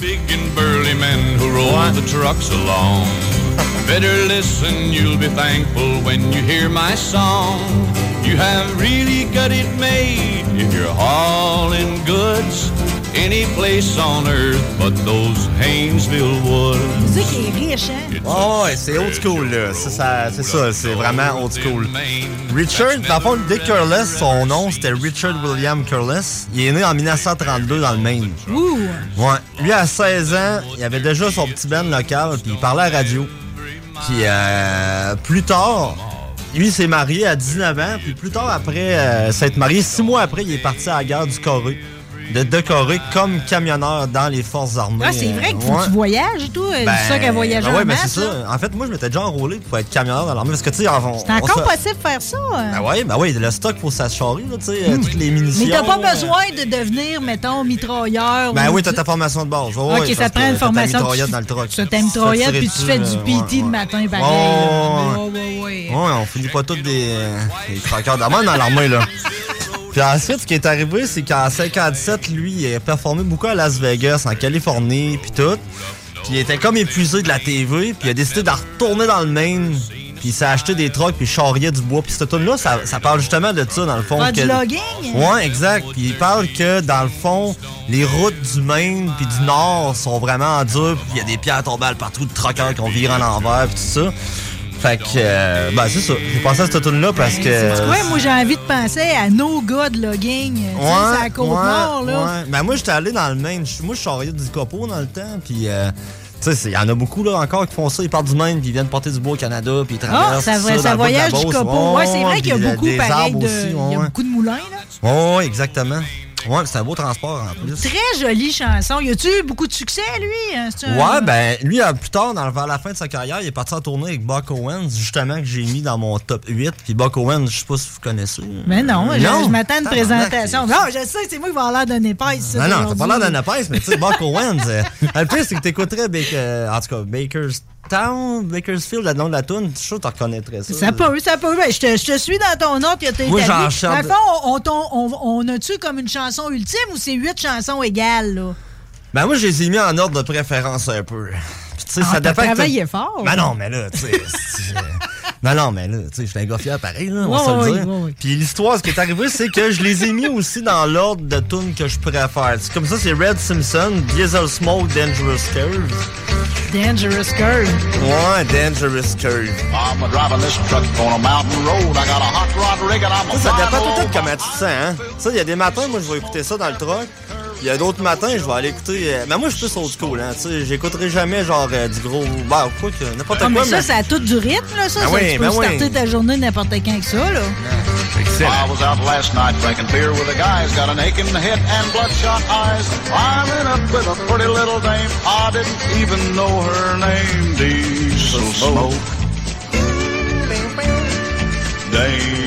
Big and burly men who roll the trucks along. *laughs* Better listen, you'll be thankful when you hear my song. You have really got it made if you're hauling goods any place on earth but those Haynesville woods. C'est ça qui est riche, hein? Oh, ouais, c'est old school, là. C'est ça, c'est ça, c'est vraiment old school. Richard, dans le fond, Dick Curless, son nom, c'était Richard William Curless. Il est né en 1932 dans le Maine. Ouh! Ouais. Lui, à 16 ans, il avait déjà son petit band local, puis il parlait à la radio. Puis euh, plus tard, lui, il s'est marié à 19 ans, puis plus tard, après euh, s'être marié, six mois après, il est parti à la guerre du Corée. De, Corée comme camionneur dans les forces armées. Ah, c'est vrai qu'il faut que ouais. tu voyages et tout. Ben, c'est ça qu'elle voyage ben en ouais, ben masse. c'est ça. En fait, moi, je m'étais déjà enrôlé pour être camionneur dans l'armée. Parce que, tu sais, on- C'est encore se- possible de faire ça. hein? Ben ouais, ben ouais, le stock pour s'acharer, là, tu sais, euh, toutes les munitions. Hmm. Mais t'as pas euh, besoin de devenir, mettons, mitrailleur. Ben ou oui, t'as ta formation de base. Ouais, Ok, ça te prend que une t'as ta formation. mitraillette tu- dans le truck. Tu ta mitraillette, puis tu fais du euh, PT le matin, pareil. Ouais, on finit pas tous des, des craqueurs d'amande dans l'armée, là. Puis ensuite, ce qui est arrivé, c'est qu'en 57, lui, il a performé beaucoup à Las Vegas, en Californie, puis tout. Puis il était comme épuisé de la TV, puis il a décidé de retourner dans le Maine. Puis il s'est acheté des trucks, puis il charriait du bois. Puis cette tune là ça, ça parle justement de ça, dans le fond. Du que- logging? Ouais, exact. Puis il parle que, dans le fond, les routes du Maine puis du Nord sont vraiment dures. Puis il y a des pierres tombales partout, de truckers qui ont viré en envers, puis tout ça. Fait que, euh, ben c'est ça. J'ai pensé à cette tune là parce que... Quoi, moi j'ai envie de penser à nos gars de logging. tu sais, c'est à Côte-Nord, là. ouais. Ben moi, j'étais allé dans le Maine. Moi, je charriais du copeau dans le temps, puis... euh, tu sais, il y en a beaucoup là encore qui font ça. Ils partent du Maine, puis ils viennent porter du bois au Canada, puis ils traversent ça, ça, ça, dans le bas de la voyage du copeau. Ouais, c'est vrai qu'il y a beaucoup, pareil, de... il y a ouais, ouais. beaucoup de moulins, là. Ouais, ouais, exactement. Ouais, c'est un beau transport en plus. Très jolie chanson. Y a-tu eu beaucoup de succès, lui? hein? Un- Ouais, ben, lui, euh, plus tard, dans, vers la fin de sa carrière, il est parti en tournée avec Buck Owens, justement, que j'ai mis dans mon top 8. Puis Buck Owens, je sais pas si vous connaissez. Mais non, je, je m'attends à une présentation. Non, je sais, c'est moi qui vais avoir l'air d'un épaisse. ça, Non, non, t'as pas l'air d'un épaisse, mais tu sais, Buck Owens, euh, *laughs* le pire, c'est que t'écouterais, Baker- euh, en tout cas, Bakerstown, Bakersfield, le nom de la tune, je suis sûr que tu reconnaîtrais ça. Ça peut, ça peut. Ben, je, te, je te suis dans ton ordre que Moi, j'en chante- Dans le fond, on, a-tu comme une chanson ultime ou c'est huit chansons égales, là? Ben, moi, je les ai mis en ordre de préférence un peu. Puis, tu sais, Ah, ça t'as dépend. que travaillé fort. Ben non, mais là, tu sais. *laughs* Non, non, mais là, tu sais, je suis un gars fier pareil, là, on va Ouais, se le dire. ouais, ouais. Puis l'histoire, ce qui est arrivé, c'est que je les ai mis aussi dans l'ordre de tunes que je pourrais faire. C'est comme ça, c'est Red Simpson, Diesel Smoke, Dangerous Curve. Dangerous Curve. Ouais, Dangerous Curve. I'm driving this truck on a mountain road. I got a hot rod rig and I'm a Ça, ça dépend tout de comment tu te sens, hein. Ça, il y a des matins, moi, je vais écouter ça dans le truck. Il y a d'autres matins, je vais aller écouter. euh, Mais moi, je suis plus old school, hein. Tu sais, j'écterai jamais, genre, euh, du gros. Bah, quoi que, n'importe Ah, mais quoi. ça, ça a tout du rythme, là, ça. Ben ça, oui, tu peux ben oui. starter ta journée n'importe quand avec ça, là. I was out last night drinking beer with the guys. Got an aching head and bloodshot eyes. Climbing up with a pretty little dame. I didn't even know her name. Diesel smoke. Dangerous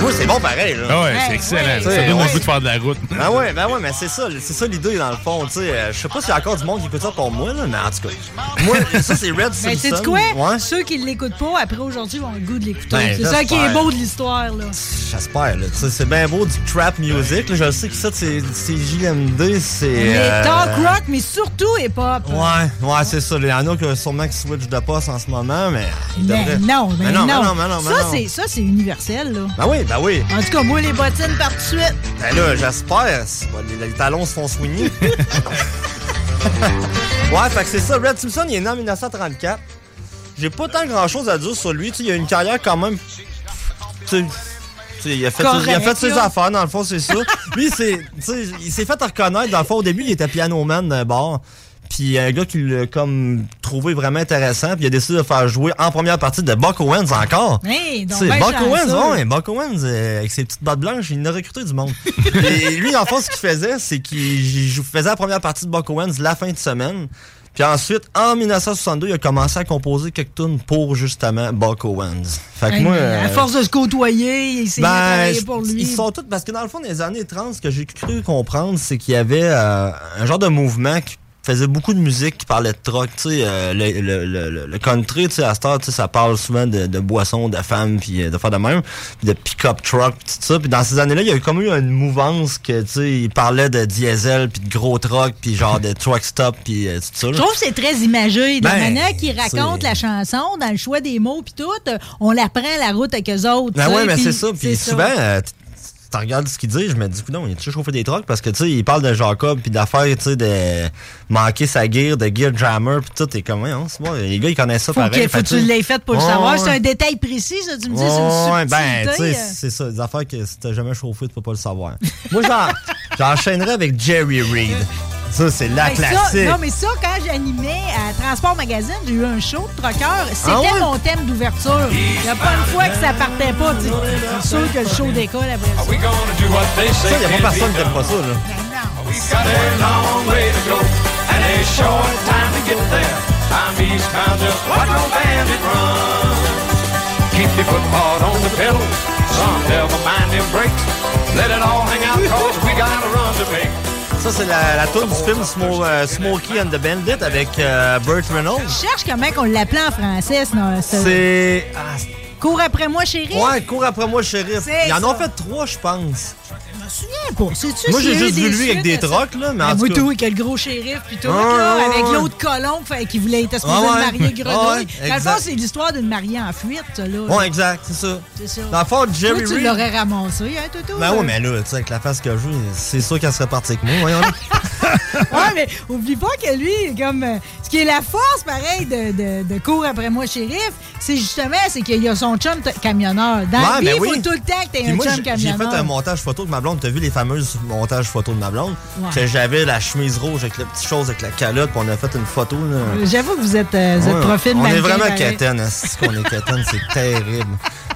Moi, c'est bon pareil, là. Ah ouais, c'est excellent. Tu Ça donne le ouais. goût de faire de la route. *laughs* Ah ouais, ben ouais, mais c'est ça, c'est ça l'idée dans le fond, tu sais. euh, Je sais pas s'il y a encore du monde qui écoute ça pour moi, là, mais en tout cas. Moi, ça c'est Red Mais sais-tu quoi? Ouais. Ceux qui ne l'écoutent pas, après aujourd'hui, vont avoir le goût de l'écouter. Ben, c'est ça qui est beau de l'histoire, là. J'espère, là. Tu sais, c'est bien beau du trap music. là. Je sais que ça, c'est c'est JMD, c'est. Mais euh, talk rock, mais surtout hip-hop. Ouais, ouais, c'est ça. Il y en a qui sûrement qui switch de poste en ce moment, mais. Mais devraient- non, mais Mais non. non, mais non, mais non, mais ça, non. c'est ça, c'est universel, là. Ben oui, ben oui. En tout cas, moi, les bottines tout de suite. Ben là, j'espère. Les, les talons se font soigner. *laughs* ouais, fait que c'est ça. Red Simpson, il est né en 1934. J'ai pas tant grand chose à dire sur lui. Il a une carrière quand même. il a fait, Correct, il a fait ses affaires, dans le fond, c'est ça. Lui, il s'est fait reconnaître. Dans le fond, au début, il était piano-man d'un bar. Puis un gars qui l'a comme trouvé vraiment intéressant. Puis il a décidé de faire jouer en première partie de Buck Owens encore. Hey, donc ben Buck Owens, ouais, Buck Owens, euh, avec ses petites bottes blanches, il en a recruté du monde. *laughs* Et lui, en fait, ce qu'il faisait, c'est qu'il faisait la première partie de Buck Owens la fin de semaine. Puis ensuite, en 1962, il a commencé à composer quelques tunes pour justement Buck Owens. Fait que Hey, moi. À euh, force de se côtoyer, il s'est ben, travailler pour lui. Ils sont tous parce que dans le fond, dans les années 30, ce que j'ai cru comprendre, c'est qu'il y avait euh, un genre de mouvement qui faisait beaucoup de musique qui parlait de troc, tu sais, euh, le, le, le, le country, tu sais, à cette heure, tu sais, ça parle souvent de, de boissons, de femmes, puis euh, de faire de même, puis de pick-up truck, puis tout ça. Puis dans ces années-là, il y a eu comme eu une mouvance que, tu sais, il parlait de diesel, puis de gros truck, puis genre de truck stop, puis euh, tout ça. là. Je trouve que c'est très imagé. De Ben, manière qu'il raconte c'est- la chanson, dans le choix des mots, puis tout, on la prend la route avec eux autres. Ben ouais, mais c'est ça. Puis souvent, euh, tu regardes ce qu'il dit, je me dis, non, il a toujours chauffé des trucks parce que, tu sais, il parle de Jacob puis d'affaires, tu sais, de manquer sa gear, de gear jammer, puis tout. Et comme, hein, c'est bon, les gars, ils connaissent ça Faut, pareil. que, faut que tu l'aies fait pour le savoir. C'est un détail précis, ça, tu me dis, c'est une Ouais, ben, subtilité. tu sais, euh. c'est ça, des affaires que si t'as jamais chauffé, tu peux pas le savoir. Moi, j'en- j'enchaînerais avec Jerry Reed. Ça, c'est la Ben, ça, classique. non, mais ça, quand j'animais à Transport Magazine, j'ai eu un show de trucker. C'était Ah ouais? mon thème d'ouverture. Il n'y a pas une fois que ça partait pas. tu sais. C'est sûr que le show décolle après ça. Ça, y a pas personne qui aime pas ça, là. Run. Keep your foot hard on the pedal, son, never mind them brakes. Let it all hang out, cause we got a run to make. Ça, c'est la, la tune du film Smo- euh, Smokey and the Bandit avec euh, Burt Reynolds. Je cherche comment on l'appelait en français. ce- ce- C'est. ah, Cours après moi, chérie. Ouais, cours après moi, shérif. C'est Ils en ont ça. fait trois, je pense. Je me souviens pas. C'est-tu Moi, j'ai juste vu lui avec des trocs, là, mais en Ah, tout cas- avec le gros shérif, puis tout, là, ouais, avec l'autre colon qui voulait être supposé ouais. marier Grenouille. Ouais, Dans le fond, c'est l'histoire d'une mariée en fuite, ça, là. Ouais, exact, c'est ça. C'est ça. Dans le fond, Jerry Toi, tu Reed- l'aurais ramassé, hein, Toto? Ben ouais, mais là, tu sais, avec la face que je joue, c'est sûr qu'elle serait partie avec moi. Voyons. *laughs* Ouais, mais oublie pas que lui, comme. euh, ce qui est la force, pareil, de, de, de cours après moi, shérif, c'est justement, c'est qu'il y a son chum camionneur. Dans Ouais, la vie, ben il faut oui. tout le temps que t'aies un moi, chum j'ai- j'ai camionneur. fait un montage photo de ma blonde. T'as vu les fameuses montages photos de ma blonde? Que j'avais la chemise rouge avec la petite chose avec la calotte, puis on a fait une photo. J'avoue que vous êtes, euh, vous êtes Ouais, profil On est vraiment quétaine. *laughs* Est-ce qu'on est quétaine? C'est terrible.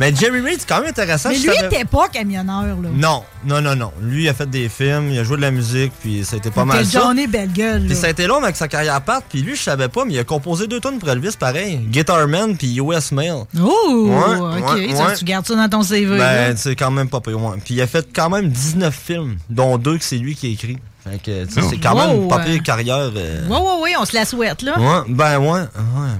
Mais Jerry Reed, c'est quand même intéressant. Mais je lui, savais- t'es pas camionneur, là. Non, non, non, non. Lui, il a fait des films, il a joué de la musique, puis ça a été pas mal ça. journée belle gueule. Puis ça a été long avec sa carrière à part, puis lui, je savais pas, mais il a composé deux tonnes pour Elvis, pareil. Guitarman, puis US Mail. Oh, Ouais, OK. ouais, ça, ouais. tu gardes ça dans ton CV. Ben, c'est quand même pas pire. Puis il a fait quand même 19 films, dont deux que c'est lui qui a écrit. Fait que, tu sais, c'est quand même Wow, une pas euh. pire carrière. euh, Ouais, ouais, ouais, on se la souhaite, là. Ouais, ben ouais. ouais.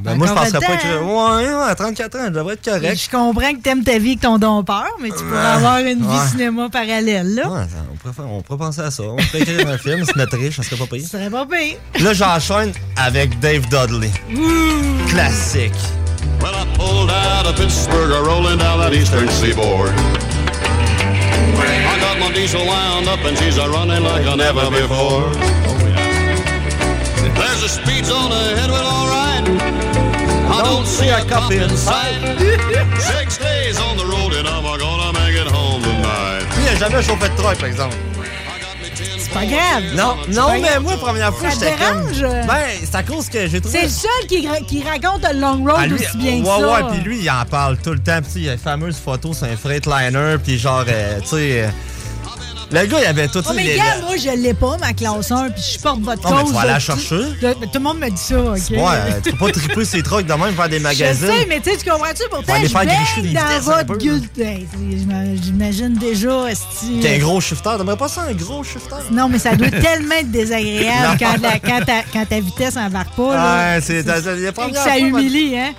Ben, moi, je penserais pas dedans, écrire. Ouais, ouais, à 34 ans, je devrais être correct. Je comprends que t'aimes ta vie avec ton dompeur, mais tu pourrais avoir une vie Ouais. cinéma parallèle, là. Ouais, on, pourrait faire- on pourrait penser à ça. On pourrait écrire un film, se mettre riche, ça serait pas pire. Ce serait pas pire. Là, j'enchaîne avec Dave Dudley. Classique. Well, I pulled out of Pittsburgh rolling down that eastern seaboard. I got my diesel wound up and she's a running like I never before. There's a speed zone ahead, well, all right. I don't see a cop inside. Six days on the road and I'm gonna make it home tonight. Lui, il a jamais chauffé de truck, par exemple. Pas grave. Non, non, mais grave. moi, première fois, j'étais comme... dérange? Ben, c'est à cause que j'ai trouvé... C'est le seul qui, ra- qui raconte le long road Ah, lui, aussi bien que ouais, ça. ouais, puis lui, il en parle tout le temps. Puis, il y a une fameuse photo sur un Freightliner, puis genre, euh, tu sais... euh, le gars, il avait tout... Oh, mais les- regarde, moi, je l'ai pas, ma classe 1, puis je porte votre Oh, mais cause. tu vas aller la chercher. Tout, tout le monde me dit ça, OK? Ouais, euh, tu peux pas *laughs* triper ses trucs de même faire des Je magazines. sais, mais tu sais, tu comprends-tu? Pourtant, je des dans votre gueule. J'ima- J'imagine déjà, esti. T'es un gros shifter. T'aimerais pas ça, un gros shifter? Non, mais ça doit *laughs* tellement être désagréable quand, la- quand ta, quand ta vitesse embarque pas. Ouais, c'est... ça humilie, hein?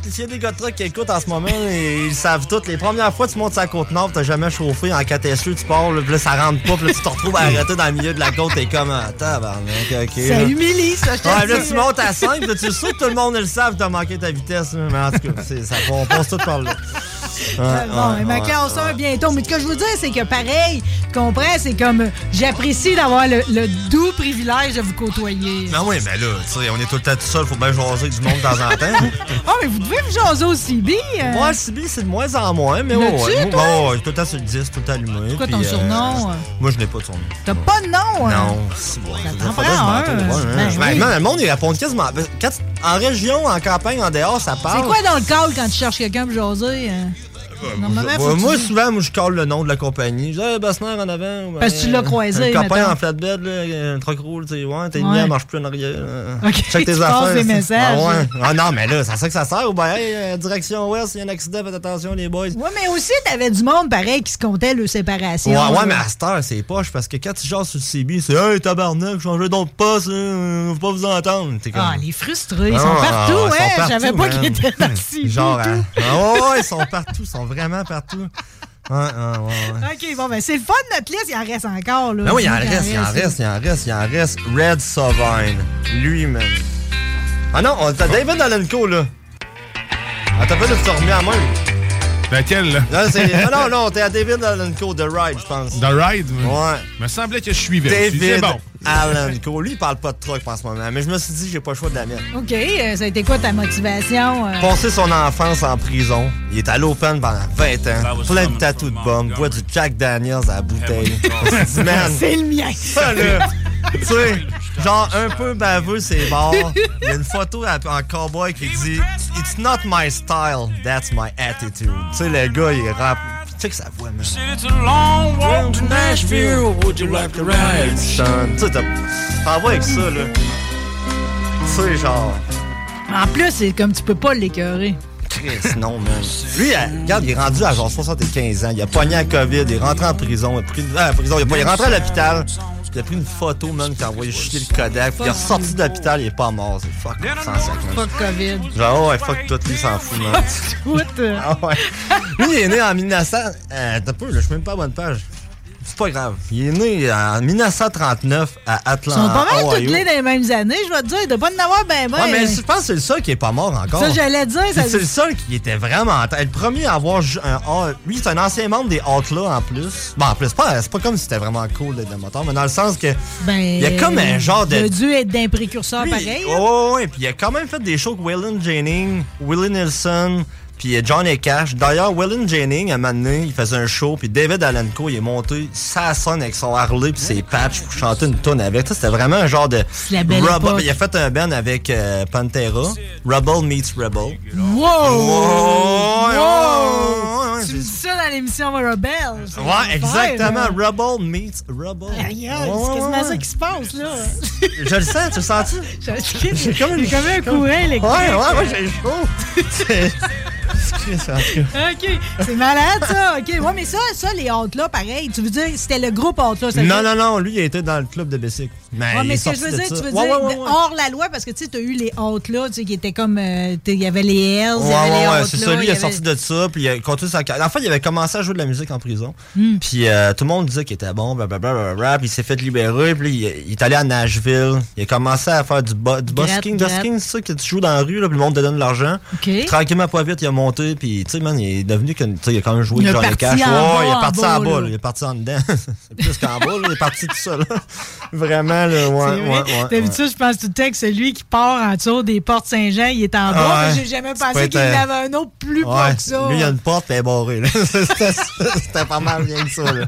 Ben, toutes- S'il y a des gars de truck qui écoutent en ce moment, et *laughs* ils savent tout. Les premières fois, tu montes sur la côte nord, t'as jamais chauffé en 4 SE, tu pars, là, puis là, ça rentre pas, puis là, tu te retrouves arrêté dans le milieu de la côte, t'es comme, ah, tabarnak, ok. Ça là. humilie, ça, je Ouais, là, tu montes à 5, là, tu sûr que tout le monde le savent, t'as manqué ta vitesse, mais en tout cas, ça, on passe tout par là. Ouais, Bon, ouais, mais ma classe ouais. 1 bientôt. Mais ce que je veux dire, c'est que pareil, tu comprends, c'est comme j'apprécie d'avoir le, le doux privilège de vous côtoyer. Ben oui, mais là, tu sais, on est tout le temps tout seul, faut bien jaser du monde de temps en temps. Oh, *laughs* mais vous devez vous jaser au CB. euh. Moi, CB, c'est de moins en moins, mais ouais, ouais. tout le temps sur le 10, tout le temps allumé. C'est quoi ton euh, surnom? euh? Moi, je n'ai pas de surnom. T'as pas de nom, hein? Non, c'est bon. Ben. Man, le monde, il répond quasiment. Quand tu- en région, en campagne, en dehors, ça parle. C'est quoi dans le call quand tu cherches quelqu'un pour jaser? hein? Faut Moi, souvent, moi, je colle le nom de la compagnie. Je dis, hey, Bassner en avant. Parce que tu l'as croisé, Un copain en flatbed, là, un truck roule, tu sais, ouais, tes Ouais. marchent plus en arrière. euh, *laughs* Ok, Check tes tu affaires. des messages. Ah, ouais. Ah, non, mais là, c'est ça que ça sert. Ou ben, hey, euh, direction ouest, il y a un accident, faites attention, les boys. Ouais, mais aussi, t'avais du monde pareil qui se comptait le séparation. Ouais, ouais, mais à cette heure, c'est poche parce que quand tu jases sur le CB, c'est Hey, tabarnak, changez donc pas, ça, euh, faut pas vous entendre. Comme... Ah, les frustrés, ils Ah, sont ah, partout, hein? partout, J'avais pas qu'ils étaient dans le CB. Genre, hein. Ah, ouais, ouais, ils sont partout, ils sont vraiment partout. Ouais. ouais. OK, bon, ben c'est le fun de notre liste, il en reste encore. Là. Ben oui, il en reste, il en reste, il en reste, il en reste. Red Sovine. Lui, man. Ah non, on- t'as David Alenco, là. Ah, t'as pas de te remis à main. Laquelle, là? Non, *laughs* non, non, non, t'es à David Alenco de Ride, je pense. The Ride? Ouais. Me semblait que je suivais. David bon. Alenco. Lui, il parle pas de truck en ce moment, mais je me suis dit, j'ai pas le choix de la mettre. OK, euh, ça a été quoi ta motivation? euh? Passé son enfance en prison, il est à l'open pendant 20 ans, plein de tatous de bombes, boit du Jack Daniels à la bouteille. On se dit, man, C'est le mien. ça là, tu sais, genre un peu baveux, c'est bars. Il y a une photo en cowboy qui dit It's not my style, that's my attitude. Tu sais, le gars, il rappe. Puis check sa voix, man. It's a long walk to Nashville. Would you like to ride? Son. Tu sais, t'as- t'en vas avec ça, là. Tu sais, genre. En plus, c'est comme tu peux pas l'écœurer. Chris, non, man. Lui, euh, regarde, il est rendu à genre 75 ans. Il a pogné la COVID, il est rentré en prison. Il, a pris ah, prison, il est rentré à l'hôpital. Il a pris une photo, man, qui a envoyé chier le Kodak. Puis il est ressorti de l'hôpital, il est pas mort. C'est fuck, sans sac, man. Fuck COVID. Genre, ouais, fuck tout, lui, il s'en fout, man. *laughs* Tout. Ah ouais. Lui, il est né en 1900. Euh, t'as peu, là, je suis même pas à bonne page. C'est pas grave. Il est né en 1939 à Ils Atlanta. sont pas mal Ohio. toutes les dans les mêmes années, je vais te dire. Il doit pas en avoir ben ben. Ouais, mais je pense que c'est le seul qui est pas mort encore. Ça, j'allais dire, ça- C'est le seul qui était vraiment. Le premier à avoir un Lui, c'est un ancien membre des Outlaws en plus. Bon, en plus, pas- c'est pas comme si c'était vraiment cool d'être moteur, mais dans le sens que. Ben, il y a comme un genre de. Il a dû être d'un précurseur pareil. Ouais, ouais, ouais. Puis il a quand même fait des shows avec Waylon Jennings, Willie Nelson, puis euh, Johnny Cash. D'ailleurs, Waylon Jennings, à un moment donné, il faisait un show, puis David Alenco, il est monté sa scène avec son Harley puis ses patchs pour chanter une tonne avec. Ça, c'était vraiment un genre de. la belle Rebel- époque. Il a fait un band avec euh, Pantera, Rebel Meets Rebel. Wow! Wow! ouais, Tu me dis ça dans l'émission c'est Ouais, exactement. là. Rebel meets Rebel. Aïe, c'est quasiment ça qui se passe, là. *laughs* Je le sens, tu le sens-tu? J'ai comme comme un courant électrique. Ouais, ouais, ouais, j'ai chaud. *laughs* OK, c'est malade, ça. OK, ouais, mais ça, ça les hôtes là, pareil. Tu veux dire, c'était le groupe hôte là. Non, non, non, lui, il était dans le club de Bessic. Mais, Ouais, ce que je veux dire, ça. tu veux Ouais, dire ouais, hors la loi, parce que tu sais, t'as eu les hôtes là, tu sais, qui étaient comme. euh, Il y avait les Hells, il y Ouais, avait les c'est ça. Lui, il est avait- sorti de ça, puis il a continué sa carrière. En fait, il avait commencé à jouer de la musique en prison. Hmm. Puis euh, tout le monde disait qu'il était bon, blablabla, puis il s'est fait libérer, puis il, il est allé à Nashville. Il a commencé à faire du, du busking. Busking, c'est ça que tu joues dans la rue, là, puis le monde te donne de l'argent. OK. Tranquillement, pas vite, il a monté puis tu sais, man, il est devenu que, tu sais, il a quand même joué a Johnny Cash. Ouais, bas, il est parti en bas, il est parti en dedans. *laughs* c'est plus qu'en bas, il est parti tout là. *laughs* Vraiment, là, ouais, ouais, ouais. D'habitude, je pense tout le temps que celui qui part en dessous des portes Saint-Jean, il est en bas. Ouais. mais J'ai jamais pensé qu'il en euh, avait un autre plus Ouais, bas que ça. Lui, il y a une porte, elle est barrée. *laughs* C'était pas mal bien que ça. Là.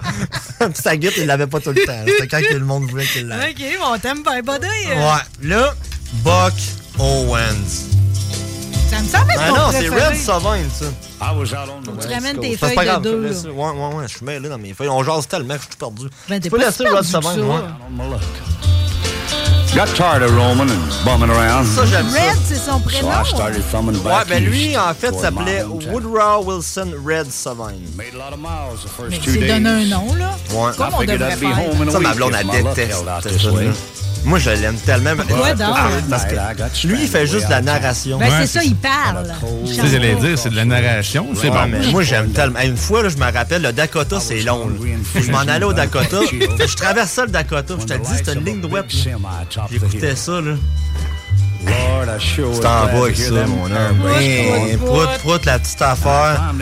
puis sa guide, il l'avait pas tout le temps. C'était quand que le monde voulait qu'il l'ait. OK, bon, t'aimes bien body. euh. Ouais. Là, Buck Owens. Ça me semble être Ah ton non, c'est. Red Savine, ça. Faut que tu ramènes tes feuilles grave, de deux. je Ouais, ouais, ouais, je suis mêlé dans mes feuilles. On jase tellement que je suis tout perdu. Ben, tu peux laisser Red Savine, ça. ouais. Got tired of roaming and bumming around. Ça, j'aime ça. Red, c'est son prénom. So I started thumbing Ouais, back ben lui, en fait, s'appelait. Woodrow Wilson Red Savine. Made a lot of miles the first Mais days. donné un nom, là. Ouais. Comme on devrait faire. Ça, ma blonde, elle déteste Moi, je l'aime tellement. Pourquoi donc? Parce que lui, il fait juste de la narration. Ben, c'est ça, il parle. Tu sais, j'allais dire, c'est de la narration. C'est bon. mais moi, j'aime tellement. Une fois, là, je me rappelle, le Dakota, c'est long. là. Je m'en allais au Dakota. *laughs* Je traversais le Dakota. Je te dis, c'était une ligne droite. là. J'écoutais ça, là. Glad vas to avec ça, mon homme. going. Prout, prout, la petite affaire.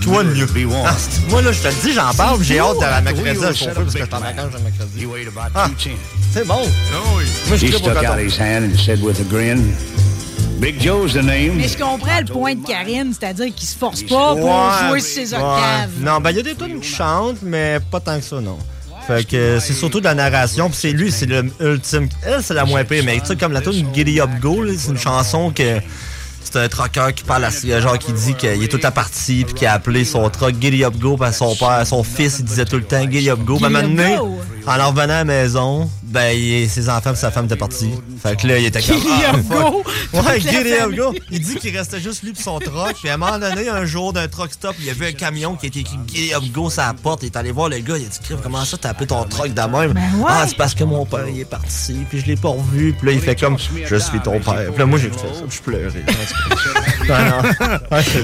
Toi, le mieux. Ah, moi, là, je te le dis, j'en parle, puis j'ai hâte de la mercredi à chauffer parce que je vacances le mercredi. About Ah, 210. c'est bon. Moi, je au stuck out his hand and said with a grin, Big Joe's the name. Mais je comprends le point de Karine, c'est-à-dire qu'il se force pas pour Ouais, jouer sur ses ouais. octaves. Non, ben il y a des tunes qui chantent, mais pas tant que ça, non. Fait que c'est surtout de la narration, puis c'est lui, c'est le ultime. Elle, c'est la moins pire, mais tu sais, comme la tune Giddy Up Go, c'est une chanson que. C'est un trucker qui parle à ce genre qui dit qu'il est tout à partie puis qui a appelé son truck Giddy Up Go parce que son père, son fils, il disait tout le temps Giddy Up Go. Ben, maintenant, en revenant à la maison, ben il- ses enfants et sa femme étaient partis. Fait que là, il était comme ah. Ouais, Up famille. Go. Il dit qu'il restait juste lui et son truck. Puis à un moment donné, un jour, d'un truck stop, il y avait un camion qui était écrit Giddy Up Go sur la porte. Il est allé voir le gars. Il a dit Comment ça, t'as appelé ton truck de même? Ben ouais. Ah, c'est parce que mon père, il est parti. Puis je l'ai pas revu. Puis là, il fait comme Je suis ton père. Puis là, moi, j'ai fait ça. puis Je pleurais. *laughs* C'est-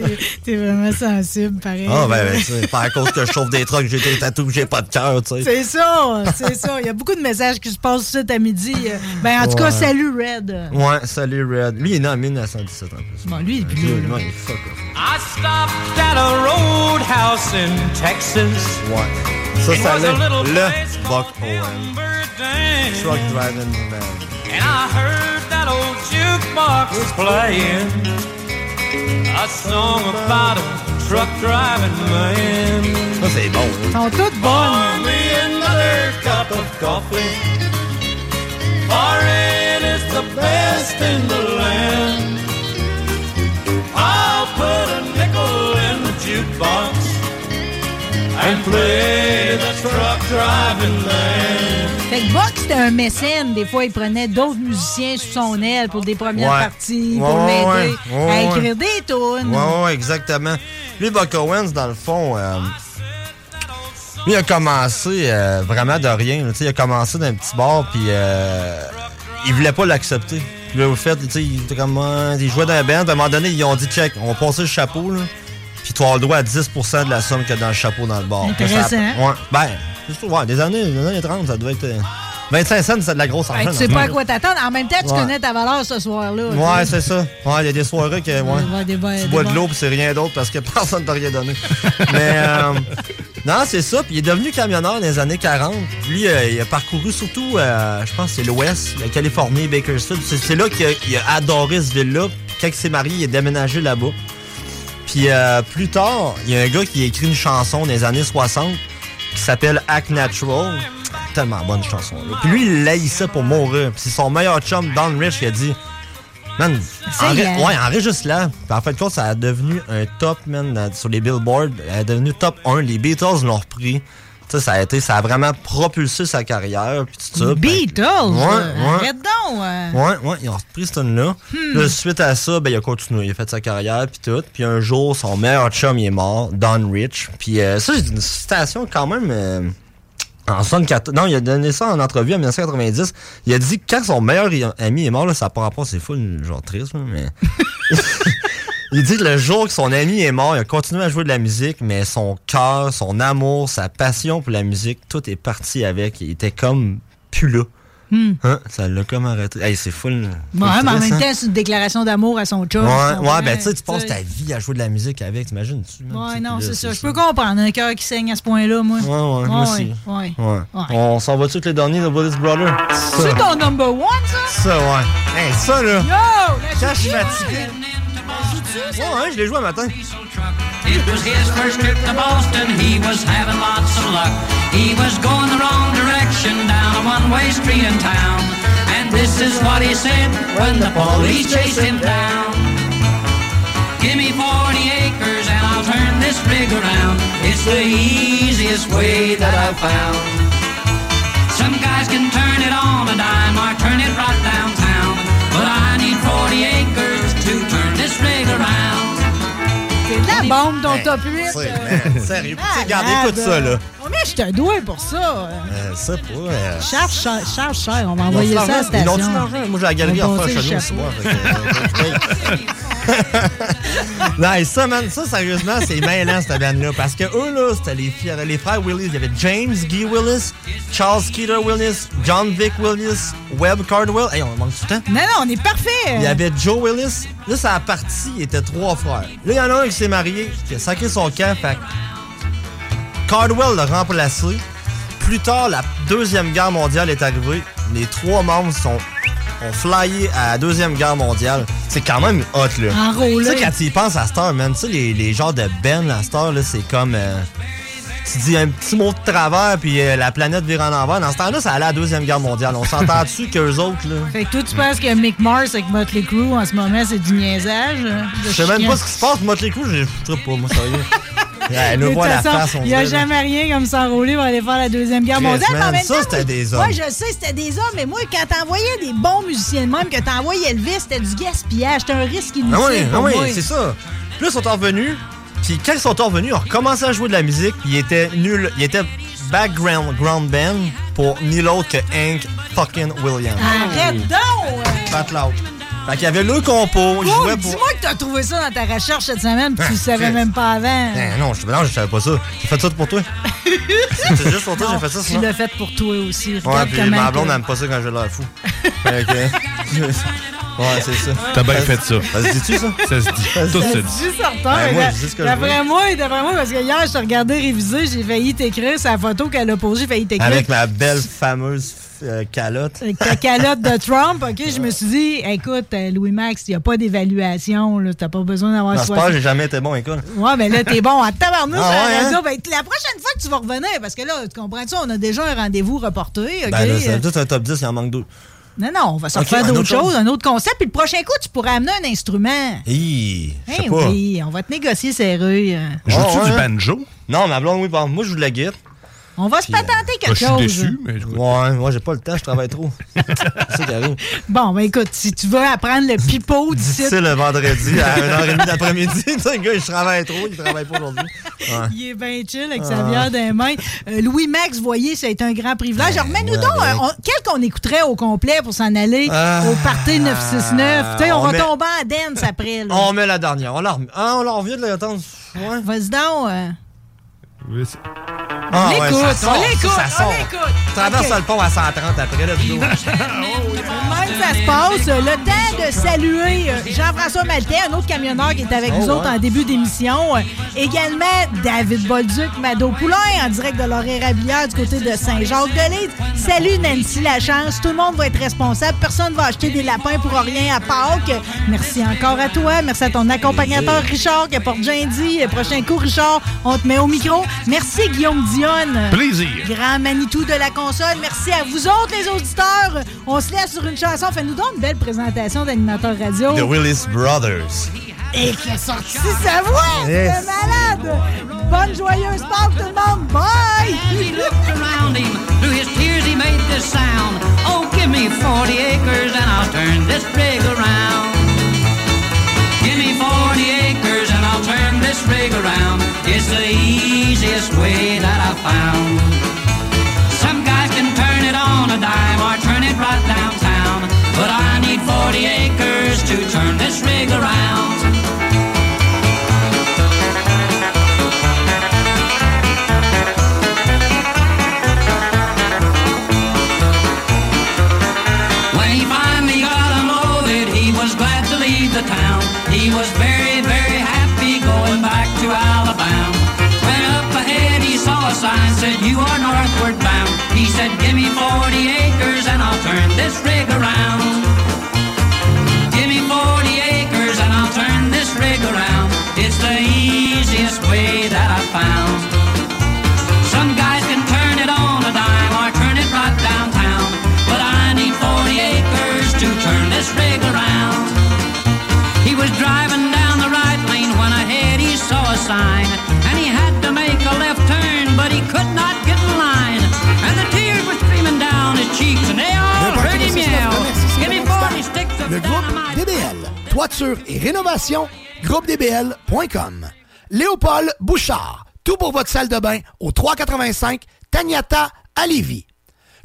Hey, t'es- vraiment sensible, pareil. Ah, ben, ben, sais, pas à cause que je chauffe des trucks, j'ai des tatous, j'ai pas de cœur, tu sais. C'est ça, c'est ça. Il y a beaucoup de messages qui se passent tout à midi. Ben, en tout cas, Ouais. salut, Red. Ouais, salut Red. Lui, il est né en 1917 en plus. Bon, lui, il est plus Lui, là. est fuck off. I stopped at a roadhouse in Texas. Ouais. Ça, It ça was a allait little le place Buck Owen. Truck driving man. And I heard that old jukebox was playing a song about a truck driving man. Ça, c'est bon. Ils oh, sont toutes Pour bonnes. me another cup of coffee. For it is the best in the land. I'll put a nickel in the jukebox and play the truck driving man. Fait que Buck, c'était un mécène. Des fois, il prenait d'autres musiciens sous son aile pour des premières Ouais. parties, Ouais, pour ouais, l'aider ouais. à Ouais, écrire des tunes. Ouais, exactement. Lui, Buck Owens, dans le fond, euh, lui, il a commencé euh, vraiment de rien. là. Tu sais, Il a commencé dans un petit bar, puis euh, il voulait pas l'accepter. Puis là, au fait, tu sais, il était comme, euh, il jouait dans un band. À un moment donné, ils ont dit, check, on va passer le chapeau, là. Puis tu avoir le droit à 10% de la somme a dans le chapeau dans le bar. Intéressant. Ça- ouais, ben, ouais, des années, des années 30, ça devait être. euh, 25 cents, c'est de la grosse argent. que tu sais pas à quoi t'attendre. En même temps, tu Ouais. connais ta valeur ce soir-là. Ouais, c'est ça. Ouais, il y a des soirées que. Ouais, des tu bois de l'eau puis c'est rien d'autre parce que *laughs* personne t'a rien donné. Mais euh, non, c'est ça. Puis il est devenu camionneur dans les années 40. Lui, euh, il a parcouru surtout, euh, je pense, que c'est l'Ouest, la Californie, Bakersfield. C'est, c'est là qu'il a, a adoré ce ville-là. Quand il s'est marié, il est déménagé là-bas. Puis euh, plus tard, il y a un gars qui a écrit une chanson les années 60 qui s'appelle Act Natural. Tellement bonne chanson. Là. Puis lui, il pour mourir. Puis c'est son meilleur chum, Don Rich, qui a dit Man, hein. ouais, enregistre là. Puis en fait, compte, ça a devenu un top, man, sur les billboards. Elle est devenue top 1. Les Beatles l'ont repris. Sais, ça a été, ça a vraiment propulsé sa carrière. Puis tout ça. Beatles! Ouais, ouais. Arrête donc! Ouais, ouais, ils ont repris cette tune-là. Hmm. Suite à ça, ben, il a continué. Il a fait sa carrière, puis tout. Puis un jour, son meilleur chum, il est mort, Don Rich. Puis euh, ça, c'est une citation quand même... euh, en 74... Non, il a donné ça en entrevue en 1990. Il a dit que quand son meilleur ami est mort, là, ça pas rapport, c'est full, genre triste, mais... *laughs* *laughs* Il dit que le jour que son ami est mort, il a continué à jouer de la musique, mais son cœur, son amour, sa passion pour la musique, tout est parti avec. Il était comme plus là. Hmm. Hein, ça l'a comme arrêté. Hey, c'est full. full Ouais, mais en même hein? temps, c'est une déclaration d'amour à son chum. Ouais, ouais, ben tu sais, tu passes ta vie à jouer de la musique avec, t'imagines-tu? man? Ouais, non, c'est ça. Je peux comprendre un cœur qui saigne à ce point-là, moi. Ouais, ouais, moi aussi. Ouais. Ouais. Ouais. On s'en va-tu avec les derniers de Willis Brother? C'est ton number one, ça? Ça, ouais. Hey, ça, là. Yo! Quand je suis fatigué. Ouais, ouais, je l'ai joué un matin. It was his first trip to Boston. He was having lots of luck. He was going the wrong direction down a one-way street in town. And this is what he said when the police chased him down. Give me 40 acres and I'll turn this rig around. It's the easiest way that I've found. Some guys can turn it on a dime or turn it right downtown. But I need 40 acres around. C'est de la bombe, ton top 8. c'est- man, *laughs* sérieux. Tu sais, regarde, écoute ça, là. Combien je te dois pour ça? Euh, ça, pour. Euh... Charge cher, charge cher. On va envoyer ça à la Ils station. Moi, j'ai la galerie en passer chez nous, c'est moi. *laughs* nice, ça, man, ça, sérieusement, c'est mêlant, cette bande-là. Parce que eux, là, c'était les, les frères Willis. Il y avait James Guy Willis, Charles Skeeter Willis, John Vic Willis, Webb Cardwell. Hey, on manque du temps. Non, non, on est parfait. Il y avait Joe Willis. Là, ça a parti, il était trois frères. Là, il y en a un qui s'est marié, qui a sacré son camp. Fait Cardwell l'a remplacé. Plus tard, la Deuxième Guerre mondiale est arrivée. Les trois membres sont, ont flyé à la Deuxième Guerre mondiale. C'est quand même hot, là. Enrôlé. Tu sais, quand tu y penses à Star, man, tu sais, les, les genres de Ben, la Star, là, c'est comme... euh, tu dis un petit mot de travers, puis euh, la planète vire en envers. Dans ce temps-là, ça allait à la Deuxième Guerre mondiale. On s'entend dessus *laughs* qu'eux autres, là... Fait que toi, tu penses que Mick Mars avec Motley Crue en ce moment, c'est du niaisage? de Je sais même pas ce qui se passe. Motley Crue, je je sais pas, moi, sérieux. *laughs* Nous voit la face, on Il n'y a jamais rien comme s'enrôler pour aller faire la Deuxième Guerre mondiale. ça, c'était moi- des hommes. Ouais, je sais, c'était des hommes, mais moi, quand t'envoyais des bons musiciens de même, que t'envoyais Elvis, c'était du gaspillage. C'était un risque inutile. Ah oui, ah oui, moi. c'est ça. Là, ils sont revenus. Puis quand ils sont revenus, ils ont recommencé à jouer de la musique. Puis ils étaient nuls. Ils étaient background ground band pour ni l'autre que Hank fucking Williams. Arrête donc! Pat. Fait qu'il y avait le compo. Oh, jouaient pour. Dis-moi que t'as trouvé ça dans ta recherche cette semaine, puis tu le savais Chris. même pas avant. Ben non, je, non, je savais pas ça. J'ai fait ça pour toi. *laughs* C'est juste pour toi, j'ai fait ça Tu l'as fait pour toi aussi. Ouais, puis ma blonde n'aime pas ça quand j'ai l'air fou. *laughs* Fait que- *laughs* Ouais, c'est ça. T'as bien fait ça. Ça se dit-tu, ça? Ça se dit. Tout se dit. Ben, je ce que je D'après veux. moi, d'après moi, parce que hier, je te regardais réviser, j'ai failli t'écrire sa photo qu'elle a posée, j'ai failli t'écrire. Avec ma belle fameuse euh, calotte. Ta calotte de Trump, OK, je me suis dit, écoute, euh, Louis-Max, il n'y a pas d'évaluation, là, t'as pas besoin d'avoir 60. pas, j'ai jamais été bon l'école. Ouais, mais là, t'es bon à tabarnouche Ah à la ouais, radio. hein? Ben, la prochaine fois que tu vas revenir, parce que là, tu comprends ça, on a déjà un rendez-vous reporté, OK? Ben là, Euh, c'est tout un top 10, il en manque deux. non, non, on va se Ok, refaire un d'autres autre chose. choses, un autre concept. Puis le prochain coup, tu pourrais amener un instrument. Hi, je sais Hein, pas. oui, on va te négocier euh. Joues-tu Ah, du ouais? banjo? Non, ma blonde, oui, bon, moi, je joue de la guitare. On va se patenter Ben, quelque chose. mais Ouais, moi, j'ai pas le temps, je travaille trop. *laughs* c'est ça qui arrive. Bon, ben écoute, si tu veux apprendre le pipeau *laughs* d'ici. C'est le vendredi à 1h30 d'après-midi. *laughs* Tu sais, le gars, il travaille trop, il travaille pas aujourd'hui. Ouais. Il est bien chill avec Ah. sa bière des mains. Euh, Louis-Max, voyez, ça a été un grand privilège. Ben, Remets-nous donc, avec. euh, on- quel qu'on écouterait au complet pour s'en aller Ah. au party 969. Tu sais, on, On va met- tomber en dance après. Là. On met la dernière. On la remet. Ah, on la revient de l'attendre. Ouais. Vas-y donc. euh. Ah, on ouais, l'écoute, ça sort, on l'écoute, ça sort. on l'écoute. Traverse le pont à 130 après, là, du *laughs* Même ça se passe. Le temps de saluer euh, Jean-François Maltais, un autre camionneur qui est avec Oh, nous autres ouais. en début d'émission. Euh, Également, David Bolduc, Mado Poulain, en direct de l'Orée-Rablière du côté de Saint-Jacques-de-Lise. Salut Nancy Lachance. Tout le monde va être responsable. Personne ne va acheter des lapins pour rien à Pâques. Merci encore à toi. Merci à ton accompagnateur Richard qui apporte Jindy. Prochain coup, Richard, on te met au micro. Merci Guillaume Dionne. Plaisir. Grand Manitou de la console. Merci à vous autres, les auditeurs. On se laisse sur une chanson. Fais-nous donc une belle présentation d'animateur radio. The Willis Brothers. Et qui a sorti sa voix. Yes. C'est malade. Bonne joyeuse Pâques, tout le monde. Bye. He looked around him, through his tears he made this sound. Oh, give me 40 acres and I'll turn this rig around. Give me 40 acres and I'll turn this rig around. It's the easiest way that I've found. Some guys can turn it on a dime or turn it right downtown. But I need 40 acres to turn this rig around. When he finally got a it, he was glad to leave the town. He was very, very happy going back to Alabama. When up ahead he saw a sign said, you are northward bound. He said, give me 40 acres and I'll turn this rig around. The easiest way that I found. Some guys can turn it on a dime or turn it right downtown. But I need 40 acres to turn this rig around. He was driving down the right lane when ahead he saw a sign. And he had to make a left turn, but he could not get in line. And the tears were streaming down his cheeks, and they all heard him yell. Give me 40 sticks of Le groupe DBL. Toiture et rénovation, groupedbl.com. Léopold Bouchard. Tout pour votre salle de bain au 385 Tagnata à Lévis.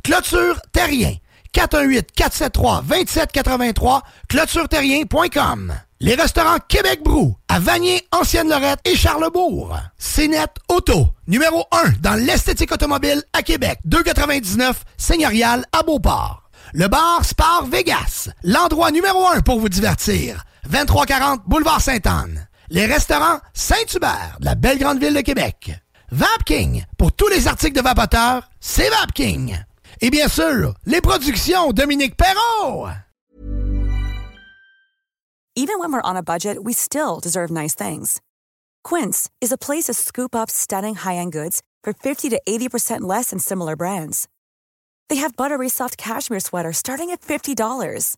Clôture Terrien. 418-473-2783, clôtureterrien.com. Les restaurants Québec Brou, à Vanier, Ancienne-Lorette et Charlebourg. CNET Auto, numéro 1 dans l'esthétique automobile à Québec. 299 Seigneurial à Beauport. Le bar Spar Vegas, l'endroit numéro 1 pour vous divertir. 2340 Boulevard Sainte-Anne. Les restaurants Saint-Hubert, de la belle grande ville de Québec. Vapking, pour tous les articles de vapoteurs, c'est Vapking. Et bien sûr, les productions Dominique Perrault. Even when we're on a budget, we still deserve nice things. Quince is a place to scoop up stunning high-end goods for 50 to 80% less than similar brands. They have buttery soft cashmere sweaters starting at $50,